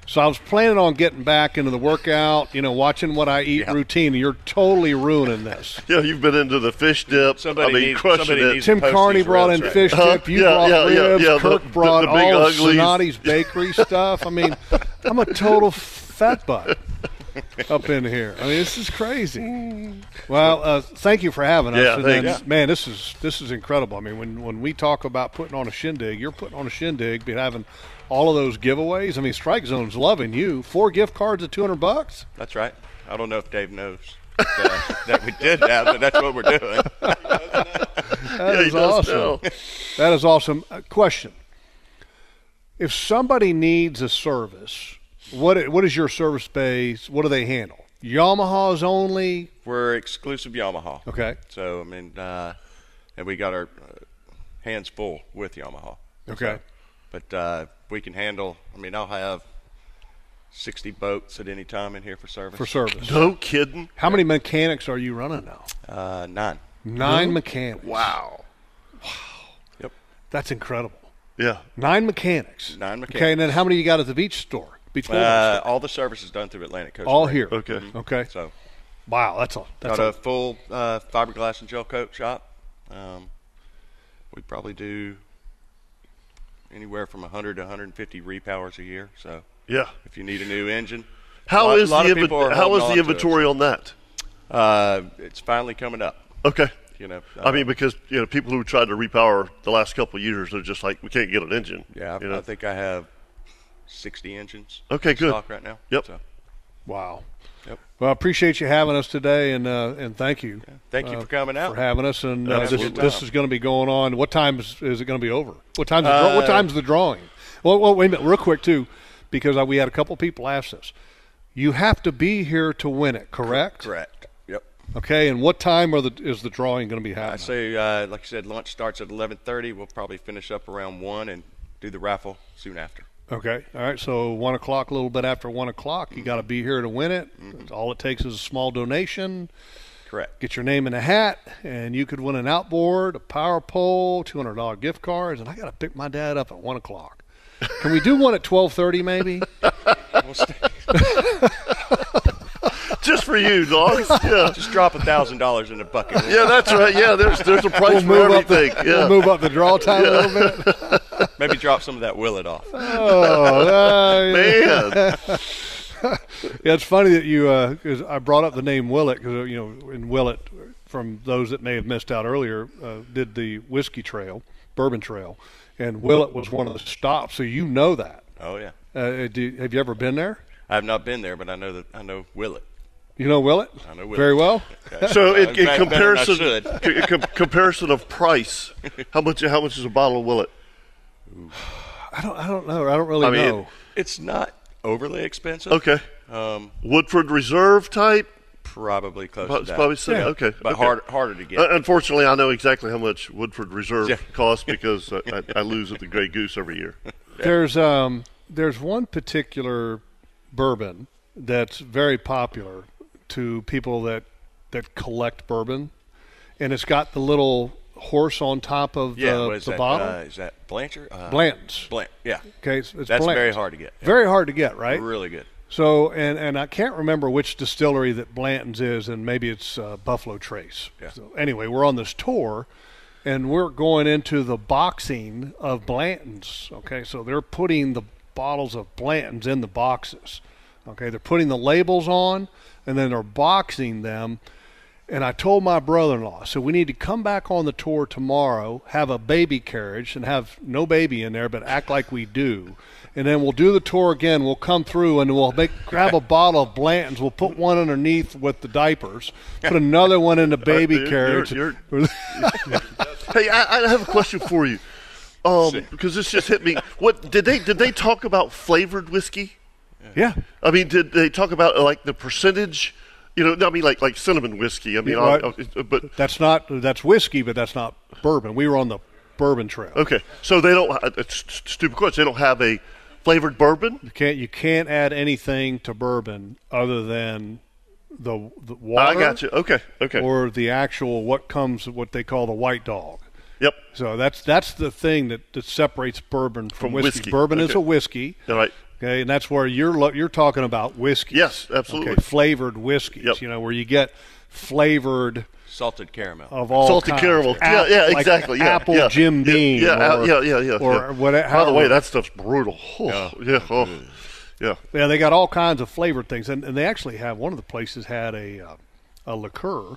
So I was planning on getting back into the workout, you know, watching what I eat Yeah. routine. You're totally ruining this. [LAUGHS] Yeah, you've been into the fish dip. Somebody I mean, needs- crushing somebody it. needs- Tim Carney brought in right fish now. dip. You Yeah, brought yeah, yeah, ribs. yeah, the- Kirk the- brought the big all of uglies. Sonati's bakery [LAUGHS] stuff. I mean, I'm a total fat butt [LAUGHS] [LAUGHS] up in here. I mean, this is crazy. Well, uh, thank you for having us. Yeah, then, thanks. man, this is this is incredible. I mean, when when we talk about putting on a shindig, you're putting on a shindig, but having all of those giveaways. I mean, Strike Zone's loving you. Four gift cards at 200 bucks. That's right. I don't know if Dave knows that, uh, [LAUGHS] that we did that, but that's what we're doing. [LAUGHS] That Yeah, is awesome. That is awesome. Uh, question: If somebody needs a service, what what is your service base? What do they handle? Yamaha's only. We're exclusive Yamaha. Okay. So, I mean, uh, and we got our uh, hands full with Yamaha. Okay. But uh, we can handle, I mean, I'll have 60 boats at any time in here for service. For service. No kidding. How many mechanics are you running now? Uh, nine. Nine mechanics. Wow. Wow. Yep. That's incredible. Yeah. Nine mechanics. Nine mechanics. Okay, and then how many you got at the beach store? Beach Boulevard Uh, store? all the service is done through Atlantic Coast. All Marine. here. Okay. Okay. So, Wow, that's a that's got a, a full uh, fiberglass and gel coat shop. Um, we probably do anywhere from 100 to 150 repowers a year. So, Yeah. if you need a new engine, How lot- is lot the of people inven- are how holding is on the inventory on that? uh, it's finally coming up. Okay. You know, I uh, mean, because you know, people who tried to repower the last couple of years, they're just like, we can't get an engine. yeah, you know? I think I have 60 engines. Okay, in good. Stock right now. Yep. So, wow. Yep. Well, I appreciate you having us today, and uh, and thank you. Thank you uh, for coming out. for having us. And uh, this, this is going to be going on. What time is, is it going to be over? What time's the draw, what Uh, time's the drawing? Well, well, wait a minute, real quick too, because uh, we had a couple people ask us. You have to be here to win it, correct? Correct. Yep. Okay, and what time are the is the drawing going to be I happening? say, uh, like I said, lunch starts at 11:30. We'll probably finish up around one and do the raffle soon after. Okay, all right. So one o'clock, a little bit after one o'clock, you got to be here to win it. Mm-hmm. All it takes is a small donation. Correct. Get your name in a hat, and you could win an outboard, a power pole, two hundred dollar gift cards, and I got to pick my dad up at one o'clock. Can we do one at twelve thirty, maybe? [LAUGHS] [LAUGHS] We'll stay- just for you, dogs. [LAUGHS] Yeah. just drop a thousand dollars in the bucket. Yeah, that's right. Yeah, there's there's a price for move up the, everything. yeah. We'll move up the draw [LAUGHS] time a little bit. [LAUGHS] Maybe drop some of that Willett off. Oh, uh, Man. Yeah, it's funny that you because I brought up the name Willett because you know in Willett, from those that may have missed out earlier, uh, did the whiskey trail, bourbon trail, and Willett was one of the stops. So you know that. Oh yeah. Uh, do, have you ever been there? I have not been there, but I know that I know Willett. You know Willett I know Willett. very well. So in, in Better- better than I comparison, should. [LAUGHS] com- comparison of price, how much how much is a bottle of Willett? [SIGHS] I don't. I don't know. I don't really I mean, know. It's not overly expensive. Okay, Um, Woodford Reserve type. probably close Probably, to that. probably say, Yeah. okay, but okay. hard, harder to get. Uh, unfortunately, I know exactly how much Woodford Reserve Yeah. costs [LAUGHS] because uh, I, I lose at the Grey Goose every year. There's um there's one particular bourbon that's very popular to people that that collect bourbon, and it's got the little horse on top of Yeah, the, the that? bottle. Uh, is that Blanchard? Uh, Blanton's. Blant. Yeah. Okay, so it's That's Blanton's. very hard to get. Yeah. Very hard to get, right? Really good. So, and and I can't remember which distillery that Blanton's is, and maybe it's uh, Buffalo Trace. Yeah. So anyway, we're on this tour, and we're going into the boxing of Blanton's. Okay, so they're putting the bottles of Blanton's in the boxes. Okay, they're putting the labels on, and then they're boxing them. And I told my brother-in-law, so we need to come back on the tour tomorrow, have a baby carriage, and have no baby in there, but act like we do. And then we'll do the tour again. We'll come through and we'll make, grab a bottle of Blanton's. We'll put one underneath with the diapers, put another one in the [LAUGHS] baby You're- carriage. you're- [LAUGHS] Hey, I, I have a question for you, um, because this just hit me. What did they did they talk about flavored whiskey? Yeah. I mean, did they talk about like the percentage? You know, I mean like like cinnamon whiskey. I mean, I'll- I'll- but That's not that's whiskey, but that's not bourbon. We were on the bourbon trail. okay, so they don't. uh, It's stupid question. They don't have a flavored bourbon. You can't you can't add anything to bourbon other than the the water. I got you. Okay, okay. Or the actual what comes what they call the white dog. yep. So that's that's the thing that, that separates bourbon from, From whiskey. whiskey, Bourbon is a whiskey. All right. Okay, and that's where you're lo- you're talking about whiskey. Yes, absolutely. Okay, flavored whiskeys. Yep. You know where you get flavored Salted caramel. of all Salted kinds. caramel. Ap- yeah, yeah, like exactly. Yeah, apple yeah. Jim Yeah, Beam. Yeah, or, yeah, yeah, yeah. Or yeah. what? By the way, that stuff's brutal. Oh, yeah. oh, yeah. Yeah, they got all kinds of flavored things, and, and they actually have one of the places had a uh, a liqueur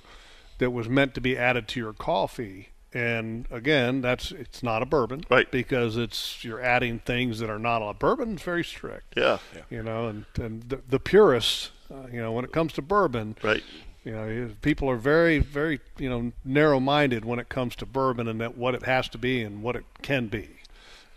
that was meant to be added to your coffee, and again, that's it's not a bourbon, Right. Because it's you're adding things that are not a bourbon. It's very strict, Yeah. you know, and and the, the purists, uh, you know, when it comes to bourbon, Right. you know, people are very very you know narrow-minded when it comes to bourbon and that what it has to be and what it can be.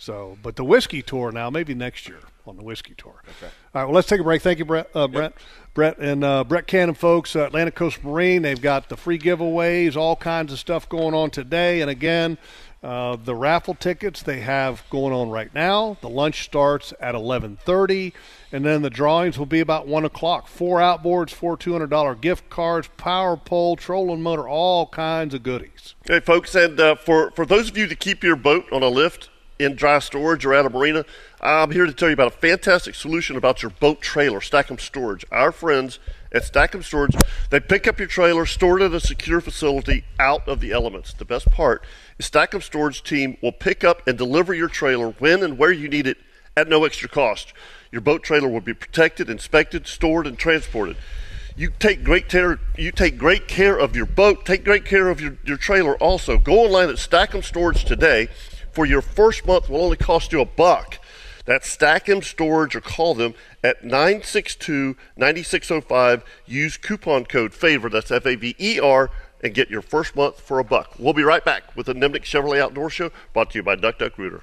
So, but the whiskey tour now, maybe next year on the whiskey tour. Okay. All right. Well, let's take a break. Thank you, Brett. Uh, Brett. Brett and uh, Brett Cannon, folks. Uh, Atlantic Coast Marine. They've got the free giveaways, all kinds of stuff going on today. And again, uh, the raffle tickets they have going on right now. The lunch starts at 11:30, and then the drawings will be about one o'clock. Four outboards, four $200 gift cards, power pole, trolling motor, all kinds of goodies. Okay, folks, and uh, for for those of you that keep your boat on a lift in dry storage or at a marina, I'm here to tell you about a fantastic solution about your boat trailer, Stackham Storage. Our friends at Stackham Storage, they pick up your trailer, store it at a secure facility out of the elements. The best part is Stackham Storage team will pick up and deliver your trailer when and where you need it at no extra cost. Your boat trailer will be protected, inspected, stored, and transported. You take great care. You take great care of your boat. Take great care of your, your trailer. Also, go online at Stackham Storage today. For your first month, will only cost you a buck. That's Stackham Storage, or call them at 962-9605. Use coupon code FAVER. That's F-A-V-E-R, and get your first month for a buck. We'll be right back with the Nimnicht Chevrolet Outdoor Show, brought to you by Duck Duck Rooter.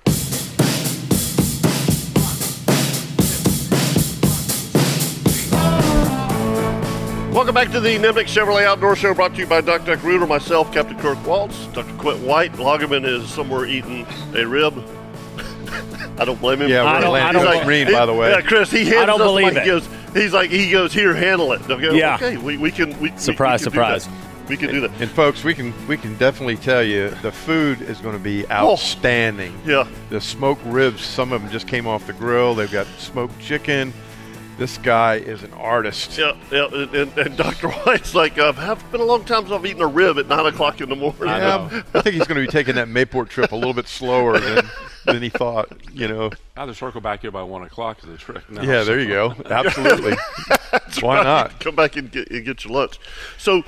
Welcome back to the Nimnicht Chevrolet Outdoor Show brought to you by Duck Duck Rooter. Myself, Captain Kirk Waltz, Dr. Quint White. Loggerman is somewhere eating a rib. [LAUGHS] I don't blame him. Yeah, we're I don't- I Atlantic don't- Coast Marine, by the way. Yeah, Chris, he hands I don't us believe like it. He goes, he's like, he goes, here, handle it. I go, Yeah. Okay, we, we can. We, we- Surprise, we, can do that. surprise. We can do that. And folks, we can we can definitely tell you the food is going to be oh. outstanding. Yeah. The smoked ribs, some of them just came off the grill. They've got smoked chicken. This guy is an artist. Yeah, yeah, and, and, and Dr. [LAUGHS] White's like, uh, have been a long time since I've eaten a rib at nine o'clock in the morning. Yeah, [LAUGHS] I think he's going to be taking that Mayport trip a little bit slower than, than he thought. You know. Either circle back here by one o'clock is the trick. Now, Yeah, there you go. [LAUGHS] Absolutely. Why not? Come back and get, and get your lunch. So,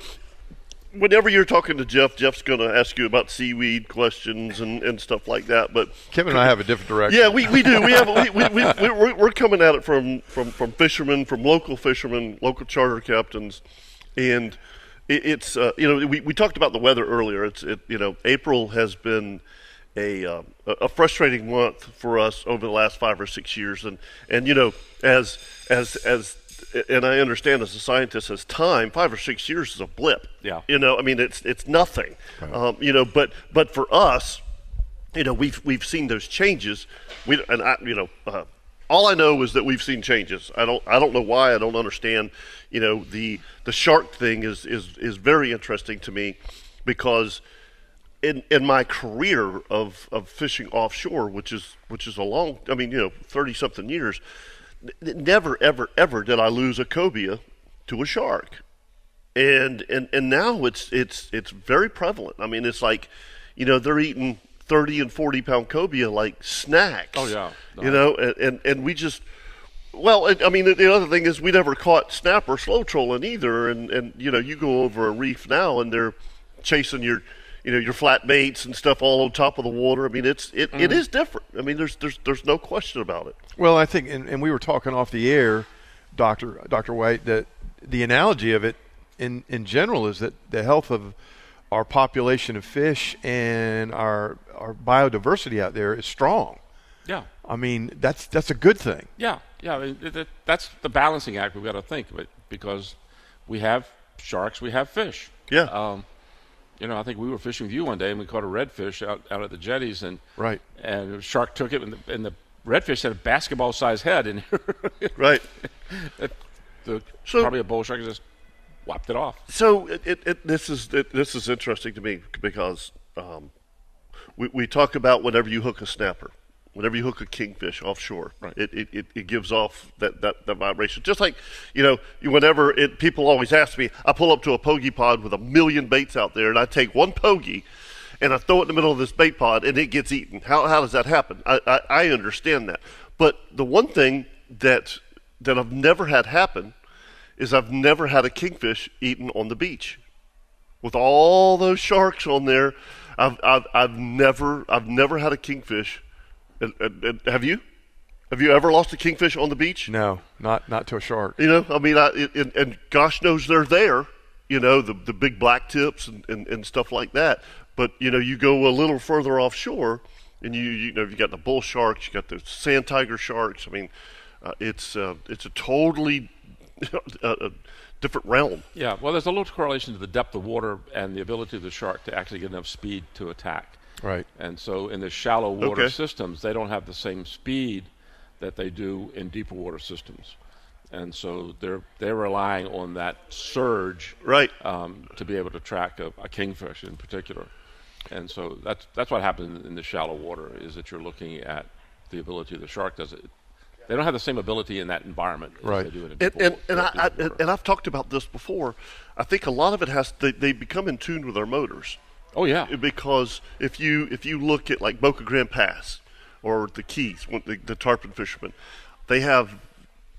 whenever you're talking to Jeff, Jeff's going to ask you about seaweed questions and, and stuff like that. But Kevin and I have a different direction. yeah, we, we do. We have we, we, we, we, we're, we're coming at it from, from, from fishermen, from local fishermen, local charter captains, and it, it's uh, you know we, we talked about the weather earlier. It's it, you know April has been a uh, a frustrating month for us over the last five or six years, and and you know as as as and I understand as a scientist, as time five or six years is a blip. Yeah. you know, I mean it's it's nothing. Um, you know, but but for us, you know, we've we've seen those changes. We and I, you know, uh, all I know is that we've seen changes. I don't I don't know why. I don't understand. You know, the the shark thing is is is very interesting to me because in in my career of of fishing offshore, which is which is a long, I mean, you know, thirty something years, n- never ever ever did I lose a cobia to a shark, and and and now it's it's it's very prevalent. I mean, it's like, you know, they're eating thirty and forty pound cobia like snacks. Oh, yeah. you know, and and, and we just. Well, I mean, the- the other thing is we never caught snapper slow trolling either, and and you know, you go over a reef now and they're chasing your, you know, your flat baits and stuff all on top of the water. I mean, it's it, it is different. I mean, there's there's there's no question about it. Well, I think, and, and we were talking off the air, Doctor Doctor White, that the analogy of it in in general is that the health of our population of fish and our our biodiversity out there is strong. Yeah. I mean, that's that's a good thing. Yeah, yeah. I mean, th- th- that's the balancing act we've got to think of it because we have sharks, we have fish. Yeah. Um, you know, I think we were fishing with you one day and we caught a redfish out, out at the jetties, and Right. and a shark took it, and the, and the redfish had a basketball-sized head, and [LAUGHS] Right. it, the So- probably a bull shark just wiped it off. So it, it, it, this is it, this is interesting to me because um, we, we talk about whenever you hook a snapper, whenever you hook a kingfish offshore, Right. it, it, it, it gives off that, that, that vibration. Just like you know, whenever it, people always ask me, I pull up to a pogey pod with a million baits out there, and I take one pogey. And I throw it in the middle of this bait pod, and it gets eaten. How, how does that happen? I, I, I understand that, but the one thing that that I've never had happen is I've never had a kingfish eaten on the beach. With all those sharks on there, I've I've, I've never I've never had a kingfish. And, and, and have you? Have you ever lost a kingfish on the beach? No, not not to a shark. You know, I mean, I, it, and, and gosh knows they're there. You know, the the big black tips and, and, and stuff like that. But you know, you go a little further offshore, and you you know you got the bull sharks, you got the sand tiger sharks. I mean, uh, it's uh, it's a totally [LAUGHS] a, a different realm. Yeah, well, there's a little correlation to the depth of water and the ability of the shark to actually get enough speed to attack. Right. And so in the shallow water Okay. systems, they don't have the same speed that they do in deeper water systems. And so they're they're relying on that surge Right. um, to be able to track a, a kingfish in particular. And so that's that's what happens in the shallow water is that you're looking at the ability of the shark does it. They don't have the same ability in that environment as Right. they do in and and, and, I, deeper I, water. and I've talked about this before. I think a lot of it has they, they become in tune with their motors oh yeah, because if you if you look at like Boca Grande Pass or the Keys, the, the tarpon fishermen, they have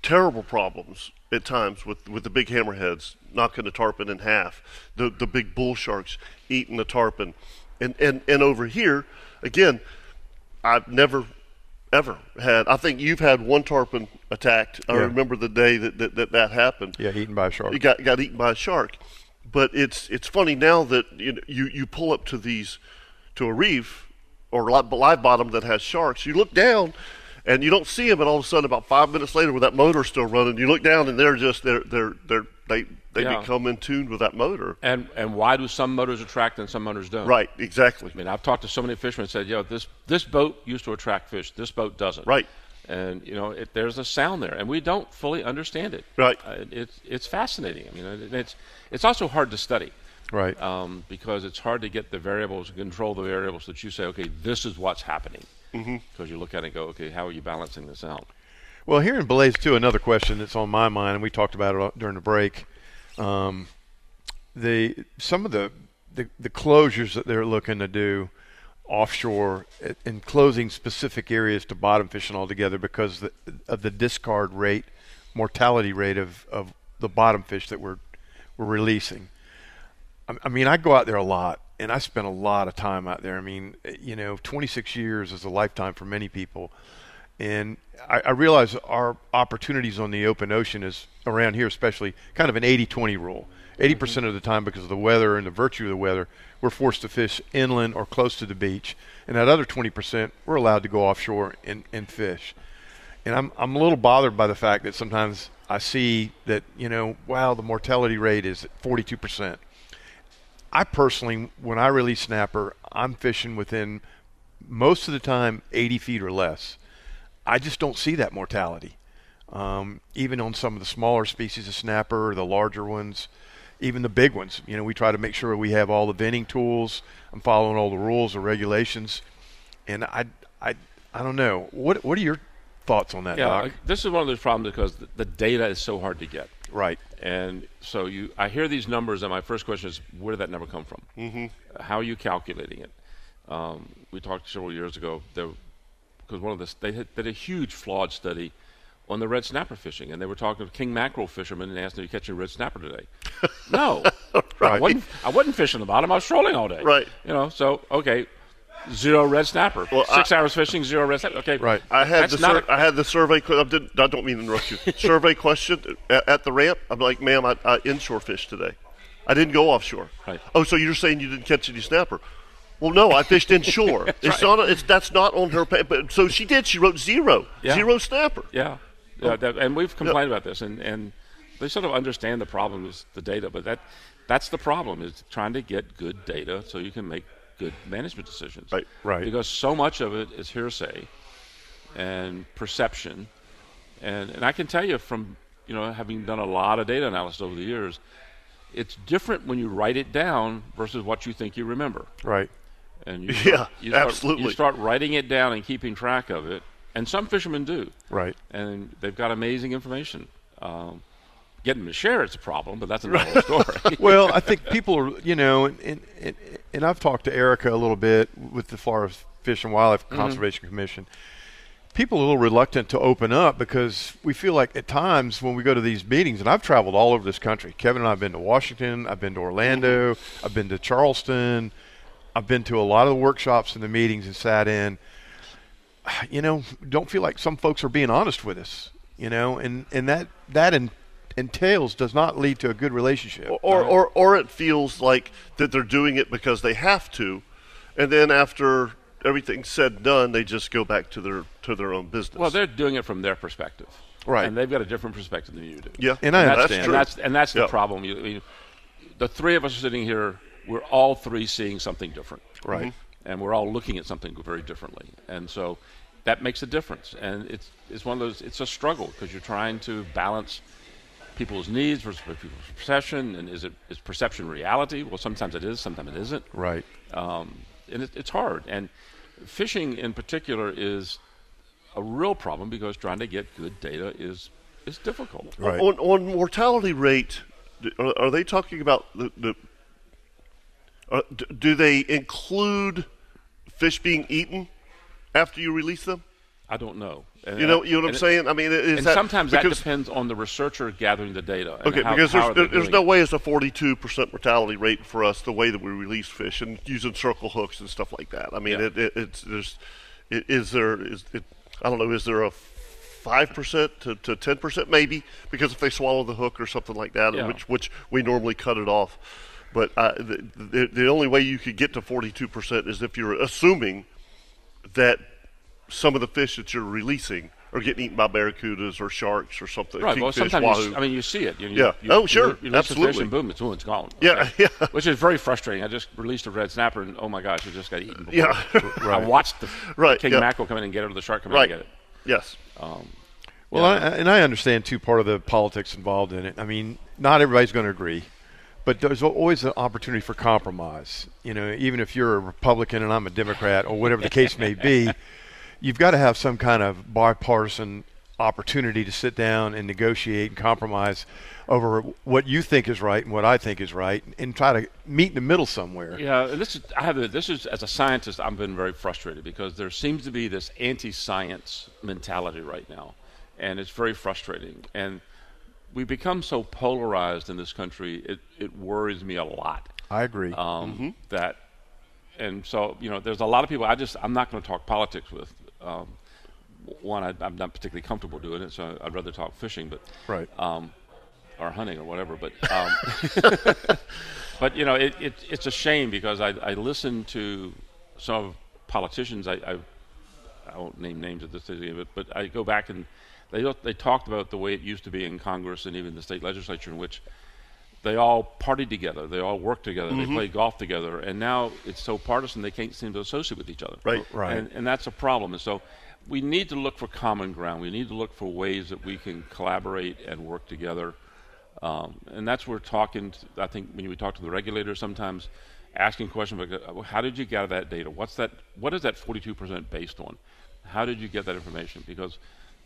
terrible problems at times with, with the big hammerheads knocking the tarpon in half, the the big bull sharks eating the tarpon, and and and over here again, I've never ever had. I think you've had one tarpon attacked. I Yeah. remember the day that that, that, that happened. Yeah, eaten by a shark. You got got eaten by a shark. But it's it's funny now that you know, you you pull up to these to a reef or li- live bottom that has sharks. You look down and you don't see them, and all of a sudden, about five minutes later, with that motor still running, you look down and they're just they're they're they're they they Yeah. become in tune with that motor. and and why do some motors attract and some motors don't? Right, exactly. I mean, I've talked to so many fishermen and said, "Yo, this this boat used to attract fish. This boat doesn't." Right. And you know, it, there's a sound there, and we don't fully understand it. Right. Uh, it's it's fascinating. I mean, it, it's it's also hard to study. Right. Um, because it's hard to get the variables and control the variables that you say, okay, this is what's happening. Mm-hmm. Because you look at it and go, okay, how are you balancing this out? Well, here in Blaze too, another question that's on my mind, and we talked about it during the break. Um, the some of the, the the closures that they're looking to do offshore eh, and closing specific areas to bottom fishing altogether because of the discard rate, mortality rate of, of the bottom fish that we're we're releasing. I, mean, I go out there a lot, and I spend a lot of time out there. I mean, eh, you know, 26 years is a lifetime for many people, and I, I realize our opportunities on the open ocean is around here, especially kind of an 80-20 rule. 80% of the time, because of the weather and the virtue of the weather, we're forced to fish inland or close to the beach, and that other 20%, we're allowed to go offshore and, and fish. And I'm I'm a little bothered by the fact that sometimes I see that you know, wow, the mortality rate is 42 percent. I personally, when I release snapper, I'm fishing within most of the time 80 feet or less. I just don't see that mortality. Um, even on some of the smaller species of snapper, or the larger ones, even the big ones. You know, we try to make sure we have all the venting tools. I'm following all the rules or regulations, and I, I, I don't know. What What are your thoughts on that, Yeah, Doc? this is one of those problems because the, data is so hard to get. Right. And so you, I hear these numbers, and my first question is, where did that number come from? Mm-hmm. How are you calculating it? Um, we talked several years ago because one of the they had, did a huge flawed study on the red snapper fishing, and they were talking to king mackerel fishermen and asked "Are you catching a red snapper today?" [LAUGHS] no, I Right. wasn't. I wasn't fishing the bottom. I was trolling all day. Right. You know. So okay, zero red snapper. Well, Six I- hours fishing, zero red snapper. Okay. Right. I had the sur- a- I had the survey. I, didn't, I don't mean to interrupt you. [LAUGHS] survey question at, at the ramp. I'm like, ma'am, I, I inshore fish today. I didn't go offshore. Right. Oh, so you're saying you didn't catch any snapper? Well, no, I fished inshore. [LAUGHS] it's not. It's that's not on her. But so she did. She wrote zero. Yeah. Zero snapper. Yeah, yeah, oh. that, and we've complained about this, and, and they sort of understand the problem is the data, but that that's the problem is trying to get good data so you can make good management decisions. Right, right. Because so much of it is hearsay and perception, and and I can tell you from you know having done a lot of data analysis over the years, it's different when you write it down versus what you think you remember Right. and you [LAUGHS] Yeah, you start, absolutely. You start writing it down and keeping track of it, and some fishermen do. Right. And they've got amazing information. Um, getting them to share it's a problem, but that's another story. [LAUGHS] well, I think people are, you know, and, and, and, I've talked to Erica a little bit with the Florida Fish and Wildlife Mm-hmm. Conservation Commission. People are a little reluctant to open up because we feel like at times when we go to these meetings, and I've traveled all over this country. Kevin and I have been to Washington, I've been to Orlando, I've been to Charleston, I've been to a lot of the workshops and the meetings and sat in. [SIGHS] You know, don't feel like some folks are being honest with us. You know, and and that that in, entails does not lead to a good relationship. or, or or it feels like that they're doing it because they have to, and then after everything's said and done, they just go back to their to their own business. well, they're doing it from their perspective, Right. And they've got a different perspective than you do. yeah, And I that's, that's understand. And that's and that's the Yeah. problem. You, you, the three of us are sitting here. We're all three seeing something different, Right. Mm-hmm. And we're all looking at something very differently, and so that makes a difference. And it's it's one of those. It's a struggle because you're trying to balance people's needs versus people's perception, and is it is perception reality? Well, sometimes it is, sometimes it isn't. Right. um, and it, it's hard. And fishing in particular is a real problem because trying to get good data is is difficult. Right. On, on mortality rate, are, are they talking about the? the uh, d- do they include fish being eaten after you release them? I don't know. And You know, you know what I'm it- saying? I mean, is and that sometimes that depends on the researcher gathering the data. Okay, how- because how there's there's no way it's a 42% mortality rate for us the way that we release fish and using circle hooks and stuff like that. I mean, Yeah. it, it, it's there's is there is it I don't know is there a five percent to to ten percent maybe because if they swallow the hook or something like that, Yeah. which which we normally cut it off. But uh, the, the the only way you could get to 42 percent is if you're assuming that some of the fish that you're releasing are getting eaten by barracudas or sharks or something. Right. Well, kingfish, sometimes you, wahoo. s- I mean you see it. You, you, Yeah. You, Oh, you sure. re- You release the fish Absolutely. and boom, it's, oh, it's gone. Yeah, Okay. yeah. Which is very frustrating. I just released a red snapper, and oh my gosh, it just got eaten. Before. Yeah. [LAUGHS] I watched the Right, king yeah. mackerel come in and get it, or the shark come right. in and get it. Yes. Well, I, and I understand too part of the politics involved in it. I mean, not everybody's going to agree, but there's always an opportunity for compromise. You know, even if you're a Republican and I'm a Democrat or whatever the case may be, [LAUGHS] you've got to have some kind of bipartisan opportunity to sit down and negotiate and compromise over what you think is right and what I think is right, and try to meet in the middle somewhere. Yeah, and this is I have a, this is as a scientist I've been very frustrated because there seems to be this anti-science mentality right now, and it's very frustrating. And we become so polarized in this country. It it worries me a lot. I agree. Um, That, and so you know, there's a lot of people. I just I'm not going to talk politics with. Um, one, I, I'm not particularly comfortable doing it, so I'd rather talk fishing. But Right. um, or hunting or whatever. But um, [LAUGHS] but you know, it, it, it's a shame because I, I listen to some of politicians. I, I I won't name names at this stage, but but I go back and they they talked about the way it used to be in Congress and even the state legislature, in which they all partied together, they all worked together, they played golf together, and now it's so partisan they can't seem to associate with each other. Right. Right. And, and that's a problem. And so we need to look for common ground. We need to look for ways that we can collaborate and work together. Um, and that's where talking. To, I think when we talk to the regulators, sometimes asking questions like, uh, "How did you gather that data? What's that? What is that 42% based on? How did you get that information?" Because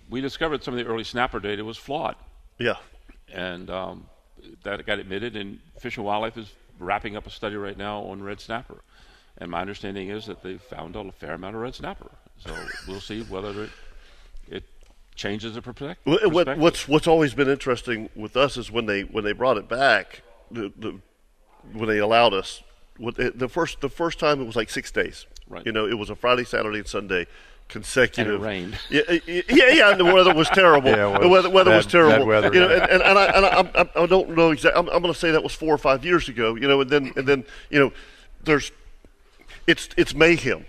we discovered some of the early snapper data was flawed, Yeah. and um, that got admitted. And Fish and Wildlife is wrapping up a study right now on red snapper. And my understanding is that they found a fair amount of red snapper. So we'll see whether it, it changes the perspec- What, what, perspective. what's what's always been interesting with us is when they when they brought it back, the, the when they allowed us. The first the first time it was like six days. Right. You know, it was a Friday, Saturday, and Sunday consecutive. And it rained. Yeah, yeah, yeah, yeah, and the weather was terrible. [LAUGHS] Yeah, it the was weather, weather was terrible. bad weather, You know, yeah. and, and, and I and I, I'm- I, I don't know exactly. I'm, I'm going to say that was four or five years ago. You know, and then and then you know, there's it's it's mayhem.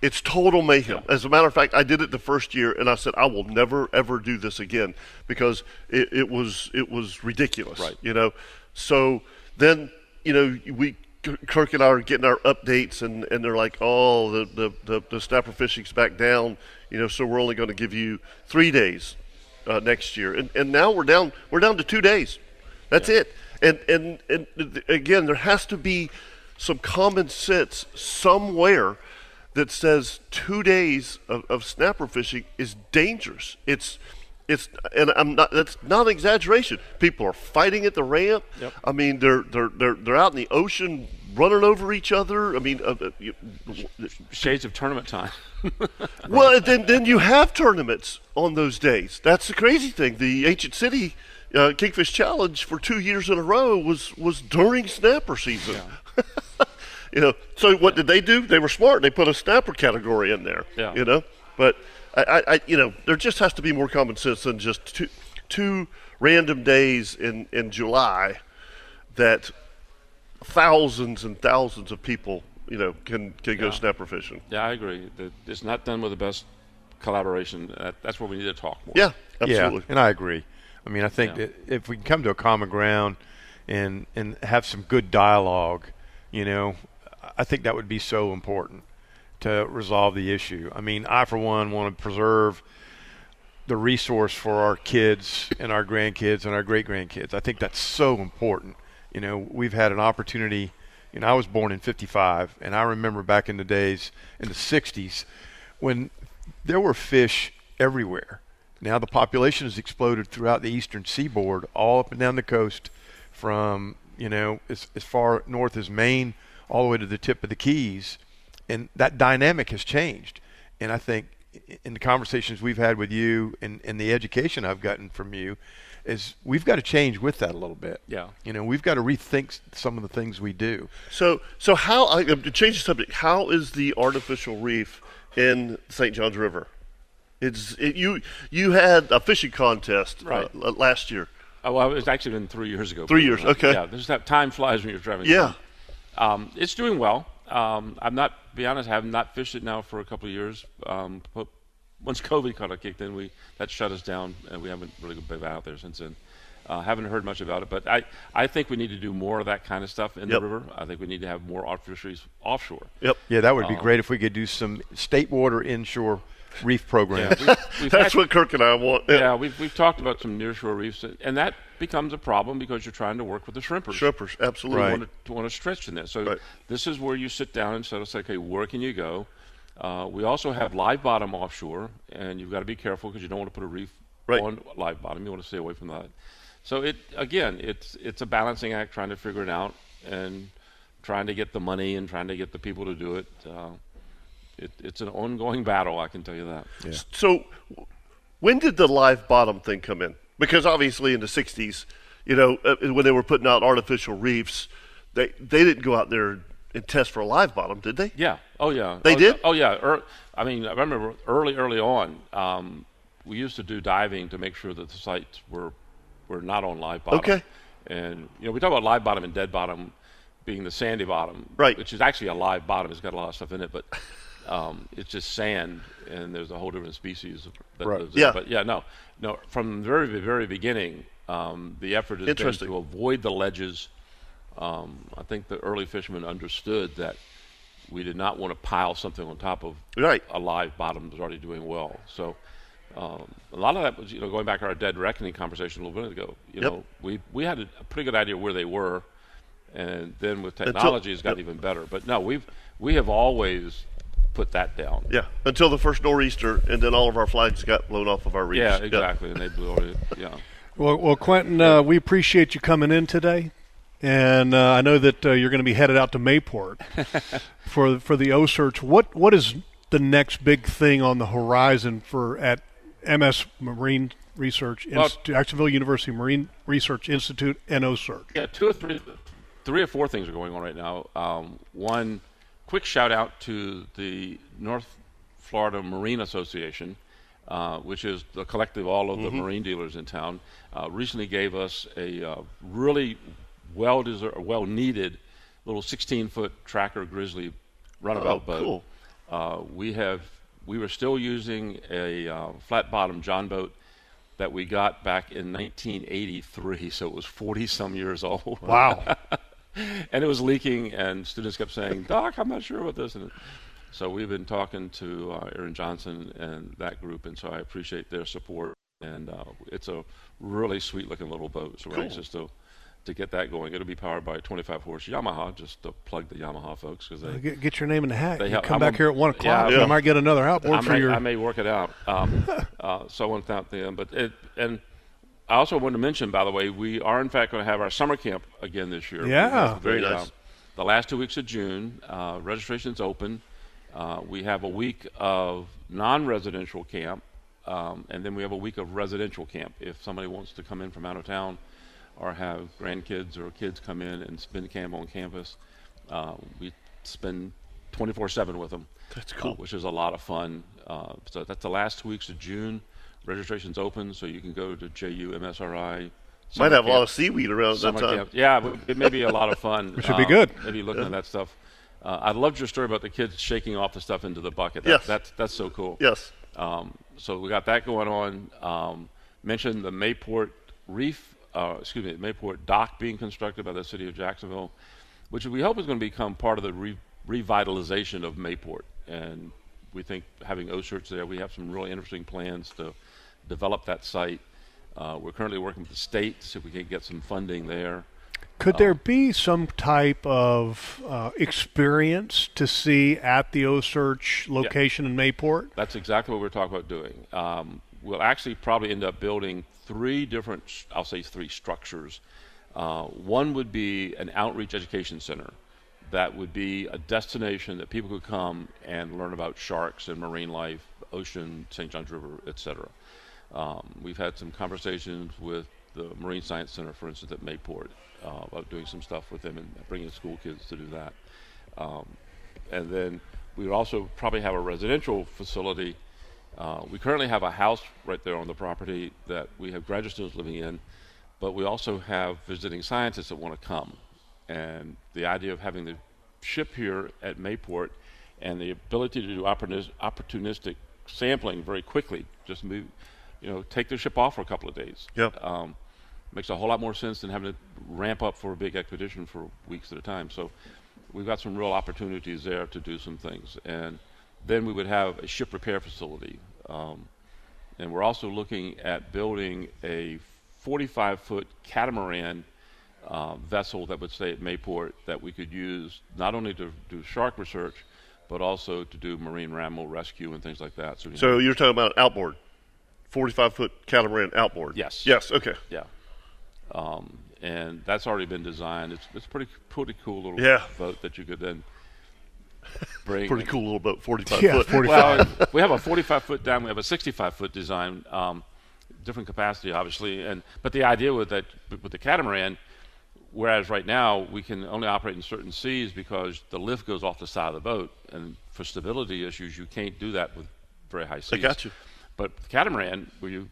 It's total mayhem. As a matter of fact, I did it the first year, and I said I will never ever do this again because it, it was it was ridiculous. Right. You know, so then you know we Kirk and I are getting our updates, and, and they're like, oh, the, the, the, the snapper fishing's back down. You know, so we're only going to give you three days uh, next year, and and now we're down we're down to two days. That's it. And, and and again, there has to be some common sense somewhere that says two days of, of snapper fishing is dangerous. It's it's and I'm not that's not an exaggeration. People are fighting at the ramp. Yep. I mean, they're they're they're they're out in the ocean running over each other. I mean, uh, uh, you, Shades of tournament time. [LAUGHS] well, then then you have tournaments on those days. That's the crazy thing. The Ancient City uh, Kingfish Challenge for two years in a row was was during snapper season. [LAUGHS] you know, so what did they do? They were smart. They put a snapper category in there. Yeah. You know, but I, I, I, you know, there just has to be more common sense than just two two random days in in July that thousands and thousands of people, you know, can can go Yeah. snapper fishing. yeah, I agree. It's not done with the best collaboration. That's where we need to talk more. Yeah, absolutely. Yeah, and I agree. I mean, I think Yeah. that if we can come to a common ground and and have some good dialogue, you know, I think that would be so important to resolve the issue. I mean, I for one want to preserve the resource for our kids and our grandkids and our great grandkids. I think that's so important. You know, we've had an opportunity. You know, I was born in '55, and I remember back in the days in the '60s when there were fish everywhere. Now the population has exploded throughout the eastern seaboard, all up and down the coast, from you know as, as far north as Maine, all the way to the tip of the Keys, and that dynamic has changed. And I think in the conversations we've had with you and, and the education I've gotten from you, is we've got to change with that a little bit. Yeah. You know, we've got to rethink some of the things we do. So, so how I, uh, to change the subject? How is the artificial reef in St. Johns River? It's it, you. You had a fishing contest uh, Right. l- last year. Oh, well, it's actually been three years ago. Three believe it or years, not. okay. Yeah, there's that time flies when you're driving. Yeah. Um, it's doing well. Um, I'm not, be honest, I have not fished it now for a couple of years. Um, but once COVID kind of kicked in, we that shut us down, and we haven't really been out there since then. Uh, haven't heard much about it, but I, I think we need to do more of that kind of stuff in Yep. the river. I think we need to have more art fisheries offshore. Yep. Yeah, that would be Um, great if we could do some state water inshore reef programs. We've [LAUGHS] That's had- what Kirk and I want. Yeah, we've, we've talked about some nearshore reefs, and that becomes a problem because you're trying to work with the shrimpers. Shrimpers, absolutely. Right. want to, want to stretch in this. So Right. this is where you sit down and sort of say, okay, where can you go? Uh, we also have live bottom offshore, and you've got to be careful because you don't want to put a reef Right. on live bottom. You want to stay away from that. So it again, it's it's a balancing act, trying to figure it out and trying to get the money and trying to get the people to do it. Uh, it it's an ongoing battle, I can tell you that. So, when did the live bottom thing come in? Because obviously in the '60s, you know, uh, when they were putting out artificial reefs, they they didn't go out there and test for a live bottom, did they? Yeah. Oh, yeah. They oh, did? Oh, yeah. Er, I mean, I remember early, early on, um, we used to do diving to make sure that the sites were were not on live bottom. Okay. And you know, we talk about live bottom and dead bottom being the sandy bottom, Right. Which is actually a live bottom. It's got a lot of stuff in it, but um, it's just sand, and there's a whole different species that Right. lives there. Yeah. But yeah, no, no. From the very, very beginning, um, the effort been to avoid the ledges. Um, I think the early fishermen understood that we did not want to pile something on top of Right. a live bottom that's already doing well. So um, a lot of that was, you know, going back to our dead reckoning conversation a little bit ago. You Yep. know, we we had a, a pretty good idea where they were, and then with technology, it's gotten yep. even better. But no, we've we have always put that down. Yeah, until the first nor'easter, and then all of our flags got blown off of our reefs. Yeah, Yep. exactly, and they blew it. Yeah. Well, well, Quinton, uh, we appreciate you coming in today, and uh, I know that uh, you're going to be headed out to Mayport [LAUGHS] for for the OCEARCH. What what is the next big thing on the horizon for at MS Marine Research Well- Institute, Jacksonville University Marine Research Institute, and OCEARCH? Yeah, two or three, three or four things are going on right now. Um, one, quick shout out to the North Florida Marine Association, uh, which is the collective of all of the marine dealers in town. Uh, recently gave us a uh, really well deserved, well needed little 16 foot tracker grizzly runabout Oh, boat. cool. Uh, we have we were still using a uh, flat bottom John boat that we got back in 1983, so it was 40 some years [LAUGHS] old. Wow. [LAUGHS] and it was leaking, and students kept saying, "Doc, I'm not sure what this." is." so we've been talking to uh, Aaron Johnson and that group, and so I appreciate their support. And uh, it's a really sweet-looking little boat, so we're Cool. anxious to to get that going. It'll be powered by a 25 horse Yamaha, just to plug the Yamaha folks because they Get, get your name in the hat. They help- come I'm back a- here at one o'clock. Yeah. You might get another outboard I for may, your. I may work it out. Um, [LAUGHS] uh, so I want to thank them. But it, and I also wanted to mention, by the way, we are in fact going to have our summer camp again this year. Yeah. Very the, nice. uh, the last two weeks of June, uh, registration's open. Uh, we have a week of non-residential camp, um, and then we have a week of residential camp. If somebody wants to come in from out of town, or have grandkids or kids come in and spend camp on campus, uh, we spend 24/7 with them. That's cool. uh, which is a lot of fun. Uh, so that's the last two weeks of June. Registration's open, so you can go to JU MSRI. Might have a lot of seaweed around at that time. camp. Yeah, it may be a lot of fun. [LAUGHS] It should be Uh, good. Maybe looking at that stuff. Uh, I loved your story about the kids shaking off the stuff into the bucket. That, Yes. that's that's so cool. Yes. Um, so we got that going on. Um, mentioned the Mayport Reef, uh, excuse me, Mayport Dock being constructed by the city of Jacksonville, which we hope is going to become part of the re- revitalization of Mayport. And we think having OCEARCH there, we have some really interesting plans to develop that site. Uh, we're currently working with the state to see if we can get some funding there. Could there be some type of uh, experience to see at the OCEARCH location in Mayport? That's exactly what we're talking about doing. Um, we'll actually probably end up building three different, I'll say three structures. Uh, one would be an outreach education center that would be a destination that people could come and learn about sharks and marine life, ocean, St. Johns River, etc. Um, we've had some conversations with the Marine Science Center, for instance, at Mayport, uh, about doing some stuff with them and bringing school kids to do that. Um, and then we would also probably have a residential facility. Uh, we currently have a house right there on the property that we have graduate students living in, but we also have visiting scientists that want to come. And the idea of having the ship here at Mayport and the ability to do opportunistic sampling very quickly, just move, you know, take the ship off for a couple of days. Yep. Um, makes a whole lot more sense than having to ramp up for a big expedition for weeks at a time. So we've got some real opportunities there to do some things. And then we would have a ship repair facility. Um, and we're also looking at building a 45 foot catamaran uh, vessel that would stay at Mayport that we could use not only to do shark research, but also to do marine mammal rescue and things like that. So, we So you're talking about outboard, 45 foot catamaran outboard. Yes. Yes. Okay. Yeah. Um, and that's already been designed. It's it's pretty pretty cool little Yeah. boat that you could then bring. Pretty cool little boat, 45 Yeah, foot. 45. Well, we have a 45 foot down. We have a 65 foot design. Um, different capacity, obviously, and but the idea with that with the catamaran, whereas right now we can only operate in certain seas because the lift goes off the side of the boat, and for stability issues, you can't do that with very high seas. I got you. But the catamaran, where you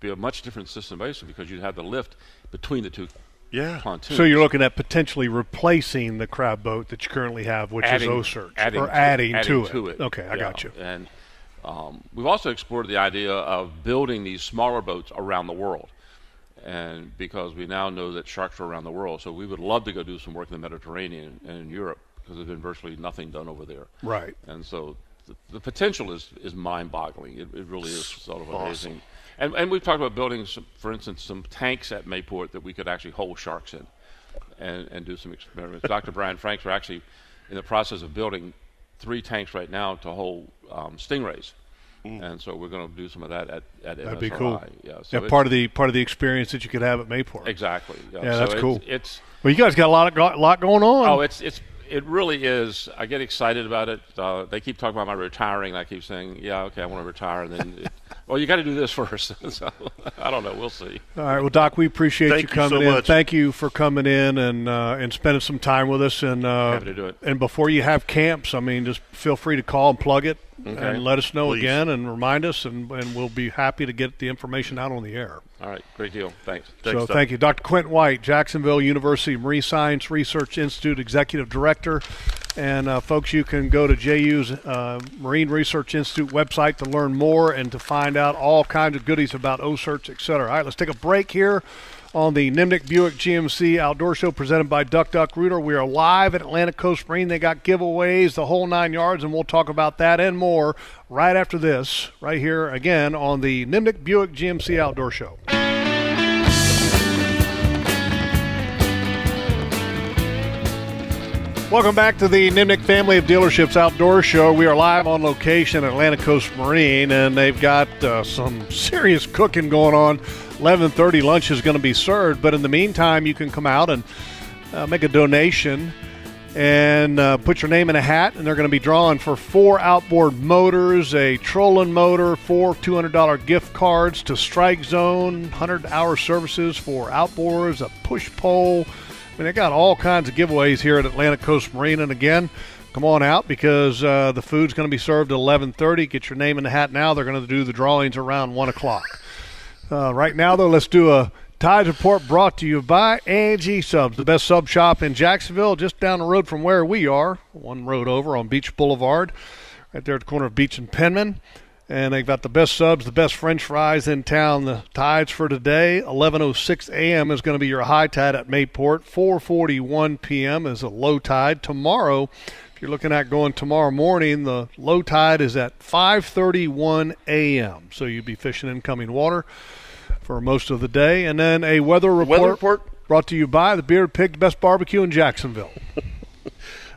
be a much different system basically because you'd have the lift between the two Yeah. pontoons. So you're looking at potentially replacing the crab boat that you currently have, which adding, is OCEARCH, adding or adding, adding to, it. Okay, I Yeah. got you. And um, we've also explored the idea of building these smaller boats around the world, and because we now know that sharks are around the world, so we would love to go do some work in the Mediterranean and in Europe because there's been virtually nothing done over there. Right. And so the, the potential is, is mind-boggling. It, it really is sort of amazing. And, and we've talked about building, some, for instance, some tanks at Mayport that we could actually hold sharks in and, and do some experiments. Dr. Bryan Franks are actually in the process of building three tanks right now to hold um, stingrays. And so we're going to do some of that at, at That'd be cool. Yeah, so yeah, part of the part of the experience that you could have at Mayport. Exactly. Yeah, So that's it's- cool. It's Well, you guys got a lot of lot going on. oh, it's it's it really is. I get excited about it. Uh, they keep talking about my retiring. And I keep saying, yeah, okay, I want to retire. And then, it, [LAUGHS] well, you got to do this [LAUGHS] first. [LAUGHS] so I don't know. We'll see. All right. Well, Doc, we appreciate Thank you you coming so in. much. Thank you for coming in and uh, and spending some time with us. And uh, Happy to do it. And before you have camps, I mean, just feel free to call and plug it Okay. and let us know Please. again and remind us, and, and we'll be happy to get the information out on the air. All right, great deal. Thanks. Thanks, so Doc. thank you, Dr. Quinton White, Jacksonville University Marine Science Research Institute Executive Director. And uh, folks, you can go to JU's uh, Marine Research Institute website to learn more and to find out all kinds of goodies about OCEARCH's, et cetera. All right, let's take a break here on the Nimnicht Buick GMC Outdoor Show presented by Duck Duck Rooter. We are live at Atlantic Coast Marine. They got giveaways, the whole nine yards, and we'll talk about that and more right after this, right here again on the Nimnicht Buick GMC Outdoor Show. Welcome back to the Nimnicht Family of Dealerships Outdoor Show. We are live on location at Atlantic Coast Marine, and they've got uh, some serious cooking going on. 11:30 lunch is going to be served, but in the meantime, you can come out and uh, make a donation and uh, put your name in a hat, and they're going to be drawing for four outboard motors, a trolling motor, four $200 gift cards to Strike Zone, 100-hour services for outboards, a push pole. I mean, they got all kinds of giveaways here at Atlantic Coast Marine, and again, come on out because uh, the food's going to be served at 11:30. Get your name in the hat now. They're going to do the drawings around one o'clock. Uh, right now, though, let's do a Tides Report brought to you by Angie Subs, the best sub shop in Jacksonville, just down the road from where we are, one road over on Beach Boulevard, right there at the corner of Beach and Penman. And they've got the best subs, the best French fries in town. The tides for today, 11:06 a.m. is going to be your high tide at Mayport. 4:41 p.m. is a low tide. Tomorrow, you're looking at going tomorrow morning, the low tide is at 5:31 a.m. So you'd be fishing incoming water for most of the day. And then a weather report, Weather report? brought to you by the Beard Pig, best barbecue in Jacksonville. [LAUGHS]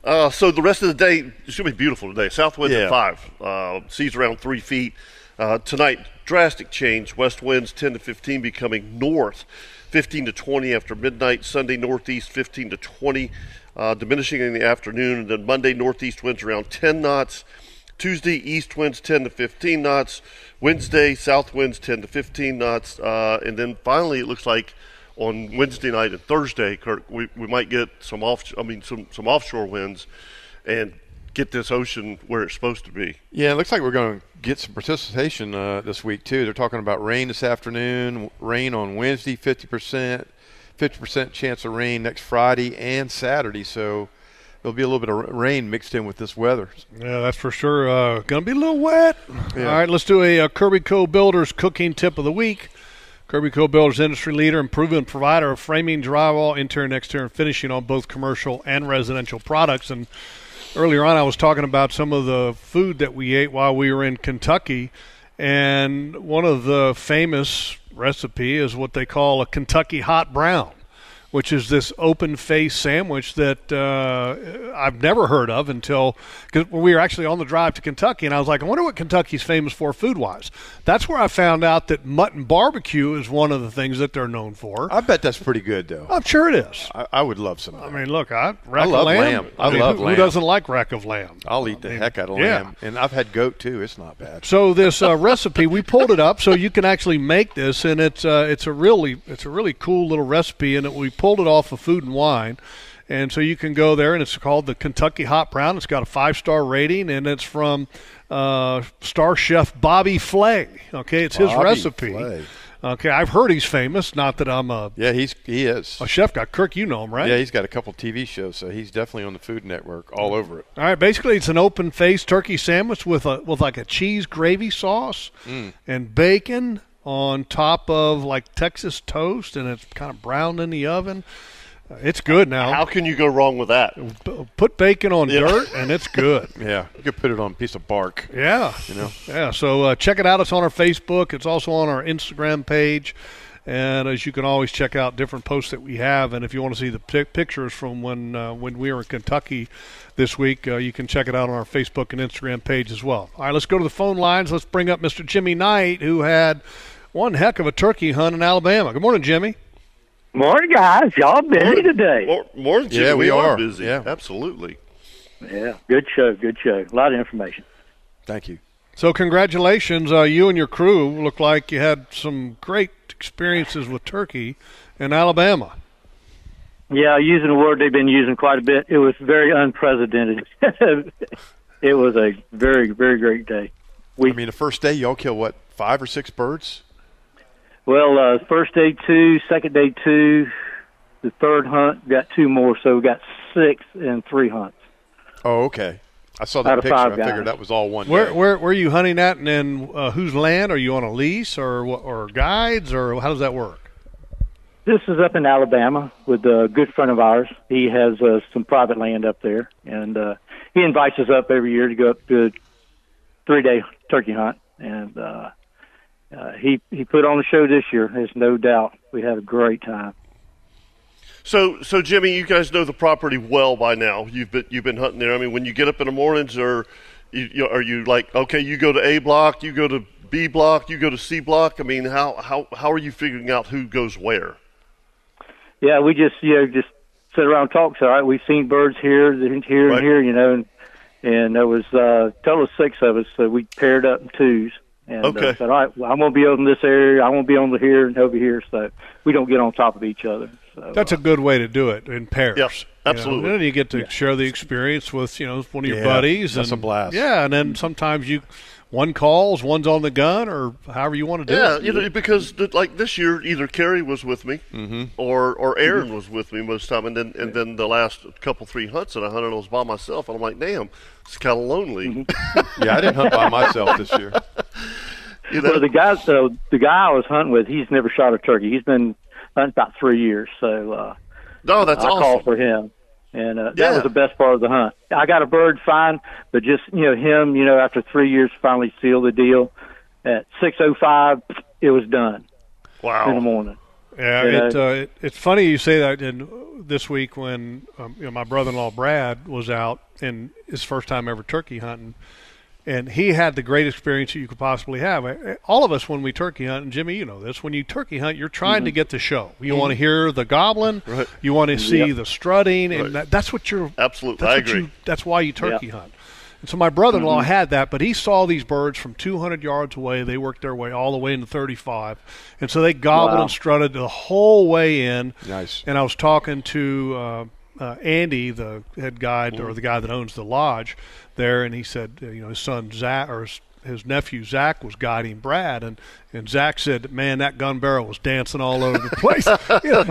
Uh, so the rest of the day it's gonna be beautiful today. South winds Yeah. at five, uh, seas around three feet. Uh, tonight, drastic change. West winds 10 to 15, becoming north 15 to 20 after midnight. Sunday northeast 15 to 20, uh, diminishing in the afternoon. And then Monday northeast winds around 10 knots. Tuesday east winds 10 to 15 knots. Wednesday south winds 10 to 15 knots. Uh, and then finally, it looks like on Wednesday night and Thursday, Kirk, we, we might get some off. I mean, some some offshore winds, and get this ocean where it's supposed to be. Yeah, it looks like we're going to get some precipitation uh, this week too. They're talking about rain this afternoon, rain on Wednesday, fifty percent, fifty percent chance of rain next Friday and Saturday. So there'll be a little bit of rain mixed in with this weather. Yeah, that's for sure. Uh, gonna be a little wet. Yeah. All right, let's do a, uh Kirbyco Builders cooking tip of the week. Kirbyco Builders industry leader and proven provider of framing, drywall, interior, and exterior, and finishing on both commercial and residential products. And earlier on, I was talking about some of the food that we ate while we were in Kentucky, and one of the famous recipe is what they call a Kentucky hot brown which is this open face sandwich that uh, I've never heard of until cause we were actually on the drive to Kentucky, and I was like, I wonder what Kentucky's famous for food wise. That's where I found out that mutton barbecue is one of the things that they're known for. I bet that's pretty good though. I'm sure it is. I, I would love some. Of I mean, look, I rack love of lamb. lamb. I mean, love who, lamb. Who doesn't like rack of lamb? I'll eat the heck out of yeah. lamb, and I've had goat too. It's not bad. So this uh, recipe, we pulled it up so you can actually make this, and it's uh, it's a really it's a really cool little recipe, and it, we pulled it off of Food and Wine, and so you can go there, and it's called the Kentucky Hot Brown. It's got a five star rating, and it's from uh, star chef Bobby Flay. Okay, it's his recipe. Flay. Okay, I've heard he's famous. Not that I'm a, Yeah, he's he is. a chef guy. Kirk, you know him, right? Yeah, he's got a couple TV shows, so he's definitely on the Food Network, all over it. All right, basically it's an open faced turkey sandwich with a with like a cheese gravy sauce and bacon on top of like Texas toast, and it's kind of browned in the oven. It's good now. How can you go wrong with that? Put bacon on Yeah. dirt, and it's good. [LAUGHS] Yeah, you could put it on a piece of bark. Yeah, You know? yeah. So uh, check it out. It's on our Facebook. It's also on our Instagram page. And as you can always check out different posts that we have, and if you want to see the pic- pictures from when uh, when we were in Kentucky this week, uh, you can check it out on our Facebook and Instagram page as well. All right, let's go to the phone lines. Let's bring up Mr. Jimmy Knight, who had one heck of a turkey hunt in Alabama. Good morning, Jimmy. Morning, guys. Y'all busy today? More, more than Jimmy, Yeah, we are are. busy. Yeah. Absolutely. Yeah, good show, good show. A lot of information. Thank you. So congratulations, uh, you and your crew look like you had some great experiences with turkey in Alabama. Yeah, using a word they've been using quite a bit. It was very unprecedented. [LAUGHS] it was a very, very great day. I mean, the first day y'all kill what five or six birds? Well, uh, first day two, second day two, the third hunt got two more, so we got six in three hunts. Oh, okay. I saw Out that picture. five I guys. figured that was all one Where day. where where are you hunting at, and then uh, whose land are you on a lease or or guides or how does that work? This is up in Alabama with a good friend of ours. He has uh, some private land up there, and uh, he invites us up every year to go up to a three-day turkey hunt. And uh, uh, he he put on the show this year. There's no doubt. We had a great time. So, so Jimmy, you guys know the property well by now. You've been you've been hunting there. I mean, when you get up in the mornings, or you, you, are you like, okay, you go to A block, you go to B block, you go to C block? I mean, how how how are you figuring out who goes where? Yeah, we just you know just sit around and talk. So all right, we've seen birds here, and here, Right. and here, you know, and and there was uh, total six of us. So we paired up in twos. And Okay. uh, said, all right, well, I'm going to be on this area. I'm going to be on the here and over here, so we don't get on top of each other. So That's a good way to do it in pairs. Yep, you know. absolutely. And then you get to share the experience with you know one of your Yeah, buddies. that's and, a blast. Yeah, and then sometimes you one calls, one's on the gun, or however you want to do Yeah, it. you know, because th- like this year, either Kerry was with me, mm-hmm. or or mm-hmm. Aaron was with me most of the time, and then and then the last couple three hunts that I hunted I was by myself, and I'm like, damn, it's kind of lonely. Mm-hmm. [LAUGHS] yeah, I didn't hunt by myself this year. [LAUGHS] You know, Well, the guy, so the guy I was hunting with, he's never shot a turkey. He's been hunting about three years, so uh, no, that's I awesome. called for him, and uh, Yeah. that was the best part of the hunt. I got a bird fine, but just you know him, you know, after three years, finally sealed the deal. At six oh five, it was done Wow! in the morning. Yeah, You it, know? uh, it, it's funny you say that. And this week, when um, you know, my brother-in-law Brad was out and his first time ever turkey hunting, and he had the great experience that you could possibly have. Uh, All of us, when we turkey hunt, and Jimmy, you know this, when you turkey hunt, you're trying to get the show. You want to hear the goblin, Mm-hmm. Right. you want to see Yep. the strutting, and Right. that, that's what you're. Absolutely, That's I agree. You, that's why you turkey hunt. And so my brother-in-law had that, but he saw these birds from 200 yards away. They worked their way all the way into 35, and so they gobbled Wow. and strutted the whole way in. Nice. And I was talking to uh, Andy, the head guide or the guy that owns the lodge there, and he said, uh, you know, his son Zach or his, his nephew Zach was guiding Brad, and and Zach said, man, that gun barrel was dancing all over the place. [LAUGHS] You know,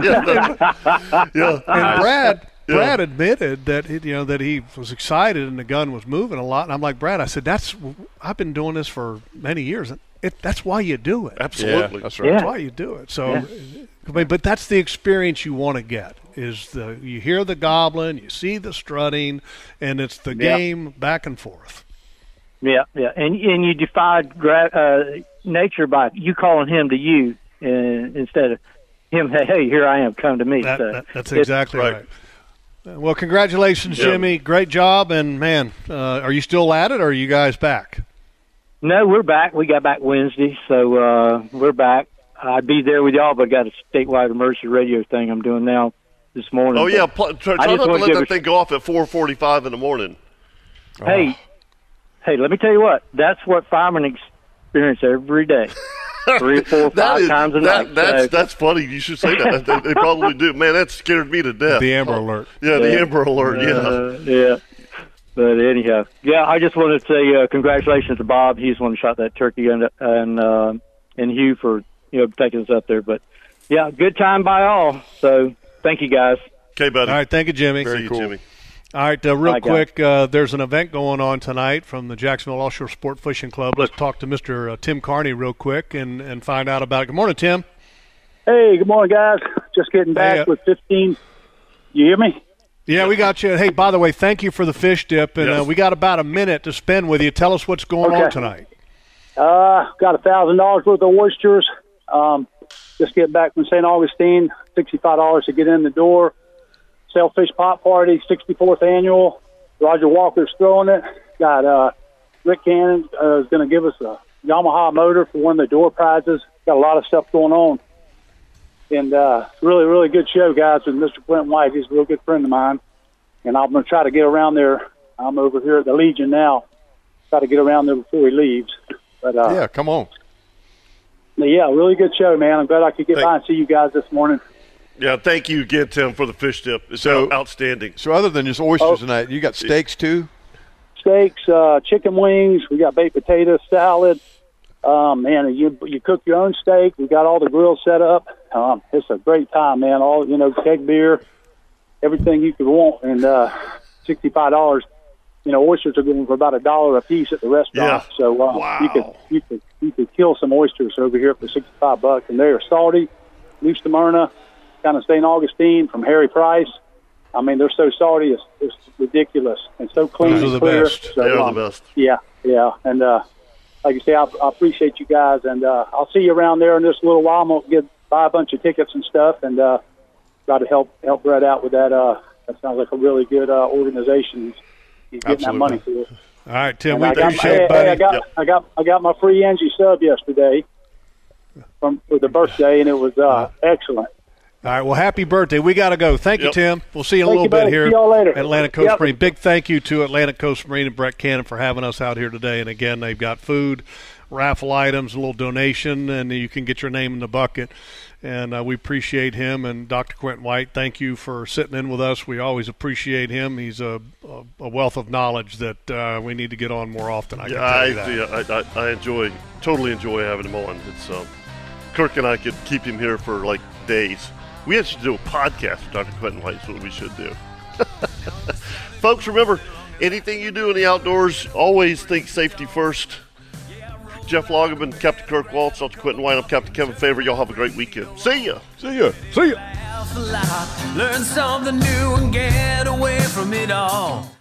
Yeah, and Brad Yeah. Brad admitted that he, you know that he was excited and the gun was moving a lot. And I'm like, Brad, I said that's I've been doing this for many years. And it, that's why you do it. absolutely. Yeah, that's right. That's why you do it. So, I mean, but that's the experience you want to get. Is the you hear the goblin, you see the strutting, and it's the Yeah. game back and forth. Yeah, yeah, and and you defied gra- uh, nature by you calling him to you uh, instead of him. Hey, hey, here I am. Come to me. That, so that- that's exactly right. right. Well, congratulations, Yeah. Jimmy. Great job, and man, uh, are you still at it, or are you guys back? No, we're back. We got back Wednesday, so uh, we're back. I'd be there with y'all, but I got a statewide emergency radio thing I'm doing now this morning. Oh yeah, pl- try, I try just not to wanna let that a- thing go off at 4:45 in the morning. Hey, hey, let me tell you what. That's what firemen experience every day, [LAUGHS] three, four, is times a that, night. that's So- that's funny. You should say that. they, they probably do. Man, that scared me to death. The Amber Alert. Yeah, the Yeah. Amber Alert. Yeah. Uh, yeah. But anyhow, yeah, I just wanted to say uh, congratulations to Bob. He's the one who shot that turkey, and and uh, and Hugh for you know taking us up there. But yeah, good time by all. So thank you guys. Okay, buddy. All right, thank you, Jimmy. See you, Jimmy. All right, uh, real Bye, guys. quick, uh, there's an event going on tonight from the Jacksonville Offshore Sport Fishing Club. Let's talk to Mr. Uh, Tim Carney real quick and, and find out about it. Good morning, Tim. Hey, good morning, guys. Just getting back Hey, uh, with 15, You hear me? Yeah, we got you. Hey, by the way, thank you for the fish dip, and uh, Yes. we got about a minute to spend with you. Tell us what's going on tonight. Uh, got a thousand dollars worth of oysters. Um, just get back from St. Augustine. Sixty-five dollars to get in the door. Sailfish Pop Party, sixty-fourth annual. Roger Walker's throwing it. Got uh, Rick Cannon uh, is going to give us a Yamaha motor for one of the door prizes. Got a lot of stuff going on, and uh, really, really good show, guys. With Mr. Clint White, he's a real good friend of mine, and I'm going to try to get around there. I'm over here at the Legion now. Try to get around there before he leaves. But uh, yeah, come on. But yeah, really good show, man. I'm glad I could get Thank- by and see you guys this morning. Yeah, thank you again, Tim, for the fish dip. It's So- outstanding. So other than just oysters Oh. tonight, you got steaks too. Steaks, uh, chicken wings. We got baked potatoes, salad. Um, man, you you cook your own steak. We got all the grills set up. Um, it's a great time, man. All you know, keg beer, everything you could want, and uh, sixty five dollars. You know, oysters are going for about a dollar a piece at the restaurant. Yeah. So uh, Wow. you could you could you could kill some oysters over here for sixty five bucks, and they are salty. New Smyrna, kind of St. Augustine from Harry Price. I mean, they're so salty, it's, it's ridiculous, and so clean Those are the clear. best. So, They are um, the best. Yeah, yeah, and uh, like you say, I, I appreciate you guys, and uh, I'll see you around there in just a little while. I'm gonna get buy a bunch of tickets and stuff, and uh, try to help help Brett out with that. Uh, that sounds like a really good uh, organization. He's getting that money for. All right, Tim, And we I got, my, appreciate hey, it, buddy. hey, I got Yep. I got I got my free Angie sub yesterday from for the birthday, and it was uh, excellent. All right, well, happy birthday. We got to go. Thank you, Tim. We'll see you in a little you, bit buddy. here. See y'all later. Atlantic Coast Yep. Marine. Big thank you to Atlantic Coast Marine and Brett Cannon for having us out here today. And again, they've got food, raffle items, a little donation, and you can get your name in the bucket. And uh, we appreciate him and Dr. Quinton White. Thank you for sitting in with us. We always appreciate him. He's a, a, a wealth of knowledge that uh, we need to get on more often. I can Yeah, tell I, you that. yeah, I, I, I enjoy, totally enjoy having him on. It's um, Kirk and I could keep him here for like days. We actually do a podcast with Dr. Quinton White. Is what we should do. [LAUGHS] Folks, remember, anything you do in the outdoors, always think safety first. Jeff Loggeman, Captain Kirk Waltz, Dr. Quinton White, I'm Captain Kevin Faver. Y'all have a great weekend. See ya. See ya. See ya. laugh a lot, learn something new and get away from it all.